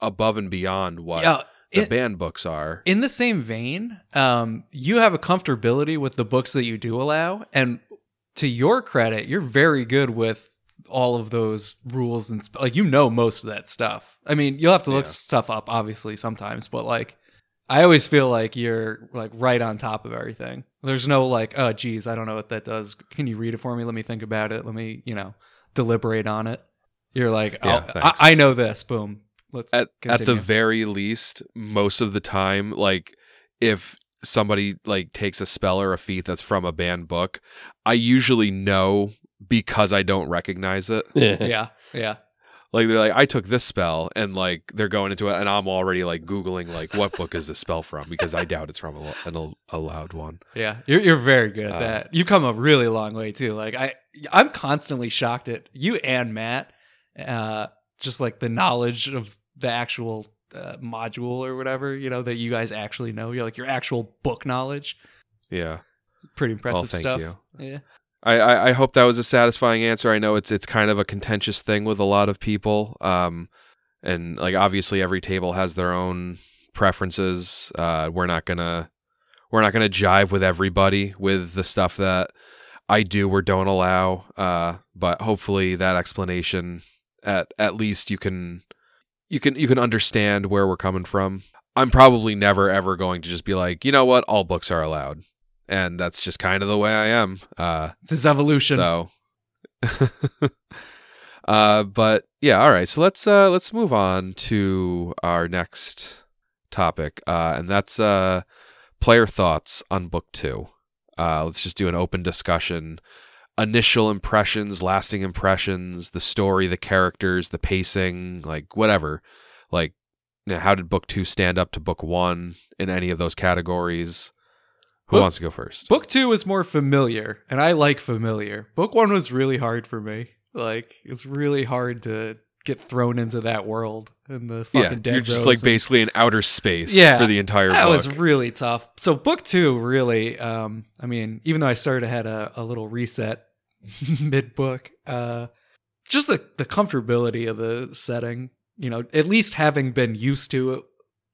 [SPEAKER 1] above and beyond what
[SPEAKER 5] yeah,
[SPEAKER 1] the
[SPEAKER 5] it-
[SPEAKER 1] banned books are.
[SPEAKER 5] in the same vein, um, you have a comfortability with the books that you do allow, and to your credit, you're very good with all of those rules and sp- like you know most of that stuff. I mean, you'll have to look
[SPEAKER 1] Yeah.
[SPEAKER 5] stuff up obviously sometimes, but like I always feel like you're like right on top of everything. There's no like, oh geez, I don't know what that does. Can you read it for me? Let me think about it. Let me, you know, deliberate on it. You're like,
[SPEAKER 1] Yeah,
[SPEAKER 5] oh, I. I know this. Boom. Let's
[SPEAKER 1] at at the very least, most of the time, like if somebody like takes a spell or a feat that's from a banned book, I usually know because I don't recognize it.
[SPEAKER 3] Yeah.
[SPEAKER 5] yeah, yeah.
[SPEAKER 1] Like they're like, I took this spell, and like they're going into it, and I'm already like googling like what book is this spell from because I doubt it's from a, an allowed one.
[SPEAKER 5] Yeah, you're you're very good at
[SPEAKER 1] Uh,
[SPEAKER 5] that. You've come a really long way too. Like I, I'm constantly shocked at you and Matt, uh, just like the knowledge of the actual uh, module or whatever you know that you guys actually know. You're like your actual book knowledge.
[SPEAKER 1] Yeah.
[SPEAKER 5] Pretty impressive
[SPEAKER 1] thank
[SPEAKER 5] stuff.
[SPEAKER 1] you.
[SPEAKER 5] Yeah,
[SPEAKER 1] I, I, I hope that was a satisfying answer. I know it's it's kind of a contentious thing with a lot of people. Um, and like obviously every table has their own preferences. Uh, we're not gonna we're not gonna jive with everybody with the stuff that I do or don't allow. Uh, but hopefully that explanation at at least you can you can you can understand where we're coming from. I'm probably never ever going to just be like, you know what, all books are allowed. And that's just kind of the way I am. Uh
[SPEAKER 5] it's his evolution.
[SPEAKER 1] so, uh, but yeah, all right. So let's uh, let's move on to our next topic, uh, and that's uh, player thoughts on book two. Uh, let's just do an open discussion. Initial impressions, lasting impressions, the story, the characters, the pacing, like whatever. Like, you know, how did book two stand up to book one in any of those categories? Who
[SPEAKER 5] Book-
[SPEAKER 1] wants to go first?
[SPEAKER 5] Book two is more familiar, and I like familiar. Book one was really hard for me. Like it's really hard to get thrown into that world and the fucking
[SPEAKER 1] yeah,
[SPEAKER 5] dead
[SPEAKER 1] you're just like
[SPEAKER 5] and-
[SPEAKER 1] basically in outer space
[SPEAKER 5] Yeah,
[SPEAKER 1] for the entire
[SPEAKER 5] that
[SPEAKER 1] book.
[SPEAKER 5] was really tough. So book two really, um, I mean, even though I started had a, a little reset mid book, uh, just the the comfortability of the setting, you know, at least having been used to it,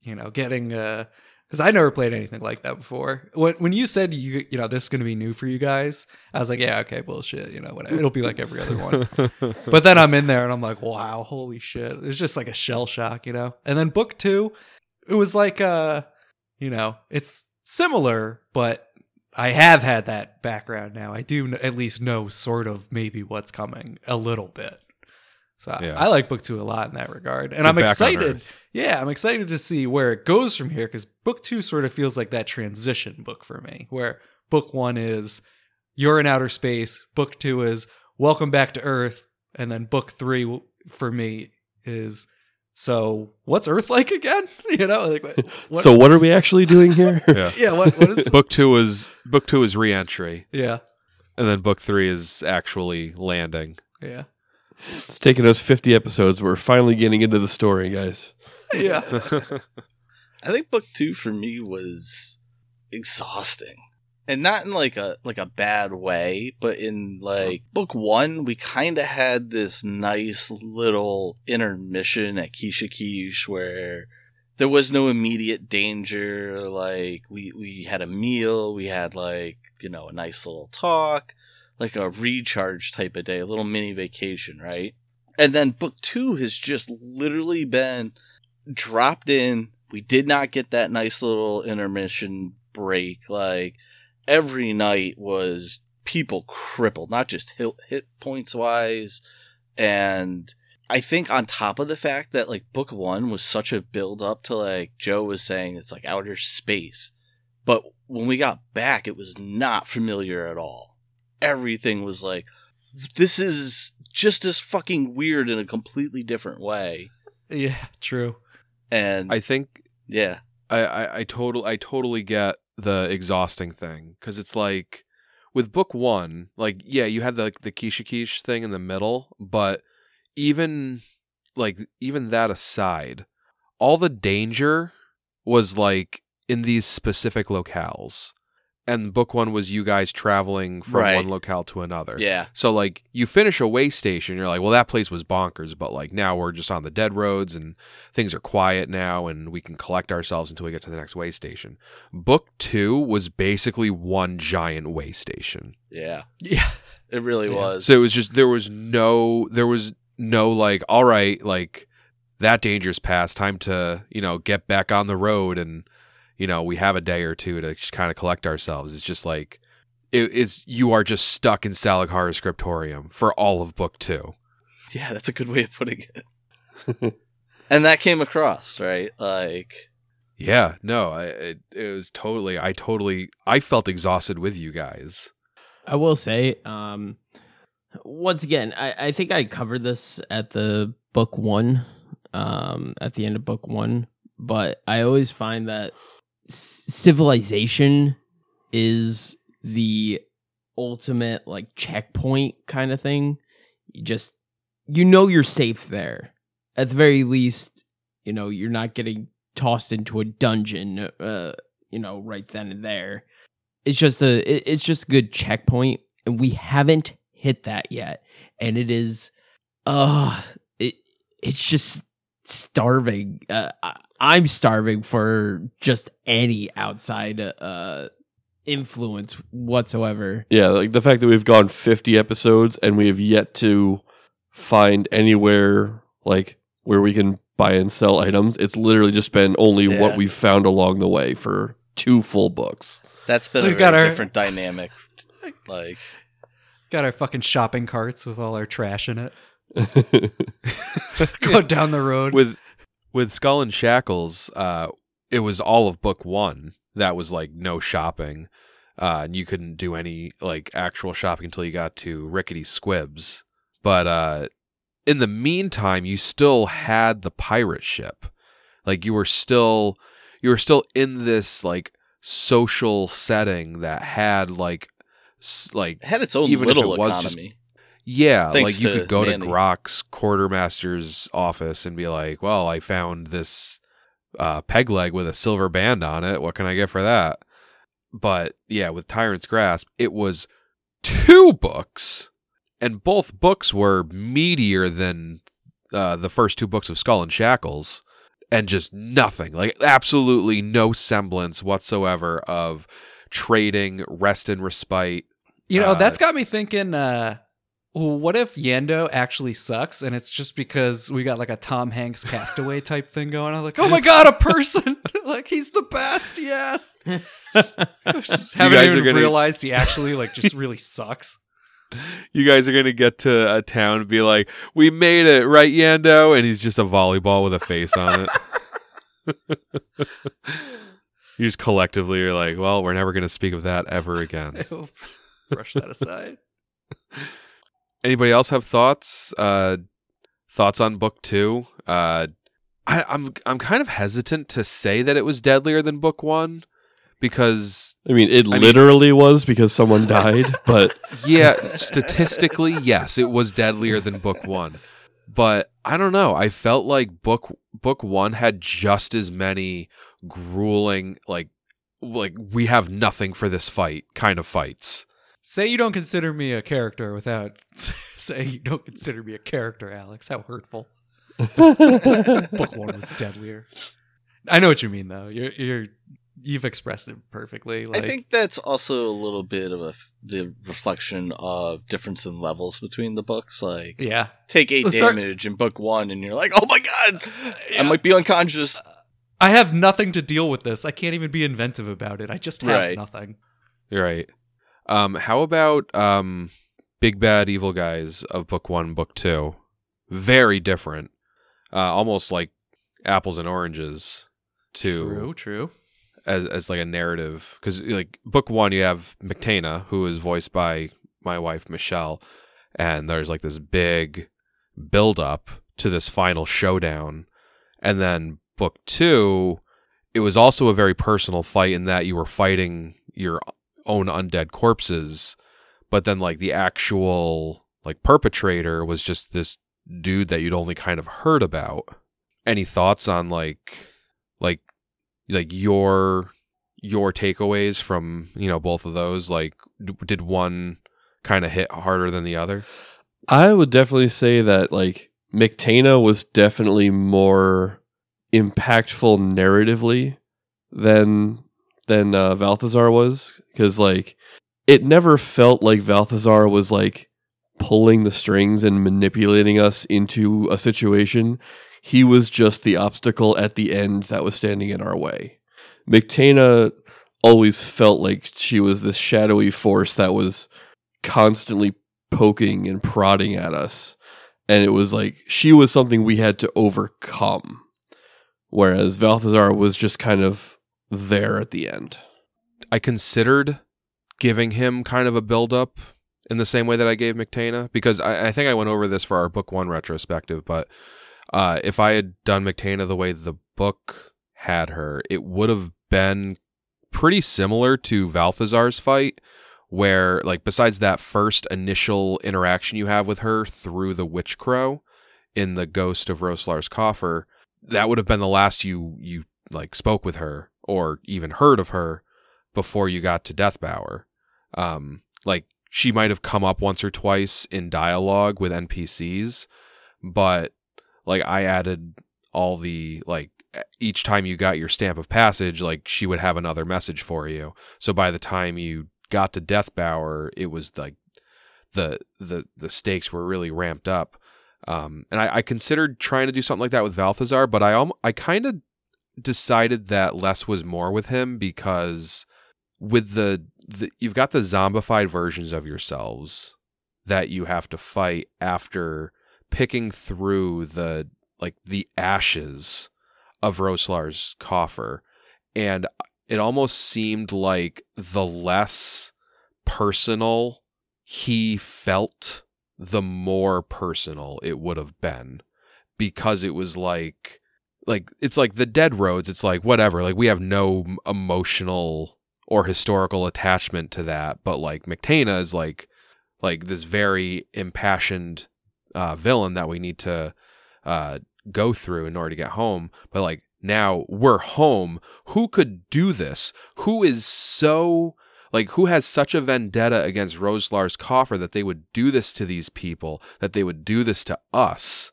[SPEAKER 5] you know, getting uh because I never played anything like that before. When when you said you you know this is gonna be new for you guys, I was like, yeah, okay, bullshit, you know, whatever. It'll be like every other one. But then I'm in there and I'm like, wow, holy shit. It's just like a shell shock, you know? And then book two, it was like, uh, you know, it's similar, but I have had that background now. I do at least know sort of maybe what's coming a little bit. So
[SPEAKER 1] Yeah.
[SPEAKER 5] I like book two a lot in that regard. And
[SPEAKER 1] Get
[SPEAKER 5] I'm excited. Yeah, I'm excited to see where it goes from here because book two sort of feels like that transition book for me, where book one is you're in outer space, book two is welcome back to Earth, and then book three for me is so what's Earth like again? You know, like what, what-
[SPEAKER 3] So what are we actually doing here?
[SPEAKER 1] yeah.
[SPEAKER 5] yeah, what what is
[SPEAKER 1] book two is book two is re-entry,
[SPEAKER 5] yeah
[SPEAKER 1] and then book three is actually landing.
[SPEAKER 5] yeah
[SPEAKER 3] It's taken us 50 episodes. We're finally getting into the story, guys.
[SPEAKER 5] yeah.
[SPEAKER 2] I think book two for me was exhausting. And not in like a like a bad way, but in like book one, we kind of had this nice little intermission at Kisha Kish where there was no immediate danger. Like we we had a meal, we had like you know a nice little talk, like a recharge type of day, a little mini vacation, right? And then book two has just literally been dropped in. We did not get that nice little intermission break. Like every night was people crippled, not just hit, hit points wise. And I think on top of the fact that like book one was such a build up to like Joe was saying, it's like outer space. But when we got back, it was not familiar at all. Everything was like, this is just as fucking weird in a completely different way.
[SPEAKER 5] Yeah, true.
[SPEAKER 2] And
[SPEAKER 1] I think
[SPEAKER 2] yeah,
[SPEAKER 1] I, I, I total I totally get the exhausting thing because it's like with book one, like yeah, you had the the Kisha Kish thing in the middle, but even like even that aside, all the danger was like in these specific locales, and book one was you guys traveling from
[SPEAKER 2] Right.
[SPEAKER 1] one locale to another.
[SPEAKER 2] yeah,
[SPEAKER 1] So like you finish a way station, you're like, well, that place was bonkers, but like now we're just on the dead roads and things are quiet now, and we can collect ourselves until we get to the next way station. Book two was basically one giant way station,
[SPEAKER 2] yeah,
[SPEAKER 5] Yeah.
[SPEAKER 2] it really
[SPEAKER 5] Yeah.
[SPEAKER 2] was.
[SPEAKER 1] so it was just there was no there was no like, all right, like that danger's past, time to you know get back on the road and you know we have a day or two to just kind of collect ourselves. It's just like it is you are just stuck in Salakara Scriptorium for all of book two.
[SPEAKER 2] Yeah, that's a good way of putting it. and that came across, right? Like,
[SPEAKER 1] Yeah, no, I, it, it was totally. I totally. I felt exhausted with you guys.
[SPEAKER 4] I will say, um, once again, I, I think I covered this at the book one, um, at the end of book one, but I always find that c- civilization is the ultimate like checkpoint kind of thing. You just, you know, you're safe there. At the very least, you know, you're not getting tossed into a dungeon, uh, you know, right then and there it's just a it- it's just a good checkpoint and we haven't hit that yet and it is uh it it's just starving uh, I- i'm starving for just any outside uh influence whatsoever
[SPEAKER 3] Yeah, like the fact that we've gone 50 episodes and we have yet to find anywhere like where we can buy and sell items. It's literally just been only
[SPEAKER 2] Yeah.
[SPEAKER 3] what we've found along the way for two full books.
[SPEAKER 2] that's been
[SPEAKER 5] We
[SPEAKER 2] a
[SPEAKER 5] got
[SPEAKER 2] very
[SPEAKER 5] our-
[SPEAKER 2] different dynamic. Like,
[SPEAKER 5] Got our fucking shopping carts with all our trash in it. Go down the road.
[SPEAKER 1] with with Skull and Shackles, uh, it was all of book one that was like no shopping, uh, and you couldn't do any like actual shopping until you got to Rickety Squibs. But uh, in the meantime, you still had the pirate ship, like you were still you were still in this like social setting that had like s- like
[SPEAKER 2] it had its own
[SPEAKER 1] Even if
[SPEAKER 2] little
[SPEAKER 1] it was just-
[SPEAKER 2] economy.
[SPEAKER 1] Yeah,
[SPEAKER 2] Thanks
[SPEAKER 1] like you could go
[SPEAKER 2] Manny.
[SPEAKER 1] to Grok's quartermaster's office and be like, "Well, I found this uh, peg leg with a silver band on it. What can I get for that?" But yeah, with Tyrant's Grasp, it was two books, and both books were meatier than uh, the first two books of Skull and Shackles, and just nothing, like absolutely no semblance whatsoever of trading, rest and respite.
[SPEAKER 5] You know,
[SPEAKER 1] Uh,
[SPEAKER 5] that's got me thinking, uh, well, what if Yando actually sucks and it's just because we got like a Tom Hanks castaway type thing going on? Like, oh my god, a person! like he's the best, yes. Haven't
[SPEAKER 1] guys
[SPEAKER 5] even
[SPEAKER 1] gonna-
[SPEAKER 5] realized he actually like just really sucks.
[SPEAKER 1] You guys are gonna get to a town and be like, "We made it, right, Yando?" And he's just a volleyball with a face on it. you just collectively are like, "Well, we're never gonna speak of that ever again."
[SPEAKER 5] Brush that aside.
[SPEAKER 1] Anybody else have thoughts? Uh, thoughts on book two? Uh, I, I'm I'm kind of hesitant to say that it was deadlier than book one because
[SPEAKER 3] I mean, it
[SPEAKER 1] mean-
[SPEAKER 3] literally was because someone died, but
[SPEAKER 1] yeah, statistically, yes, it was deadlier than book one. But I don't know. I felt like book book one had just as many grueling, like like we have nothing for this fight kind of fights.
[SPEAKER 5] Say you don't consider me a character without saying you don't consider me a character, Alex. How hurtful. Book one was deadlier. I know what you mean, though. You're you're you've expressed it perfectly. Like,
[SPEAKER 2] I think that's also a little bit of a f- the reflection of difference in levels between the books. Like
[SPEAKER 5] yeah,
[SPEAKER 2] take eight
[SPEAKER 5] Let's start-
[SPEAKER 2] damage in book one, and you're like, oh my god,
[SPEAKER 5] Yeah.
[SPEAKER 2] I might be unconscious.
[SPEAKER 5] I have nothing to deal with this. I can't even be inventive about it. I just have
[SPEAKER 2] Right.
[SPEAKER 5] nothing.
[SPEAKER 1] You're right. Um, how about um, big bad evil guys of book one, book two? Very different. Uh, almost like apples and oranges. To
[SPEAKER 5] True, true.
[SPEAKER 1] as as like a narrative because like book one you have McTana who is voiced by my wife Michelle and there's like this big build up to this final showdown and then book two it was also a very personal fight in that you were fighting your own undead corpses but then like the actual like perpetrator was just this dude that you'd only kind of heard about. Any thoughts on like like like your your takeaways from you know both of those? Like d- did one kind of hit harder than the other?
[SPEAKER 3] I would definitely say that like McTana was definitely more impactful narratively than than uh, Balthazar was because like it never felt like Balthazar was like pulling the strings and manipulating us into a situation. He was just the obstacle at the end that was standing in our way. McTana always felt like she was this shadowy force that was constantly poking and prodding at us. And it was like she was something we had to overcome. Whereas Balthazar was just kind of there at the end.
[SPEAKER 1] i considered giving him kind of a build up in the same way that i gave mctana because i, I think i went over this for our book one retrospective but uh, if i had done mctana the way the book had her it would have been pretty similar to Balthazar's fight, where like besides that first initial interaction you have with her through the witch crow in the ghost of Roslar's coffer, that would have been the last you you like spoke with her or even heard of her before you got to Deathbower. Um, like she might have come up once or twice in dialogue with NPCs, but like I added all the like each time you got your stamp of passage, like she would have another message for you. So by the time you got to Deathbower, it was like the the the stakes were really ramped up. Um, and I, I considered trying to do something like that with Balthazar, but I alm- I kind of decided that less was more with him because with the, the you've got the zombified versions of yourselves that you have to fight after picking through the like the ashes of Roslar's coffer. And it almost seemed like the less personal he felt, the more personal it would have been. Because it was like like it's like the dead roads, it's like whatever, like we have no emotional or historical attachment to that. But like McTana is like like this very impassioned uh, villain that we need to uh, go through in order to get home. But like now we're home. Who could do this? Who is so like who has such a vendetta against Roslar's coffer that they would do this to these people, that they would do this to us?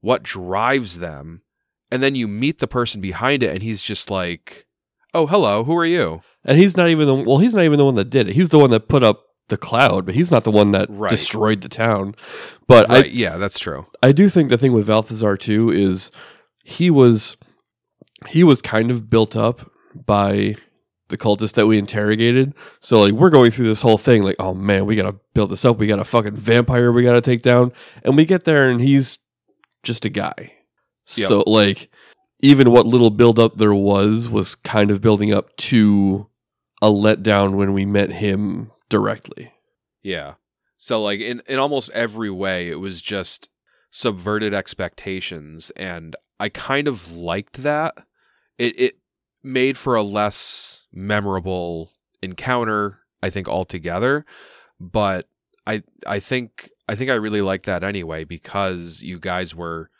[SPEAKER 1] What drives them? And then you meet the person behind it and he's just like, "Oh, hello. Who are you?"
[SPEAKER 3] And he's not even the well, he's not even the one that did it. He's the one that put up the cloud, but he's not the one that
[SPEAKER 1] Right.
[SPEAKER 3] destroyed the town. But
[SPEAKER 1] Right,
[SPEAKER 3] I
[SPEAKER 1] yeah, that's true.
[SPEAKER 3] I do think the thing with Balthazar too is he was he was kind of built up by the cultist that we interrogated. So like we're going through this whole thing like, oh man, we gotta build this up. We got a fucking vampire we gotta take down. And we get there and he's just a guy.
[SPEAKER 1] Yep.
[SPEAKER 3] So like even what little build up there was was kind of building up to a letdown when we met him directly.
[SPEAKER 1] Yeah. So like in in almost every way it was just subverted expectations and I kind of liked that. It it made for a less memorable encounter, I think altogether, but I I think I think I really like that anyway because you guys were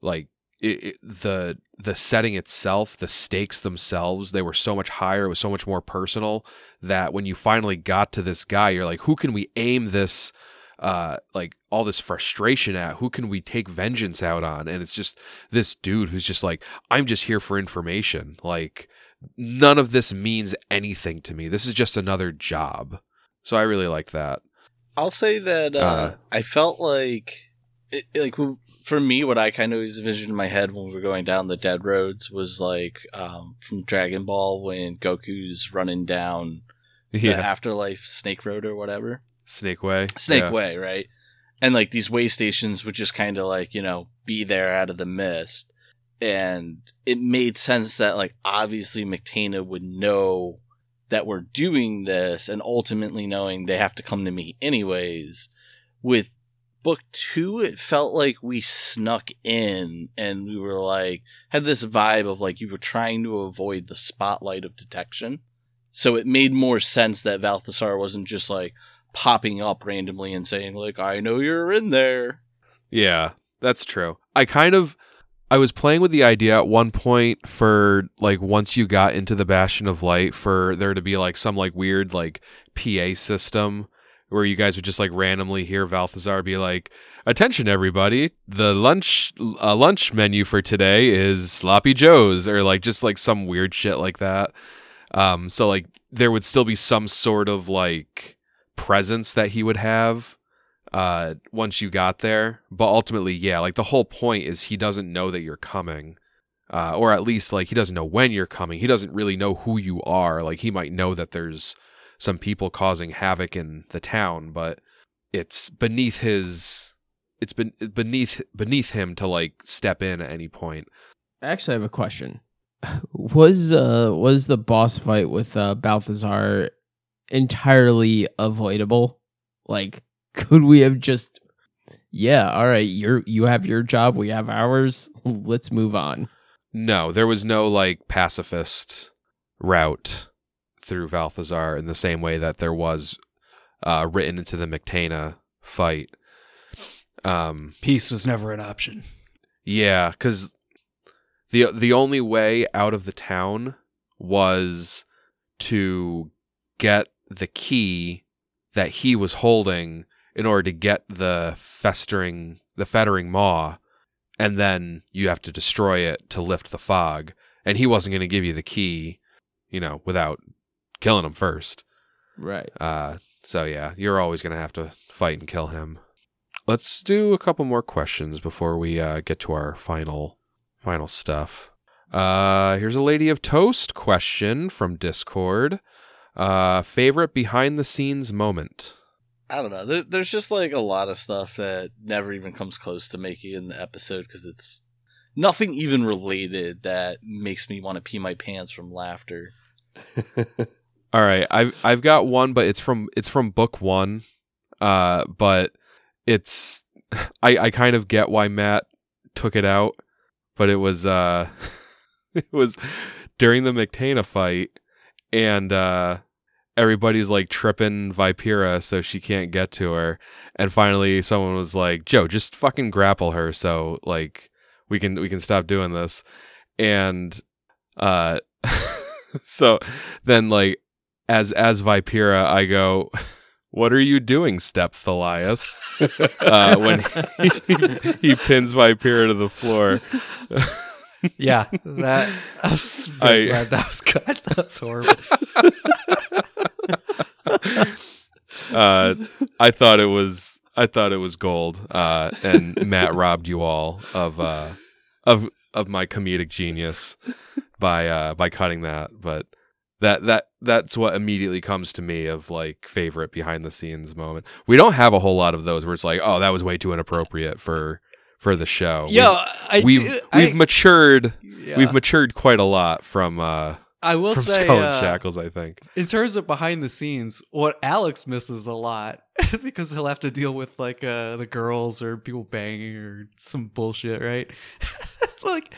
[SPEAKER 1] like it, it, the the setting itself, the stakes themselves, they were so much higher. It was so much more personal that when you finally got to this guy, you're like, who can we aim this, uh, like all this frustration at? Who can we take vengeance out on? And it's just this dude who's just like, I'm just here for information. Like none of this means anything to me. This is just another job. So I really like that.
[SPEAKER 2] I'll say that uh,
[SPEAKER 1] Uh,
[SPEAKER 2] I felt like, it, like for me, what I kind of always envisioned in my head when we were going down the dead roads was like um, from Dragon Ball when Goku's running down the afterlife Snake Road or whatever.
[SPEAKER 1] Snake Way.
[SPEAKER 2] Snake
[SPEAKER 1] Yeah.
[SPEAKER 2] Way, right? And like these way stations would just kind of like, you know, be there out of the mist. And it made sense that like obviously McTana would know that we're doing this and ultimately knowing they have to come to me anyways. With book two, it felt like we snuck in and we were like, had this vibe of like you were trying to avoid the spotlight of detection. So it made more sense that Balthazar wasn't just like, popping up randomly and saying like I know you're in there.
[SPEAKER 1] Yeah, that's true. I kind of I was playing with the idea at one point for like once you got into the Bastion of Light for there to be like some like weird like PA system where you guys would just like randomly hear Balthazar be like, "Attention, everybody! The lunch uh, lunch menu for today is sloppy joes," or like just like some weird shit like that. Um, so like there would still be some sort of like presence that he would have uh once you got there but ultimately yeah like the whole point is he doesn't know that you're coming uh or at least like he doesn't know when you're coming he doesn't really know who you are like he might know that there's some people causing havoc in the town but it's beneath his it's been beneath beneath him to like step in at any point
[SPEAKER 4] Actually, I have a question. Was uh was the boss fight with uh Balthazar entirely avoidable? Like, could we have just yeah, all right, you're you have your job, we have ours. Let's move on.
[SPEAKER 1] No, there was no like pacifist route through Balthazar in the same way that there was uh, written into the McTana fight. Um,
[SPEAKER 5] Peace was never an option.
[SPEAKER 1] yeah, because the the only way out of the town was to get the key that he was holding in order to get the festering the fettering maw and then you have to destroy it to lift the fog and he wasn't going to give you the key you know without killing him first
[SPEAKER 4] Right.
[SPEAKER 1] uh so yeah you're always going to have to fight and kill him let's do a couple more questions before we uh, get to our final final stuff uh here's a lady of toast question from discord uh favorite behind the scenes moment
[SPEAKER 2] I don't know. There, there's just like a lot of stuff that never even comes close to making in the episode because it's nothing even related that makes me want to pee my pants from laughter.
[SPEAKER 1] All right, I've I've got one, but it's from it's from book one. Uh, but it's I I kind of get why Matt took it out, but it was uh it was during the McTana fight, and uh everybody's like tripping Vipera so she can't get to her, and finally someone was like, "Joe, just fucking grapple her so like we can we can stop doing this," and uh so then like as as Vipera, I go, "What are you doing, Step Thalias?" uh, when he, he pins Vipera to the floor.
[SPEAKER 5] Yeah, that I was very
[SPEAKER 1] I-
[SPEAKER 5] glad that was cut. That was horrible.
[SPEAKER 1] uh, I thought it was I thought it was gold. Uh, and Matt robbed you all of uh, of of my comedic genius by uh, by cutting that. But that that that's what immediately comes to me of like favorite behind the scenes moment. We don't have a whole lot of those where it's like, oh, that was way too inappropriate for for the show.
[SPEAKER 5] Yeah,
[SPEAKER 1] we've
[SPEAKER 5] do-
[SPEAKER 1] we've,
[SPEAKER 5] I,
[SPEAKER 1] we've matured.
[SPEAKER 5] yeah.
[SPEAKER 1] We've matured quite a lot from uh
[SPEAKER 5] I will
[SPEAKER 1] from
[SPEAKER 5] say,
[SPEAKER 1] Skull
[SPEAKER 5] uh,
[SPEAKER 1] Shackles. I think.
[SPEAKER 5] in terms of behind the scenes, what Alex misses a lot because he'll have to deal with like uh, the girls or people banging or some bullshit, right? like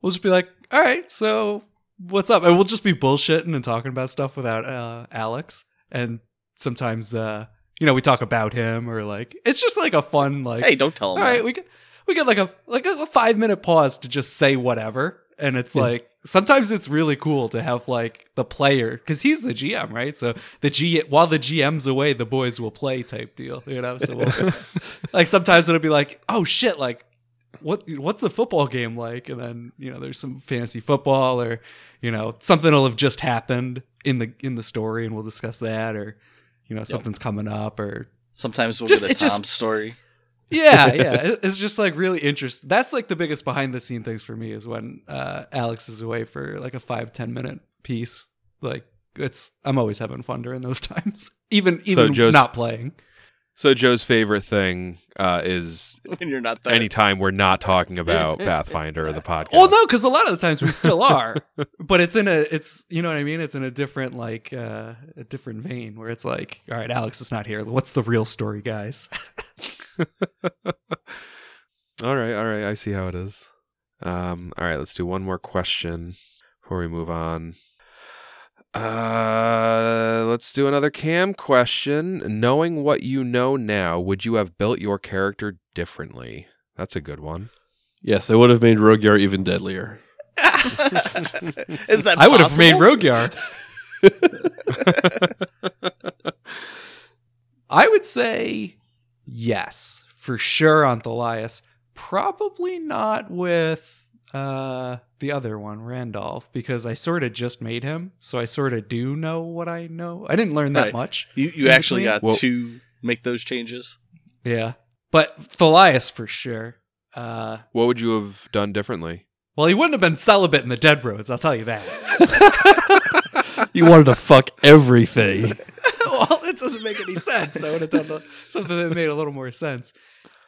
[SPEAKER 5] we'll just be like, all right, so what's up? And we'll just be bullshitting and talking about stuff without uh, Alex. And sometimes, uh, you know, we talk about him or like it's just like a fun like.
[SPEAKER 2] Hey, don't tell
[SPEAKER 5] all
[SPEAKER 2] him.
[SPEAKER 5] right, we get we get like a like a five minute pause to just say whatever. And it's
[SPEAKER 3] Yeah.
[SPEAKER 5] like sometimes it's really cool to have like the player because he's the GM, right? So the G while the GM's away, the boys will play type deal, you know. So we'll, like sometimes it'll be like, oh shit, like what what's the football game like? And then you know there's some fantasy football or you know something will have just happened in the in the story, and we'll discuss that or you know something's coming up or
[SPEAKER 2] Sometimes we'll
[SPEAKER 5] Just-
[SPEAKER 2] get a
[SPEAKER 5] it just-
[SPEAKER 2] story.
[SPEAKER 5] yeah yeah it's just like really interesting. That's like the biggest behind the scene things for me is when uh, Alex is away for like a five ten minute piece. Like it's I'm always having fun during those times, even even
[SPEAKER 1] Joe's-
[SPEAKER 5] not playing.
[SPEAKER 1] So Joe's favorite thing uh, is
[SPEAKER 2] When you're not there.
[SPEAKER 1] anytime we're not talking about Pathfinder or the podcast.
[SPEAKER 5] Well, no, because a lot of the times we still are, but it's in a, it's you know what I mean. It's in a different like uh, a different vein where it's like, all right, Alex is not here. What's the real story, guys?
[SPEAKER 1] all right, all right. I see how it is. Um, all right, let's do one more question before we move on. Uh, let's do another cam question. Knowing what you know now, would you have built your character differently? That's a good one.
[SPEAKER 3] Yes, I would have made Rogyar even deadlier.
[SPEAKER 2] Is that
[SPEAKER 5] I would have made
[SPEAKER 2] possible?
[SPEAKER 5] Rogyar. I would say yes, for sure on Thalias. Probably not with uh, the other one, Randolph, because I sort of just made him, so I sort of do know what I know. I didn't learn that
[SPEAKER 2] Right.
[SPEAKER 5] much.
[SPEAKER 2] You you actually
[SPEAKER 5] between?
[SPEAKER 2] got
[SPEAKER 1] Well-
[SPEAKER 2] to make those changes.
[SPEAKER 5] Yeah, but Thalias for sure. Uh,
[SPEAKER 1] What would you have done differently?
[SPEAKER 5] well, he wouldn't have been celibate in the Dead Roads. I'll tell you that.
[SPEAKER 3] You wanted to fuck everything.
[SPEAKER 5] well, it doesn't make any sense. I would have done the, something that made a little more sense.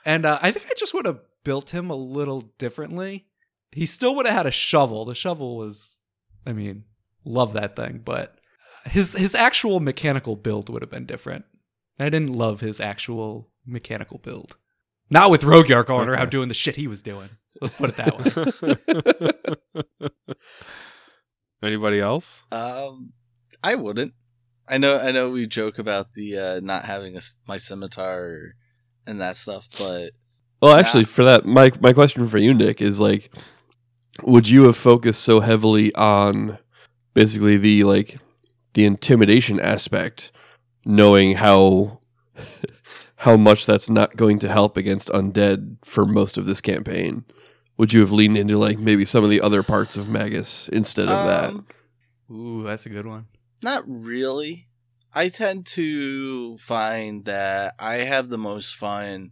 [SPEAKER 5] And uh, I think I just would have built him a little differently. He still would have had a shovel. The shovel was, I mean, love that thing, but his his actual mechanical build would have been different. I didn't love his actual mechanical build. Not with Rogyar going around doing the shit he was doing. Let's put it that way.
[SPEAKER 1] Anybody else?
[SPEAKER 2] Um, I wouldn't. I know. I know. We joke about the uh, not having a s my scimitar and that stuff, but
[SPEAKER 3] Well, actually, for that, my my question for you, Nick, is like, would you have focused so heavily on basically the like the intimidation aspect, knowing how how much that's not going to help against undead for most of this campaign? Would you have leaned into like maybe some of the other parts of Magus instead of that?
[SPEAKER 2] um,
[SPEAKER 5] Ooh, that's a good one.
[SPEAKER 2] Not really. I tend to find that I have the most fun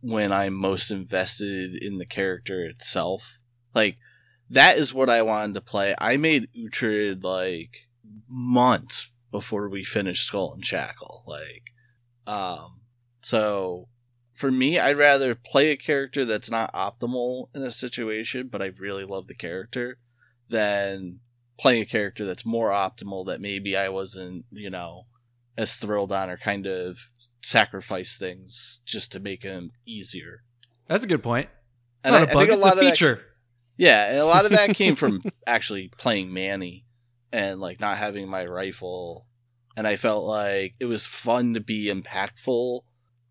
[SPEAKER 2] when I'm most invested in the character itself. Like that is what I wanted to play. I made Uhtred like months before we finished Skull and Shackle. Like um so for me I'd rather play a character that's not optimal in a situation, but I really love the character than playing a character that's more optimal that maybe I wasn't, you know, as thrilled on or kind of sacrifice things just to make him easier.
[SPEAKER 5] That's a good point. It's
[SPEAKER 2] And
[SPEAKER 5] not
[SPEAKER 2] I-
[SPEAKER 5] a bug, it's
[SPEAKER 2] lot
[SPEAKER 5] a
[SPEAKER 2] of that-
[SPEAKER 5] feature.
[SPEAKER 2] Yeah, and a lot of that came from actually playing Manny and like not having my rifle. And I felt like it was fun to be impactful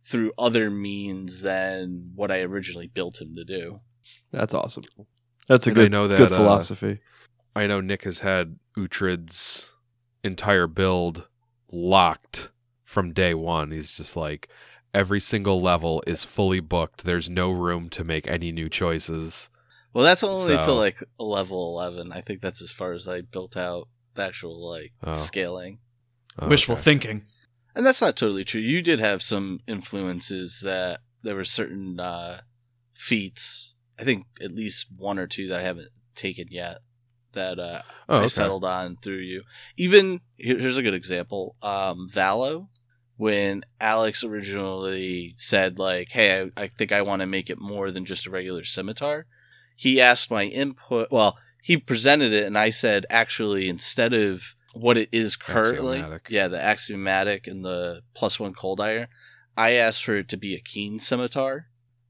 [SPEAKER 2] through other means than what I originally built him to do.
[SPEAKER 3] That's awesome. That's a
[SPEAKER 1] And I
[SPEAKER 3] good
[SPEAKER 1] know that,
[SPEAKER 3] good
[SPEAKER 1] uh,
[SPEAKER 3] philosophy.
[SPEAKER 1] I know Nick has had Uhtred's entire build locked from day one. He's just like every single level is fully booked. There's no room to make any new choices.
[SPEAKER 2] Well, that's only
[SPEAKER 1] So-
[SPEAKER 2] to like level 11. I think that's as far as I built out the actual like
[SPEAKER 1] Oh.
[SPEAKER 2] scaling.
[SPEAKER 1] Oh,
[SPEAKER 5] Wishful
[SPEAKER 1] okay.
[SPEAKER 5] thinking.
[SPEAKER 2] And that's not totally true. You did have some influences that there were certain uh, feats. I think at least one or two that I haven't taken yet that uh,
[SPEAKER 1] Oh,
[SPEAKER 2] I settled on through you. Even here- here's a good example. Um, Valo, when Alex originally said like, "Hey, I, I think I want to make it more than just a regular scimitar," he asked my input. Well, he presented it, and I said, actually, instead of what it is currently,
[SPEAKER 1] Axiomatic.
[SPEAKER 2] yeah, the axiomatic and the plus one cold iron, I asked for it to be a keen scimitar.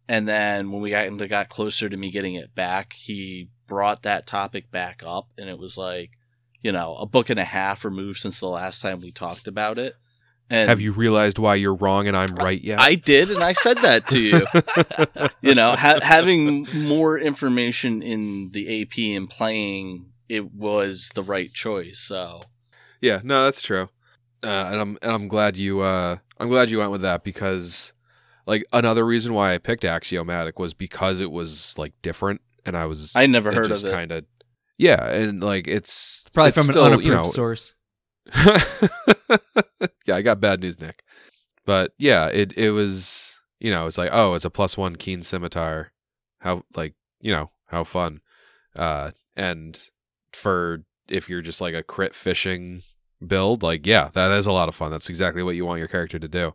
[SPEAKER 2] And then when we got, got closer to me getting it back, he brought that topic back up, and it was like, you know, a book and a half removed since the last time we talked about it. And
[SPEAKER 1] Have you realized why you're wrong and I'm right yet?
[SPEAKER 2] I did, and I said that to you. you know, ha- having more information in the AP and playing it was the right choice. So
[SPEAKER 1] Yeah, no, that's true. Uh, and I'm and I'm glad you uh I'm glad you went with that because like another reason why I picked Axiomatic was because it was like different and I was
[SPEAKER 2] I never heard
[SPEAKER 1] just
[SPEAKER 2] of it.
[SPEAKER 1] kind of yeah, and like it's
[SPEAKER 5] Probably
[SPEAKER 1] it's
[SPEAKER 5] from
[SPEAKER 1] still,
[SPEAKER 5] an unapproved
[SPEAKER 1] you know,
[SPEAKER 5] source.
[SPEAKER 1] yeah, I got bad news, Nick. But yeah, it it was you know it's like oh it's a plus one keen scimitar, how like you know how fun, uh and for if you're just like a crit fishing build like yeah that is a lot of fun. That's exactly what you want your character to do,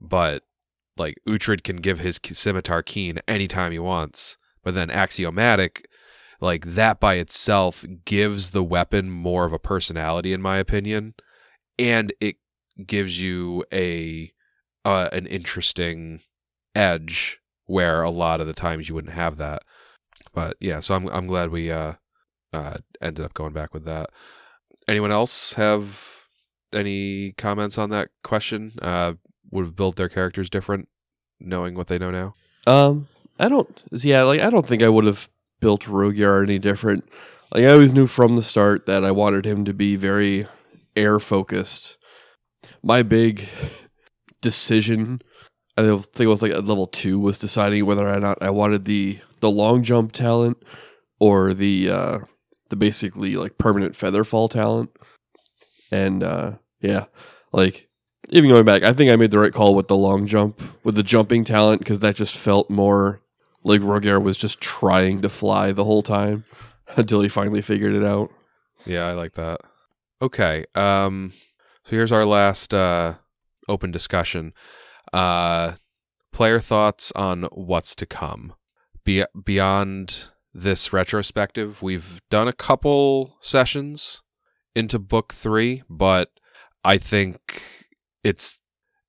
[SPEAKER 1] but like Uhtred can give his scimitar keen anytime he wants, but then axiomatic like that by itself gives the weapon more of a personality in my opinion and it gives you a uh, an interesting edge where a lot of the times you wouldn't have that. But yeah so i'm i'm glad we uh uh ended up going back with that. Anyone else have any comments on that question? Uh would have built their characters different knowing what they know now?
[SPEAKER 3] Um, I don't. Yeah, like I don't think I would have built Rogyar any different. Like I always knew from the start that I wanted him to be very air focused. My big decision, I think it was like at level two, was deciding whether or not I wanted the the long jump talent or the uh the basically like permanent feather fall talent. And uh yeah, like even going back, I think I made the right call with the long jump, with the jumping talent, because that just felt more like Rogyar was just trying to fly the whole time until he finally figured it out.
[SPEAKER 1] Yeah, I like that. Okay. Um so here's our last uh open discussion. Uh player thoughts on what's to come. Be- beyond this retrospective, we've done a couple sessions into book 3, but I think it's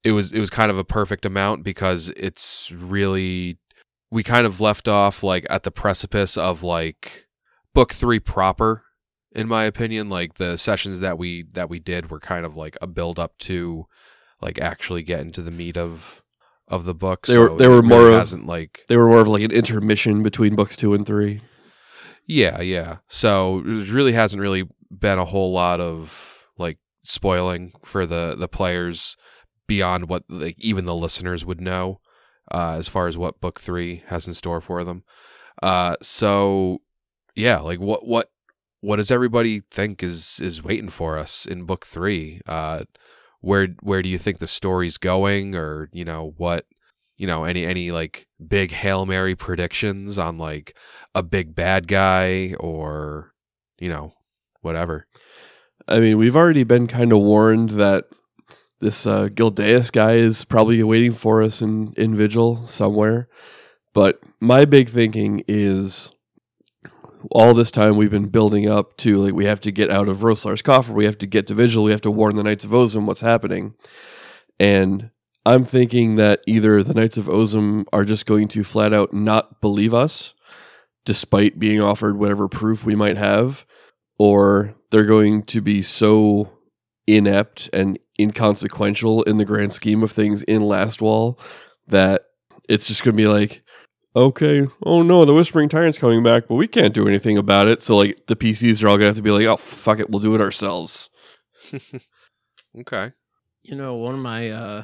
[SPEAKER 1] it was it was kind of a perfect amount because it's really we kind of left off like at the precipice of like book 3 proper in my opinion. Like the sessions that we that we did were kind of like a build up to like actually get into the meat of of the book.
[SPEAKER 3] They
[SPEAKER 1] so
[SPEAKER 3] were- they
[SPEAKER 1] it
[SPEAKER 3] were
[SPEAKER 1] really
[SPEAKER 3] more of-
[SPEAKER 1] hasn't like
[SPEAKER 3] They were more of like an intermission between books two and three.
[SPEAKER 1] yeah yeah. So it really hasn't really been a whole lot of like spoiling for the the players beyond what like even the listeners would know uh as far as what book 3 has in store for them. Uh so yeah like what what what does everybody think is is waiting for us in book 3 uh where where do you think the story's going? Or you know what you know any any like big hail mary predictions on like a big bad guy or you know whatever?
[SPEAKER 3] I mean, we've already been kind of warned that this uh, Gildeus guy is probably waiting for us in, in Vigil somewhere. But my big thinking is all this time we've been building up to like we have to get out of Roslar's coffer, we have to get to Vigil, we have to warn the Knights of Ozem what's happening. And I'm thinking that either the Knights of Ozem are just going to flat out not believe us, despite being offered whatever proof we might have, or they're going to be so inept and inconsequential in the grand scheme of things in Last Wall that it's just going to be like, okay, oh no, the Whispering Tyrant's coming back, but we can't do anything about it. So, like, the PCs are all going to have to be like, oh, fuck it, we'll do it ourselves.
[SPEAKER 1] okay
[SPEAKER 4] You know, one of my uh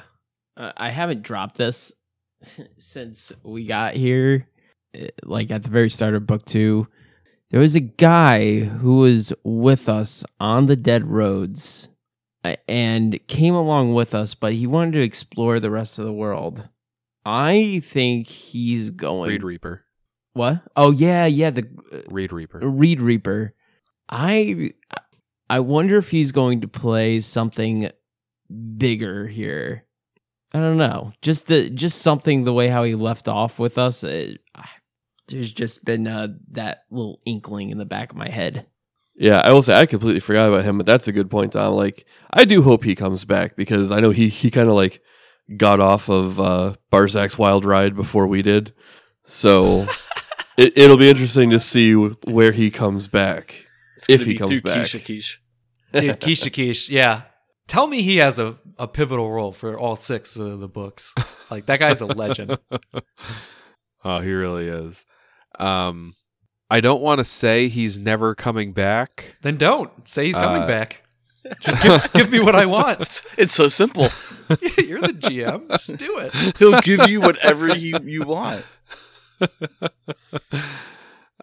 [SPEAKER 4] I haven't dropped this since we got here uh, like at the very start of book 2. There was a guy who was with us on the dead roads and came along with us, but he wanted to explore the rest of the world. I think he's going
[SPEAKER 1] reed reaper
[SPEAKER 4] What? Oh yeah, yeah, the uh,
[SPEAKER 1] reed reaper
[SPEAKER 4] Reed Reaper. I I wonder if he's going to play something bigger here. I don't know. Just the just something the way how he left off with us. It, there's just been uh, that little inkling in the back of my head.
[SPEAKER 3] Yeah, I will say I completely forgot about him, but that's a good point, Tom. Like, I do hope he comes back because I know he he kind of like got off of uh, Barzak's wild ride before we did. So it, it'll be interesting to see where he comes back.
[SPEAKER 2] It's
[SPEAKER 3] If he comes back.
[SPEAKER 2] Keisha Quiche.
[SPEAKER 5] Dude, Keisha Quiche, yeah. Tell me he has a, a pivotal role for all six of the books. Like that guy's a legend.
[SPEAKER 1] oh, he really is. Um, I don't want to say he's never coming back.
[SPEAKER 5] then don't say he's coming
[SPEAKER 1] Uh,
[SPEAKER 5] back. Just give, give me what I want.
[SPEAKER 2] It's so simple.
[SPEAKER 5] You're the GM. Just do it.
[SPEAKER 2] He'll give you whatever you, you want.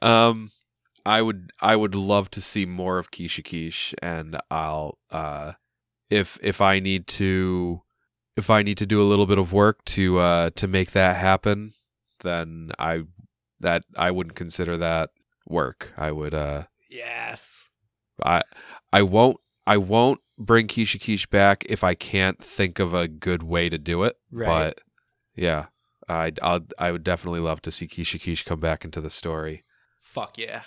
[SPEAKER 1] um, I would I would love to see more of Keisha Quiche, and I'll uh, if if I need to if I need to do a little bit of work to uh to make that happen, then I that I wouldn't consider that work. I would uh
[SPEAKER 5] Yes.
[SPEAKER 1] I I won't I won't bring Keisha Quiche back if I can't think of a good way to do it.
[SPEAKER 5] Right.
[SPEAKER 1] But yeah, I I'll, I would definitely love to see Keisha Quiche come back into the story.
[SPEAKER 5] Fuck yeah.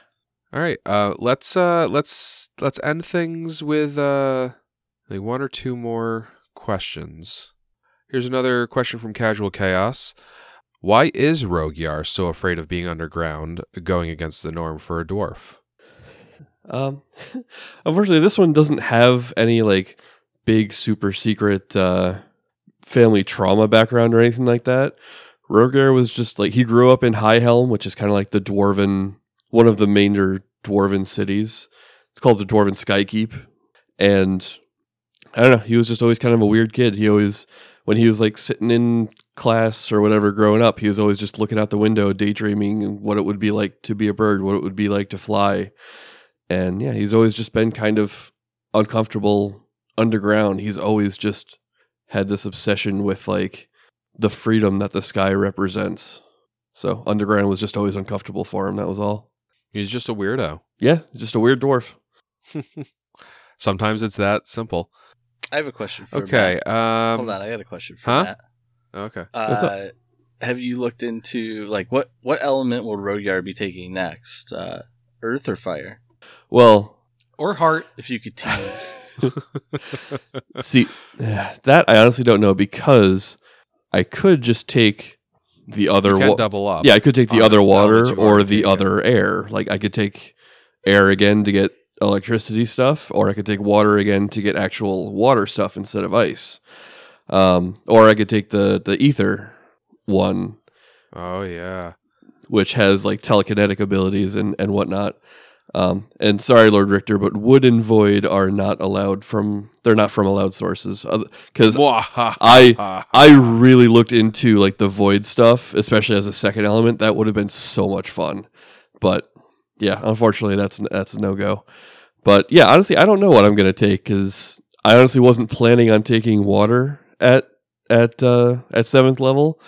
[SPEAKER 1] All right, uh, let's uh, let's let's end things with uh, like one or two more questions. Here's another question from Casual Chaos. Why is Rogyar so afraid of being underground, going against the norm for a dwarf?
[SPEAKER 3] Um, unfortunately, this one doesn't have any like big super secret uh, family trauma background or anything like that. Rogyar was just like he grew up in High Helm, which is kind of like the dwarven, one of the major dwarven cities. It's called the Dwarven Skykeep, and I don't know. He was just always kind of a weird kid. He always, when he was like sitting in class or whatever growing up, he was always just looking out the window, daydreaming what it would be like to be a bird, what it would be like to fly. And yeah, he's always just been kind of uncomfortable underground. He's always just had this obsession with like the freedom that the sky represents. So underground was just always uncomfortable for him. That was all.
[SPEAKER 1] He's just a weirdo.
[SPEAKER 3] Yeah, just a weird dwarf.
[SPEAKER 1] Sometimes it's that simple.
[SPEAKER 2] I have a question for
[SPEAKER 1] Okay.
[SPEAKER 2] Matt.
[SPEAKER 1] Um,
[SPEAKER 2] Hold on, I got a question for
[SPEAKER 1] huh?
[SPEAKER 2] Matt.
[SPEAKER 1] Okay.
[SPEAKER 2] Uh, have you looked into like what what element will Rogyar be taking next? Uh, earth or fire?
[SPEAKER 3] Well,
[SPEAKER 5] Or heart.
[SPEAKER 2] If you could tease.
[SPEAKER 3] see, that I honestly don't know because I could just take the other
[SPEAKER 1] You can
[SPEAKER 3] wa-
[SPEAKER 1] double up.
[SPEAKER 3] Yeah, I could take the other water or the other air. Like I could take air again to get electricity stuff, or I could take water again to get actual water stuff instead of ice. Um, or I could take the the ether one,
[SPEAKER 1] Oh yeah.
[SPEAKER 3] which has like telekinetic abilities and and whatnot. Um, and sorry, Lord Richter, but wood and void are not allowed from. They're not from allowed sources because I I really looked into like the void stuff, especially as a second element. That would have been so much fun. But yeah, unfortunately, that's that's a no go. But yeah, honestly, I don't know what I'm gonna take because I honestly wasn't planning on taking water at at uh, at seventh level.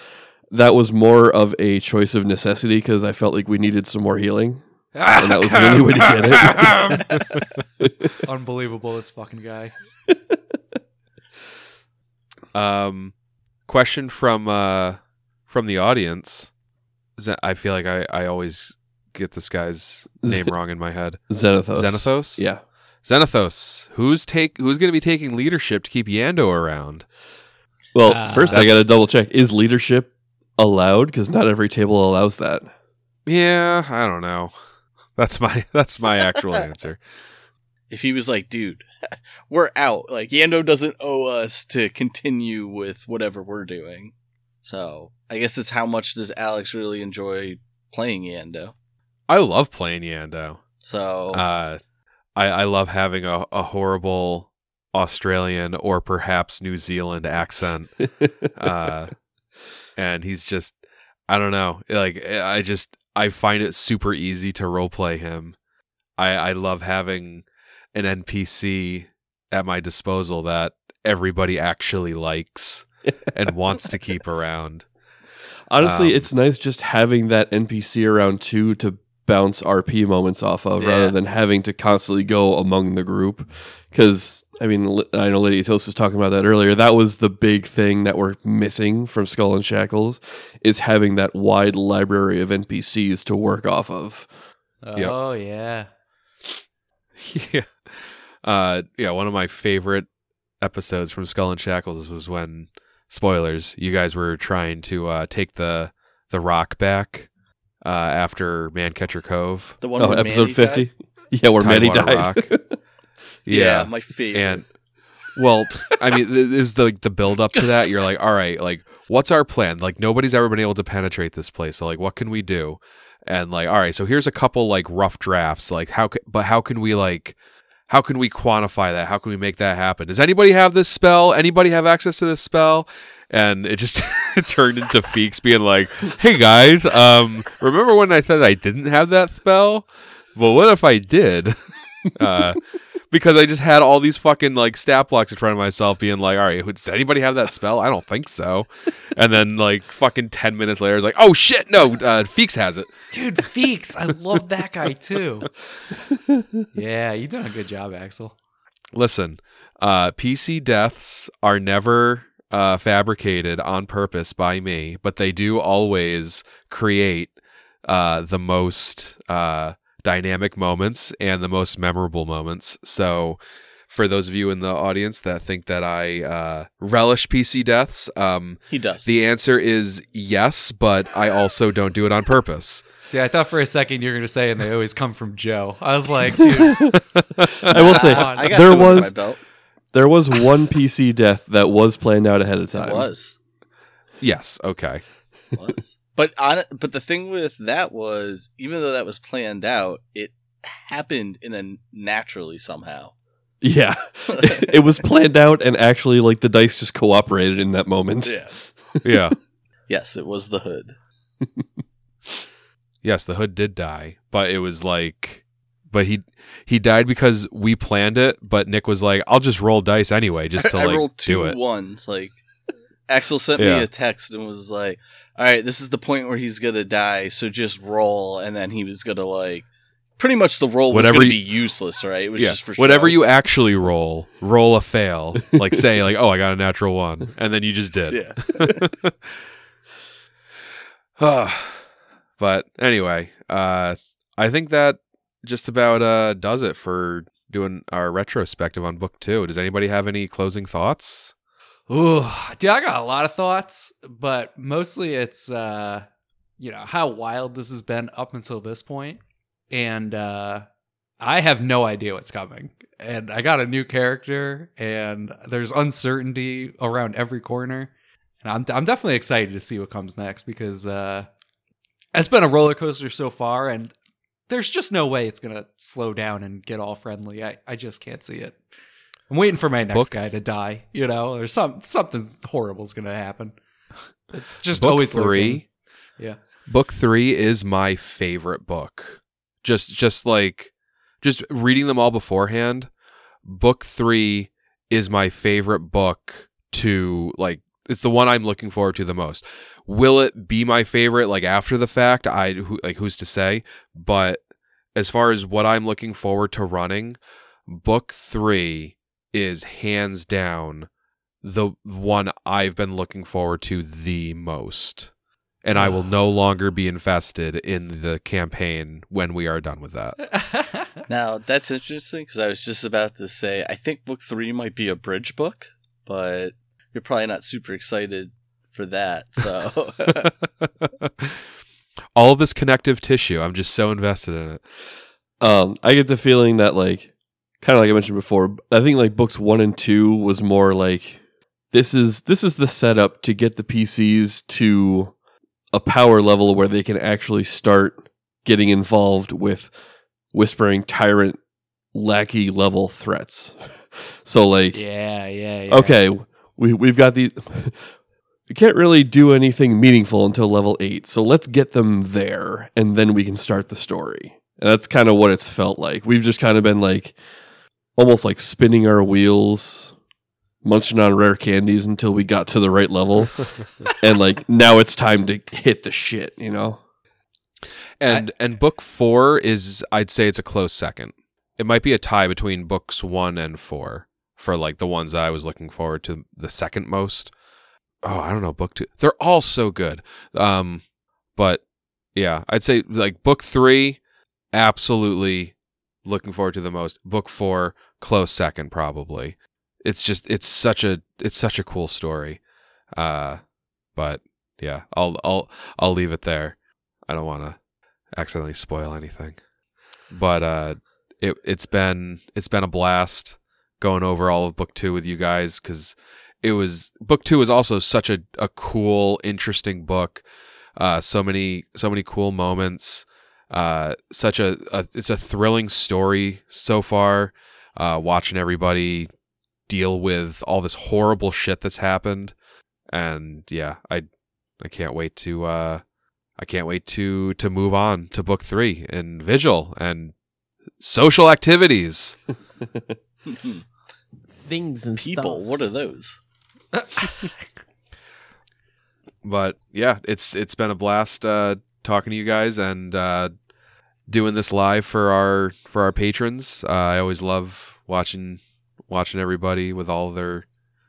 [SPEAKER 3] That was more of a choice of necessity because I felt like we needed some more healing, and that was the only way to get it.
[SPEAKER 5] Unbelievable, this fucking guy.
[SPEAKER 1] Um, question from uh from the audience. I feel like I I always get this guy's name wrong in my head.
[SPEAKER 3] Xenothos.
[SPEAKER 1] Xenothos?
[SPEAKER 3] Yeah.
[SPEAKER 1] Xenothos. Who's take Who's going to be taking leadership to keep Yando around?
[SPEAKER 3] Well,
[SPEAKER 4] Uh,
[SPEAKER 3] first I got to double check: is leadership allowed? Because not every table allows that.
[SPEAKER 1] Yeah, I don't know. That's my that's my actual answer.
[SPEAKER 2] if he was like, dude, we're out. Like Yando doesn't owe us to continue with whatever we're doing. So I guess it's how much does Alex really enjoy playing Yando?
[SPEAKER 1] I love playing Yando.
[SPEAKER 2] So
[SPEAKER 1] Uh, I I love having a, a horrible Australian or perhaps New Zealand accent. uh, and he's just I don't know like I just I find it super easy to role play him. I I love having an NPC at my disposal that everybody actually likes and wants to keep around.
[SPEAKER 3] Honestly,
[SPEAKER 1] Um,
[SPEAKER 3] it's nice just having that NPC around too to bounce RP moments off of,
[SPEAKER 1] Yeah.
[SPEAKER 3] rather than having to constantly go among the group. Because I mean, I know Lady Toast was talking about that earlier. That was the big thing that we're missing from Skull and Shackles is having that wide library of NPCs to work off of.
[SPEAKER 1] Yep.
[SPEAKER 5] Oh yeah.
[SPEAKER 1] yeah. Uh yeah, one of my favorite episodes from Skull and Shackles was when spoilers, you guys were trying to uh take the the rock back uh, after Mancatcher Cove.
[SPEAKER 2] The one
[SPEAKER 3] Oh,
[SPEAKER 2] where
[SPEAKER 3] episode fifty. Yeah, where Manny
[SPEAKER 1] Tidewater
[SPEAKER 3] died.
[SPEAKER 1] Rock.
[SPEAKER 2] Yeah, my favorite.
[SPEAKER 1] and well, t- I mean, th- there's the the build up to that. You're like, all right, like, what's our plan? Like, nobody's ever been able to penetrate this place. So, like, what can we do? And like, all right, so here's a couple like rough drafts. Like, how? ca- But how can we like? How can we quantify that? How can we make that happen? Does anybody have this spell? Anybody have access to this spell? And it just turned into Feeks being like, "Hey guys, um, remember when I said I didn't have that spell? Well, what if I did?" uh, because I just had all these fucking like stat blocks in front of myself, being like, "All right, does anybody have that spell? I don't think so." And then like fucking ten minutes later, it's like, "Oh shit, no, uh, Feeks has it."
[SPEAKER 5] Dude, Feeks, I love that guy too. Yeah, you done a good job, Axel.
[SPEAKER 1] Listen, uh, PC deaths are never uh, fabricated on purpose by me, but they do always create uh, the most uh, dynamic moments and the most memorable moments. So, for those of you in the audience that think that I uh, relish PC deaths, um,
[SPEAKER 2] he does.
[SPEAKER 1] the answer is yes, but I also don't do it on purpose.
[SPEAKER 5] Yeah, I thought for a second you were gonna say, and they always come from Joe. I was like, dude,
[SPEAKER 3] I will say
[SPEAKER 5] on.
[SPEAKER 2] I got
[SPEAKER 3] there was
[SPEAKER 2] my belt.
[SPEAKER 3] There was one PC death that was planned out ahead of time.
[SPEAKER 2] It was.
[SPEAKER 1] Yes, okay.
[SPEAKER 2] was. But on but the thing with that was even though that was planned out, it happened in a naturally somehow.
[SPEAKER 3] Yeah, it was planned out, and actually, like the dice just cooperated in that moment.
[SPEAKER 2] yeah.
[SPEAKER 1] Yeah.
[SPEAKER 2] Yes, it was the hood.
[SPEAKER 1] Yes, the hood did die, but it was like, but he he died because we planned it. But Nick was like, "I'll just roll dice anyway, just to
[SPEAKER 2] I
[SPEAKER 1] like
[SPEAKER 2] rolled two
[SPEAKER 1] do it."
[SPEAKER 2] ones. Like Axel sent
[SPEAKER 1] Yeah.
[SPEAKER 2] me a text and was like, "All right, this is the point where he's gonna die, so just roll." And then he was gonna like, pretty much the roll was gonna
[SPEAKER 1] you-
[SPEAKER 2] be useless, right? It was
[SPEAKER 1] Yeah,
[SPEAKER 2] just for
[SPEAKER 1] whatever
[SPEAKER 2] show.
[SPEAKER 1] you actually roll, roll a fail. like say, like, "Oh, I got a natural one," and then you just did.
[SPEAKER 2] Yeah.
[SPEAKER 1] but anyway, uh, I think that just about uh, does it for doing our retrospective on book two. Does anybody have any closing thoughts?
[SPEAKER 5] Ooh, dude, I got a lot of thoughts, but mostly it's uh you know how wild this has been up until this point, and uh I have no idea what's coming. And I got a new character, and there's uncertainty around every corner, and I'm I'm definitely excited to see what comes next because uh it's been a roller coaster so far, and there's just no way it's gonna slow down and get all friendly. I I just can't see it. I'm waiting for my next
[SPEAKER 1] Book-
[SPEAKER 5] guy to die, you know, or some something horrible's gonna happen. It's just
[SPEAKER 1] book
[SPEAKER 5] always
[SPEAKER 1] three.
[SPEAKER 5] lurking. Yeah.
[SPEAKER 1] Book three is my favorite book. Just just like just reading them all beforehand. Book three is my favorite book to like it's the one I'm looking forward to the most. Will it be my favorite like after the fact? I who, like who's to say? But as far as what I'm looking forward to running, book 3 is hands down the one I've been looking forward to the most. And I will no longer be invested in the campaign when we are done with that.
[SPEAKER 2] Now that's interesting because I was just about to say I think book three might be a bridge book, but you're probably not super excited for that. So
[SPEAKER 1] All of this connective tissue, I'm just so invested in it.
[SPEAKER 3] Um, I get the feeling that like, kind of like I mentioned before, I think like books one and two was more like this is this is the setup to get the PCs to a power level where they can actually start getting involved with whispering tyrant lackey level threats. So like,
[SPEAKER 5] yeah, yeah, yeah.
[SPEAKER 3] okay, we we've got these. We can't really do anything meaningful until level eight, so let's get them there, and then we can start the story. And that's kind of what it's felt like. We've just kind of been like, almost like spinning our wheels, munching on rare candies until we got to the right level, and like now it's time to hit the shit. You know?
[SPEAKER 1] And and book 4 is I'd say it's a close second. It might be a tie between books 1 and 4 for like the ones that I was looking forward to the second most. Oh, I don't know, book 2. They're all so good. Um but yeah, I'd say like book 3 absolutely looking forward to the most. Book 4 close second probably. It's just it's such a it's such a cool story. Uh but yeah, I'll I'll I'll leave it there. I don't want to accidentally spoil anything. But uh, it it's been it's been a blast going over all of book two with you guys because it was book two is also such a, a cool, interesting book. Uh, so many so many cool moments. Uh, such a, a it's a thrilling story so far. Uh, watching everybody deal with all this horrible shit that's happened, and yeah, I I can't wait to uh, I can't wait to to move on to book three and Vigil and social activities.
[SPEAKER 4] Things and
[SPEAKER 2] People,
[SPEAKER 4] stuffs.
[SPEAKER 2] what are those?
[SPEAKER 1] but yeah, it's it's been a blast uh, talking to you guys and uh, doing this live for our for our patrons. Uh, I always love watching watching everybody with all their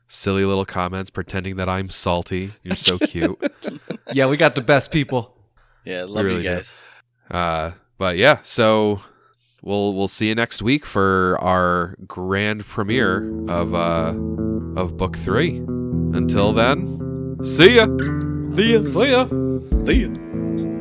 [SPEAKER 1] silly little comments, pretending that I'm salty. You're so cute.
[SPEAKER 5] Yeah, we got the best people.
[SPEAKER 2] Yeah, love
[SPEAKER 1] really
[SPEAKER 2] you
[SPEAKER 1] do.
[SPEAKER 2] guys.
[SPEAKER 1] Uh, but yeah, so we'll we'll see you next week for our grand premiere of uh of book three. Until then, see ya.
[SPEAKER 5] See ya. See ya.
[SPEAKER 2] See ya.